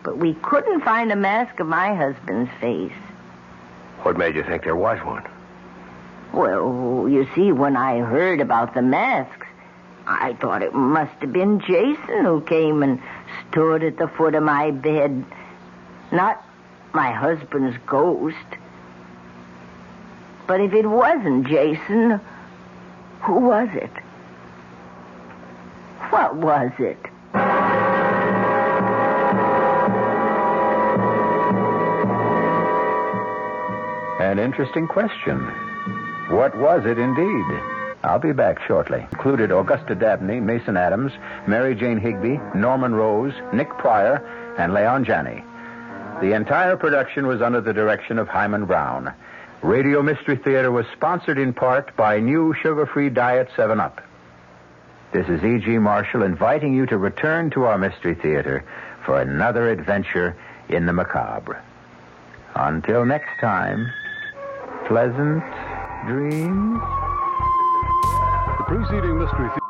but we couldn't find a mask of my husband's face. What made you think there was one? Well, you see, when I heard about the masks, I thought it must have been Jason who came and stood at the foot of my bed. Not my husband's ghost. But if it wasn't Jason, who was it? What was it? An interesting question. What was it indeed? I'll be back shortly. Included Augusta Dabney, Mason Adams, Mary Jane Higby, Norman Rose, Nick Pryor, and Leon Janney. The entire production was under the direction of Himan Brown. Radio Mystery Theater was sponsored in part by new sugar-free diet 7-Up. This is E.G. Marshall inviting you to return to our Mystery Theater for another adventure in the macabre. Until next time, pleasant dreams. The preceding Mystery Theater.